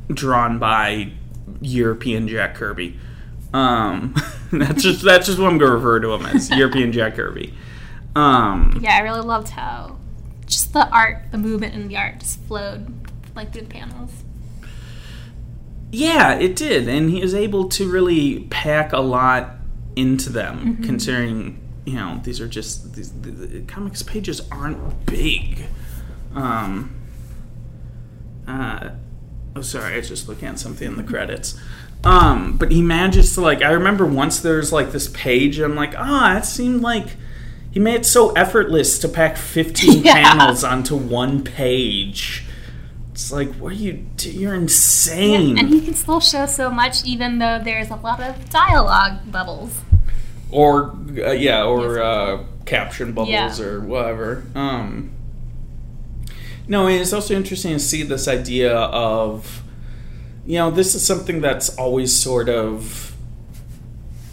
S5: drawn by European Jack Kirby. Um, that's just that's just what I'm gonna refer to him as European Jack Kirby. Um,
S6: yeah, I really loved how just the art, the movement in the art just flowed like through the panels.
S5: Yeah, it did, and he was able to really pack a lot into them. Considering, you know, these are just these, the, the comics pages aren't big. Um. Uh, oh, sorry, I was just looking at something in the credits. Um, but he manages to like. I remember once there's like this page, I'm like, ah, it seemed like he made it so effortless to pack 15
S6: Yeah.
S5: panels onto one page. It's like, what are you? Do? You're insane.
S6: And he can still show so much, even though there's a lot of dialogue bubbles.
S5: Or uh, yeah, or uh, caption bubbles
S6: Yeah.
S5: or whatever. Um, no, and it's also interesting to see this idea of, you know, this is something that's always sort of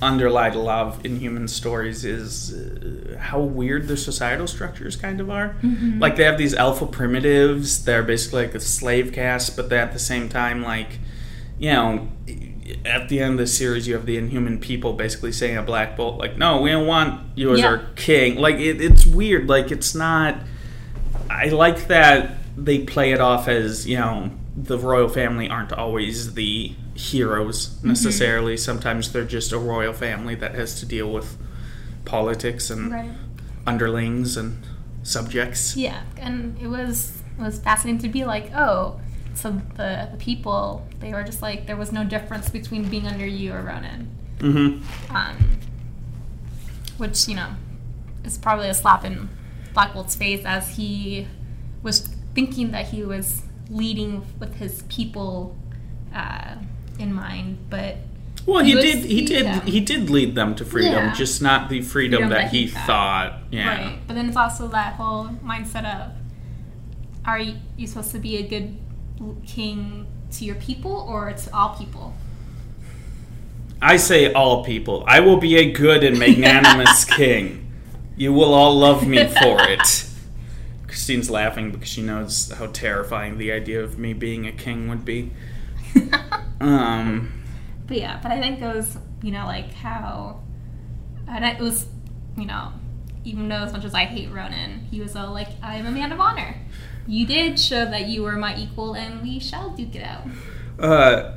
S5: underlied a lot of Inhuman stories is uh, how weird their societal structures kind of are. Like they have these alpha primitives, they're basically like a slave caste, but they at the same time like, you know, at the end of the series, you have the Inhuman people basically saying a Black Bolt, like, "No, we don't want you as
S6: Yeah.
S5: our king." Like, it, it's weird. Like, it's not. I like that they play it off as you know the royal family aren't always the heroes mm-hmm. necessarily. Sometimes they're just a royal family that has to deal with politics and
S6: Right.
S5: underlings and subjects.
S6: Yeah, and it was it was fascinating to be like, oh, so the the people they were just like there was no difference between being under you or Ronan,
S5: Mm-hmm.
S6: um, which you know is probably a slap in Black Bolt's face as he was thinking that he was leading with his people uh, in mind, but
S5: Well,
S6: He
S5: did. He did.
S6: yeah.
S5: He did lead them to freedom,
S6: Yeah.
S5: just not the freedom,
S6: Freedom
S5: that,
S6: that
S5: he
S6: thought.
S5: thought. Yeah.
S6: Right. But then it's also that whole mindset of are you, you supposed to be a good king to your people or to all people?
S5: I say all people. I will be a good and magnanimous king. You will all love me for it. Christine's laughing because she knows how terrifying the idea of me being a king would be. Um,
S6: But yeah, but I think it was, you know, like how, and it was, you know, even though as much as I hate Ronan, he was all like, I'm a man of honor. You did show that you were my equal and we shall duke it out.
S5: uh,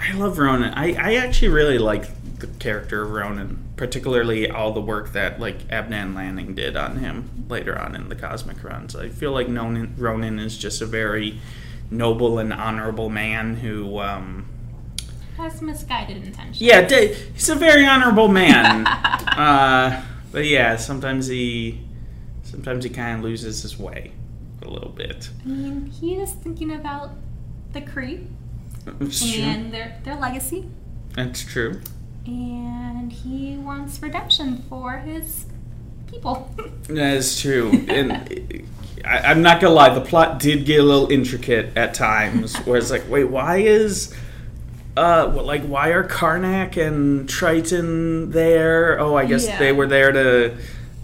S5: I love Ronan. I, I actually really like the character of Ronan, particularly all the work that like Abnett and Lanning did on him later on in the Cosmic Runs. I feel like Ronan, Ronan is just a very noble and honorable man who. Um,
S6: Has misguided intentions.
S5: Yeah, d- he's a very honorable man. uh, but yeah, sometimes he sometimes he kind of loses his way a little bit.
S6: I mean, he is thinking about the
S5: true.
S6: and their their legacy,
S5: That's true.
S6: and he wants redemption for his people.
S5: That is true. And I, I'm not gonna lie, the plot did get a little intricate at times, where it's like, wait, why is, uh, what, like, why are Karnak and Triton there? Oh, I guess
S6: Yeah.
S5: they were there to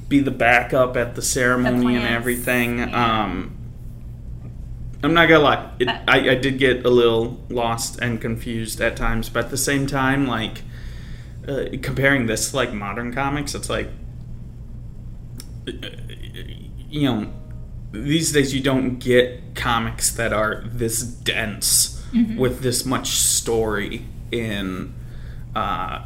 S5: be the backup at the ceremony and everything.
S6: Yeah.
S5: Um, I'm not gonna lie, it, I, I did get a little lost and confused at times, but at the same time, like, uh, comparing this to like modern comics, it's like you know, these days you don't get comics that are this dense with this much story in uh,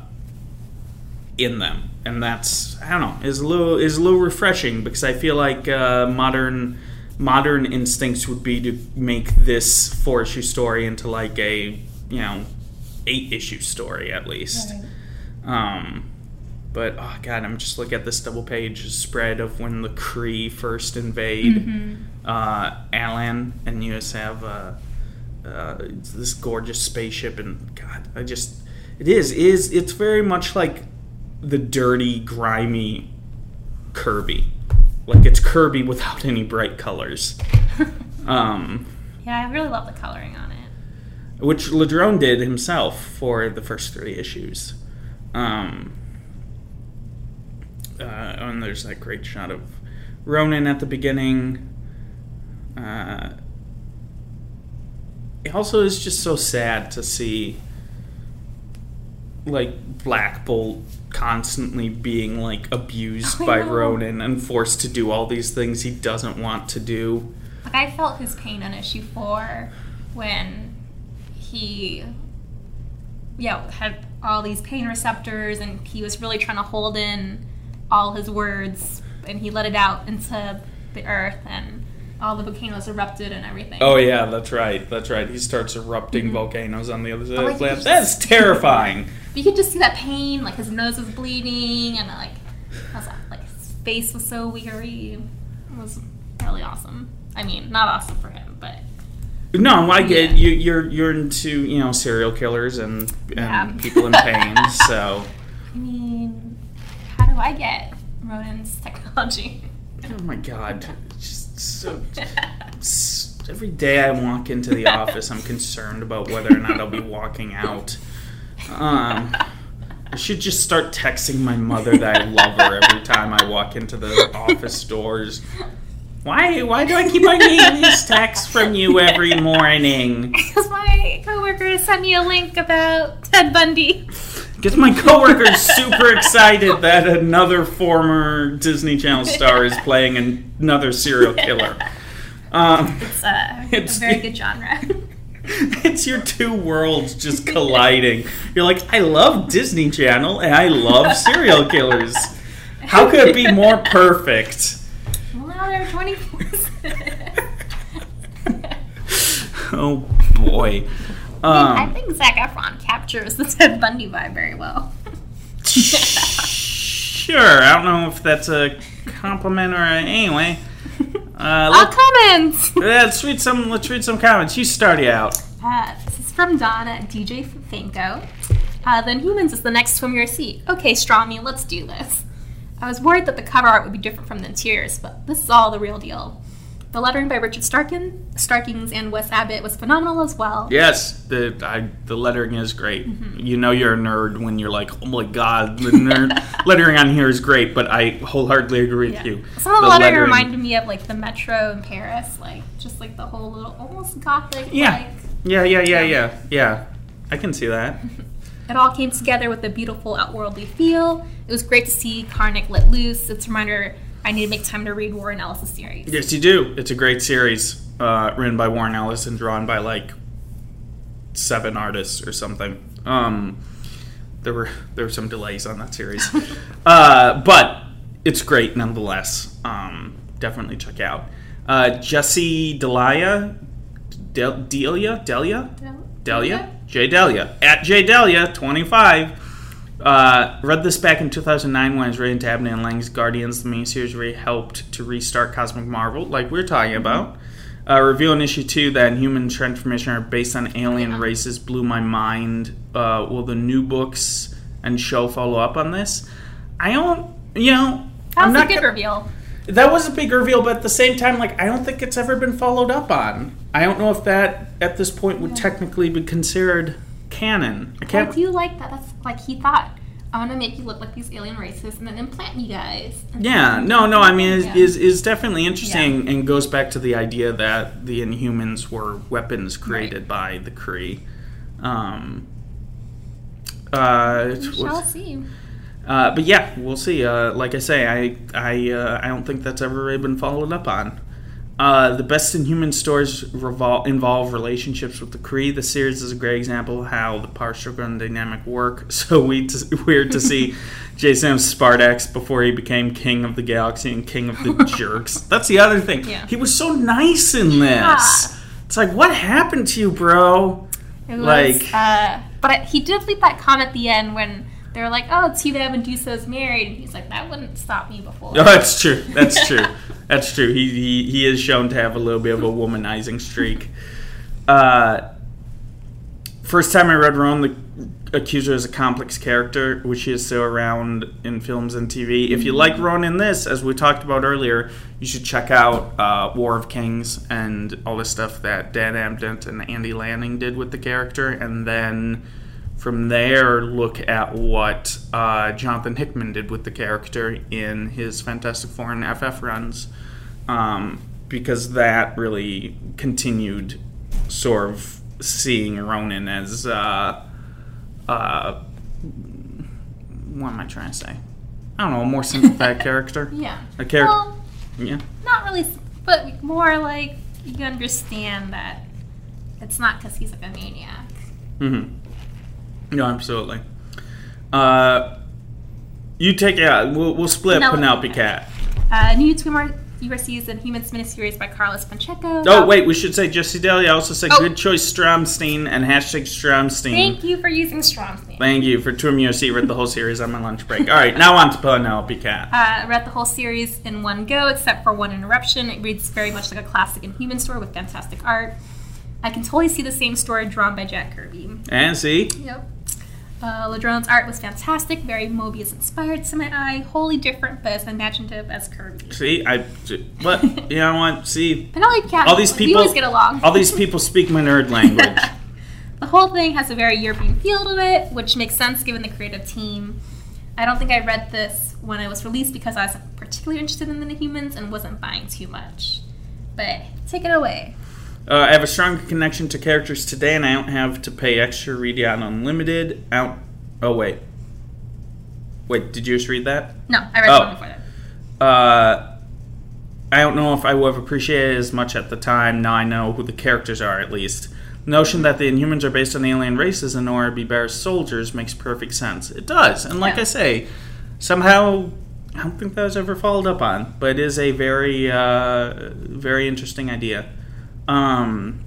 S5: in them, and that's I don't know is a little is a little refreshing because I feel like uh, modern modern instincts would be to make this four issue story into like a you know eight issue story at least. Um, but oh god, I'm just looking at this double page spread of when the Kree first invade uh, Alan, and you just have uh, uh, this gorgeous spaceship, and God, I just it is is it's very much like the dirty, grimy Kirby, like it's Kirby without any bright colors. um,
S6: yeah, I really love the coloring on it.
S5: which Ladrönn did himself for the first three issues. Um, uh, and there's that great shot of Ronan at the beginning. Uh, it also is just so sad to see, like Black Bolt constantly being like abused by. Ronan and forced to do all these things he doesn't want to do.
S6: Like I felt his pain on issue four when he, yeah, had all these pain receptors and he was really trying to hold in all his words and he let it out into the earth and all the volcanoes erupted and everything.
S5: Oh yeah, that's right. That's right. He starts erupting mm-hmm. volcanoes on the other side
S6: Oh,
S5: of the planet. That's terrifying.
S6: You could just see that pain, like his nose was bleeding and like, was, like his face was so weary. It was really awesome. I mean, not awesome for him, but
S5: No, I get
S6: Yeah.
S5: you. You're you're into you know serial killers and and
S6: Yeah.
S5: people in pain. so
S6: I mean, how do I get Ronan's technology?
S5: oh my god, so every day I walk into the office, I'm concerned about whether or not I'll be walking out. Um, I should just start texting my mother that I love her every time I walk into the office doors. Why? Why do I keep on getting these texts from you every morning?
S6: Because my coworker sent me a link about Ted Bundy.
S5: Because my coworker's super excited that another former Disney Channel star is playing another serial killer. Um,
S6: It's, uh,
S5: It's-
S6: a very good genre.
S5: it's your two worlds just colliding. You're like, I love Disney Channel and I love serial killers. How could it be more perfect?
S6: well, now there are 24.
S5: Oh boy.
S6: I
S5: Um,
S6: think Zac Efron captures the Ted Bundy vibe very well.
S5: sure. I don't know if that's a compliment or a, anyway. Uh,
S6: All
S5: let,
S6: comments!
S5: let's read some. Let's read some comments. You start it out.
S6: Uh, this is from Donna DJ Fanko. Uh, then humans is the next Twim URC. Okay, Strami, let's do this. I was worried that the cover art would be different from the interiors, but this is all the real deal. The lettering by Richard Starkin, Starkings and Wes Abbott was phenomenal as well.
S5: Yes, the I, the lettering is great.
S6: Mm-hmm.
S5: You know you're a nerd when you're like, oh my god, the nerd lettering on here is great. But I wholeheartedly agree with you.
S6: Some of the, lettering, reminded me of like the metro in Paris, like just like the whole little almost gothic.
S5: Yeah.
S6: Like,
S5: Yeah, yeah, yeah, yeah, yeah. I can see that.
S6: It all came together with a beautiful outworldly feel. It was great to see Karnak let loose. It's a reminder I need to make time to read Warren Ellis' series.
S5: Yes, you do. It's a great series, uh, written by Warren Ellis and drawn by like seven artists or something. Um, there were there were some delays on that series, uh, but it's great nonetheless. Um, definitely check out uh, Jesse Delia, Del- Delia, Delia, Delia, J Delia at J Delia twenty five. Uh, read this back in 2009 when I was reading Dabney and Lang's Guardians, the main miniseries really helped to restart Cosmic Marvel, like we are talking about. Uh, reveal in issue two that human transformation are based on alien races blew my mind. Uh, will the new books and show follow up on this? I don't, you know,
S6: That was a
S5: gonna-
S6: reveal.
S5: that was a big reveal, but at the same time, like I don't think it's ever been followed up on. I don't know if that at this point would technically be considered canon. I
S6: I
S5: can't.
S6: do you like that. That's like he thought. I want to make you look like these alien races and then implant you guys.
S5: Yeah, no, no. I mean, is
S6: Yeah.
S5: is, is definitely interesting and goes back to the idea that the Inhumans were weapons created by the Kree. Um, uh,
S6: We shall see.
S5: Uh, but yeah, we'll see. Uh, like I say, I I uh, I don't think that's ever really been followed up on. Uh, the best Inhuman stories revol- involve relationships with the Kree. The series is a great example of how the power struggle and dynamic work. So we t- weird to see Jason Spartax before he became king of the galaxy and king of the jerks. That's the other thing.
S6: Yeah.
S5: He was so nice in this.
S6: Yeah.
S5: It's like, what happened to you, bro?
S6: It was,
S5: Like-
S6: uh, but he did leave that comment at the end when they're like, "Oh, too bad Medusa's married." And he's like, "That wouldn't stop me before."
S5: Oh, that's true. That's true. That's true. He, he he is shown to have a little bit of a womanizing streak. Uh, first time I read Ronan, the accuser is a complex character, which is still around in films and TV. If you like Ronan in this, as we talked about earlier, you should check out uh, War of Kings and all the stuff that Dan Abnett and Andy Lanning did with the character, and then from there look at what uh, Jonathan Hickman did with the character in his Fantastic Four and FF runs, um, because that really continued sort of seeing Ronan as uh, uh, what am I trying to say? I don't know, a more sympathetic character.
S6: Yeah.
S5: A character.
S6: Well,
S5: yeah.
S6: not really, but more like you understand that it's not because he's like a maniac.
S5: Mm-hmm. No, absolutely. Uh, you take yeah. We'll, we'll split
S6: Penelope
S5: Penelope Cat.
S6: Uh, new Twin UR season Humans miniseries by Carlos Pacheco.
S5: Oh wait, we should say Jesse Daly. I also say
S6: Oh.
S5: good choice Stromstein and hashtag Stromstein.
S6: Thank you for using Stromstein.
S5: Thank you for your seat. Read the whole series on my lunch break. All right, now on to Penelope Cat.
S6: Uh, read the whole series in one go, except for one interruption. It reads very much like a classic Inhuman story with fantastic art. I can totally see the same story drawn by Jack Kirby.
S5: And see,
S6: Yep. Uh, Ladrönn's art was fantastic, very Moebius inspired to my eye, wholly different but as imaginative as Kirby.
S5: see, I what you know what? See,
S6: Penelope Cat,
S5: all these people,
S6: always get along.
S5: all these people speak my nerd language.
S6: The whole thing has a very European feel to it, which makes sense given the creative team. I don't think I read this when it was released because I wasn't particularly interested in the humans and wasn't buying too much. But take it away.
S5: Uh, I have a strong connection to characters today, and I don't have to pay extra. Read it on unlimited. Out. Oh wait. Wait, did you just read that?
S6: No, I read
S5: Oh.
S6: one before that.
S5: Uh, I don't know if I would have appreciated it as much at the time. Now I know who the characters are, at least. The notion that the Inhumans are based on alien races and nor be better soldiers makes perfect sense. It does, and like
S6: Yeah.
S5: I say, somehow I don't think that was ever followed up on, but it is a very, uh, very interesting idea. Um,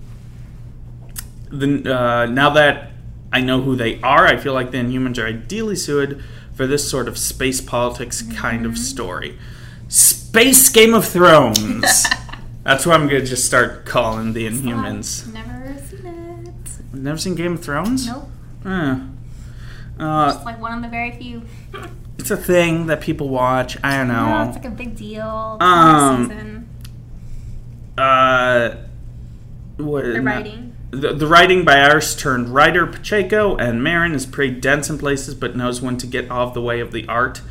S5: the, uh, now that I know who they are, I feel like the Inhumans are ideally suited for this sort of space politics kind of story. Space Game of Thrones. That's what I'm gonna just start calling the Inhumans.
S6: Never seen it.
S5: Never seen Game of Thrones?
S6: Nope.
S5: Uh, uh,
S6: It's like one of the very few.
S5: it's a thing that people watch. I don't
S6: No,
S5: know.
S6: it's like a big deal.
S5: Um,
S6: season.
S5: Uh, what,
S6: The writing.
S5: The, the writing by Irish turned writer Pacheco and Marin is pretty dense in places, but knows when to get out of the way of the art.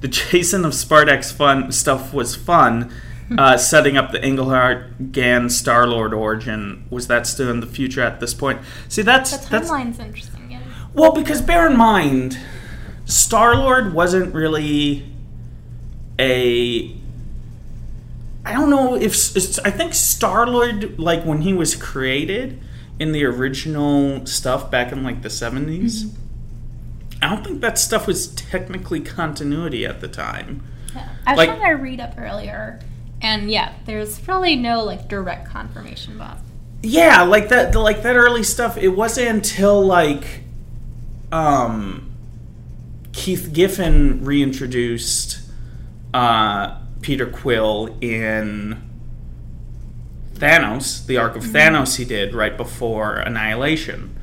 S5: The Jason of Spartax fun stuff was fun. Uh, setting up the Englehart Gan Star Lord origin was that still in the future at this point? See, that's
S6: The
S5: that's
S6: timeline's interesting. Yeah.
S5: well because bear in mind, Star Lord wasn't really a. I don't know if I think Star Lord like when he was created in the original stuff back in like the 70s I don't think that stuff was technically continuity at the time.
S6: Yeah. I was
S5: Like-
S6: trying to read up earlier, and yeah, there's really no like direct confirmation about.
S5: Yeah, like that like that early stuff it wasn't until like um Keith Giffen reintroduced uh, Peter Quill in Thanos, the arc of Thanos he did right before Annihilation.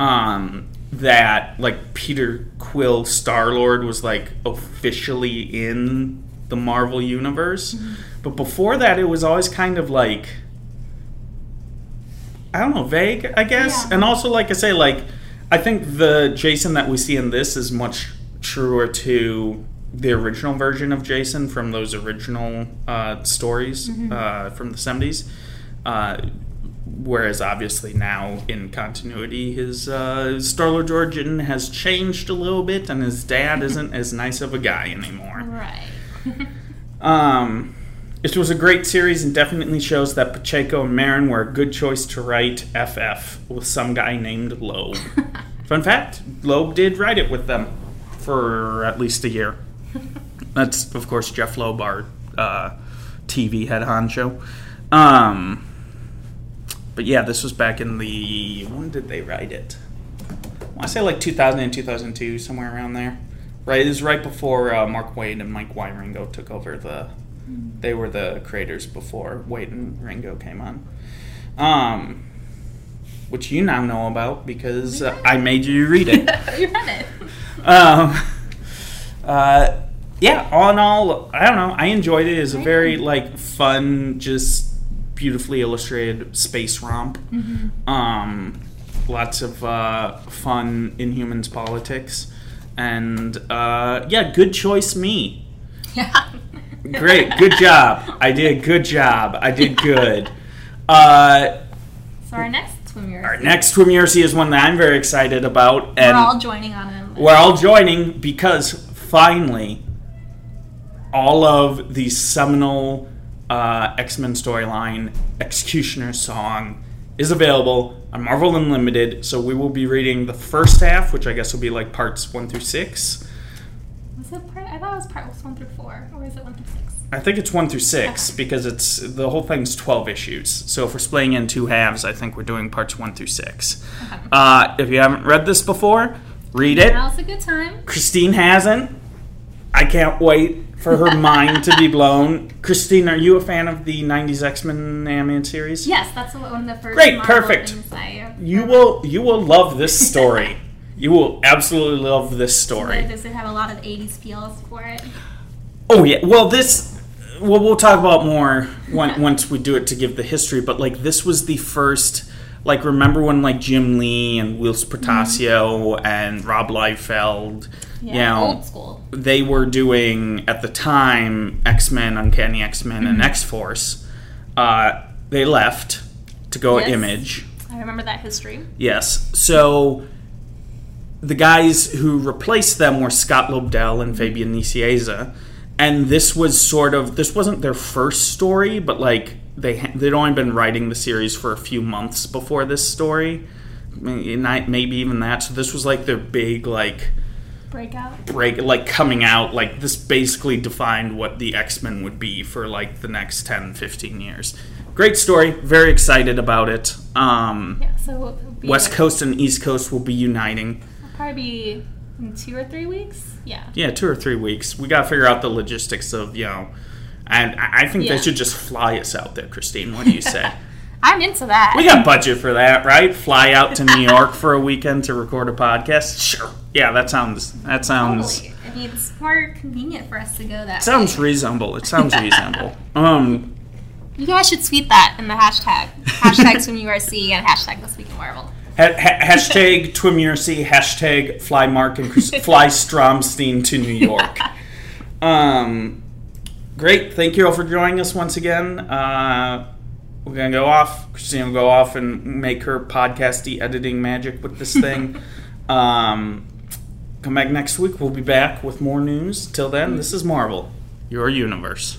S5: Um, that like Peter Quill Star Lord was like officially in the Marvel universe, but before that it was always kind of like I don't know, vague, I guess.
S4: Yeah.
S5: And also, like I say, like I think the Jason that we see in this is much truer to the original version of Jason from those original uh, stories uh, from the seventies. Uh, whereas obviously now in continuity, his uh, Star Lord origin has changed a little bit, and his dad isn't as nice of a guy anymore.
S4: Right.
S5: Um, it was a great series and definitely shows that Pacheco and Marín were a good choice to write FF with some guy named Loeb. Fun fact Loeb did write it with them for at least a year. That's, of course, Jeph Loeb, our uh, TV head honcho. Um, but yeah, this was back in the. When did they write it? I say like 2000 and 2002, somewhere around there. Right, it was right before uh, Mark Waid and Mike Wieringo took over the. They were the creators before Wade and Ringo came on. Um, which you now know about because uh, I made you read it.
S4: you read it.
S5: um, uh, yeah, all in all, I don't know. I enjoyed it. It's a very like fun, just beautifully illustrated space romp. Um, lots of uh, fun Inhumans politics, and uh, yeah, good choice, me.
S6: Yeah.
S5: Great, good job. I did good job. I did good. Uh,
S6: So our next swim
S5: our next Twim URC is one that I'm very excited about, and We're
S6: all joining on it.
S5: we're all joining because finally all of the seminal uh, x-men storyline executioner song is available on marvel unlimited so we will be reading the first half which i guess will be like parts one through six
S6: Was it part? I thought it was part one through four, or is it one through six?
S5: i think it's one through six because it's the whole thing's 12 issues so if we're splitting in two halves i think we're doing parts one through six uh, if you haven't read this before read it
S6: Now's a good time.
S5: Christine hasn't. I can't wait for her mind to be blown. Christine, are you a fan of the '90s X-Men animated series?
S6: Yes, that's one of the first.
S5: Great,
S6: Marvel
S5: perfect.
S6: I
S5: You will. You will love this story. you will absolutely love this
S6: So
S5: story.
S6: Does it have a lot of '80s feels for it?
S5: Oh yeah. Well, this. Well, we'll talk about more when, once we do it to give the history. But like, this was the first. Like, remember when like Jim Lee and Whilce Portacio mm-hmm. and Rob Liefeld, you know,
S6: old school.
S5: they were doing at the time X Men, Uncanny X Men,
S6: Mm-hmm.
S5: and X Force. Uh, they left to go
S6: Yes.
S5: Image.
S6: I remember that history.
S5: Yes. So the guys who replaced them were Scott Lobdell and Fabian Nicieza. And this was sort of this wasn't their first story, but like they they'd only been writing the series for a few months before this story, maybe even that. So this was like their big like
S6: Breakout.
S5: break like coming out like this basically defined what the x-men would be for like the next 10 15 years great story very excited about it um,
S6: Yeah. So
S5: west
S6: like-
S5: coast and east coast will be uniting
S6: probably be in two or three weeks. Yeah.
S5: yeah two or three weeks we gotta figure out the logistics of you know and i I think
S6: Yeah.
S5: they should just fly us out there christine what do you say
S6: I'm into that.
S5: we got budget for that right fly out to new york for a weekend to record a podcast sure yeah that sounds that sounds
S6: Totally. I mean, it's more convenient for us to go that.
S5: sounds
S6: way.
S5: reasonable it sounds reasonable um
S6: You guys should tweet that in the hashtag. Hashtag TwimURC and hashtag This Week in Marvel.
S5: Ha- ha- hashtag TwimURC, hashtag fly Mark and Chris- fly Stromstein to New York. Um, great. Thank you all for joining us once again. Uh, we're to go off. Christine will go off and make her podcasty editing magic with this thing. um, come back next week. We'll be back with more news. Till then, this is Marvel, your universe.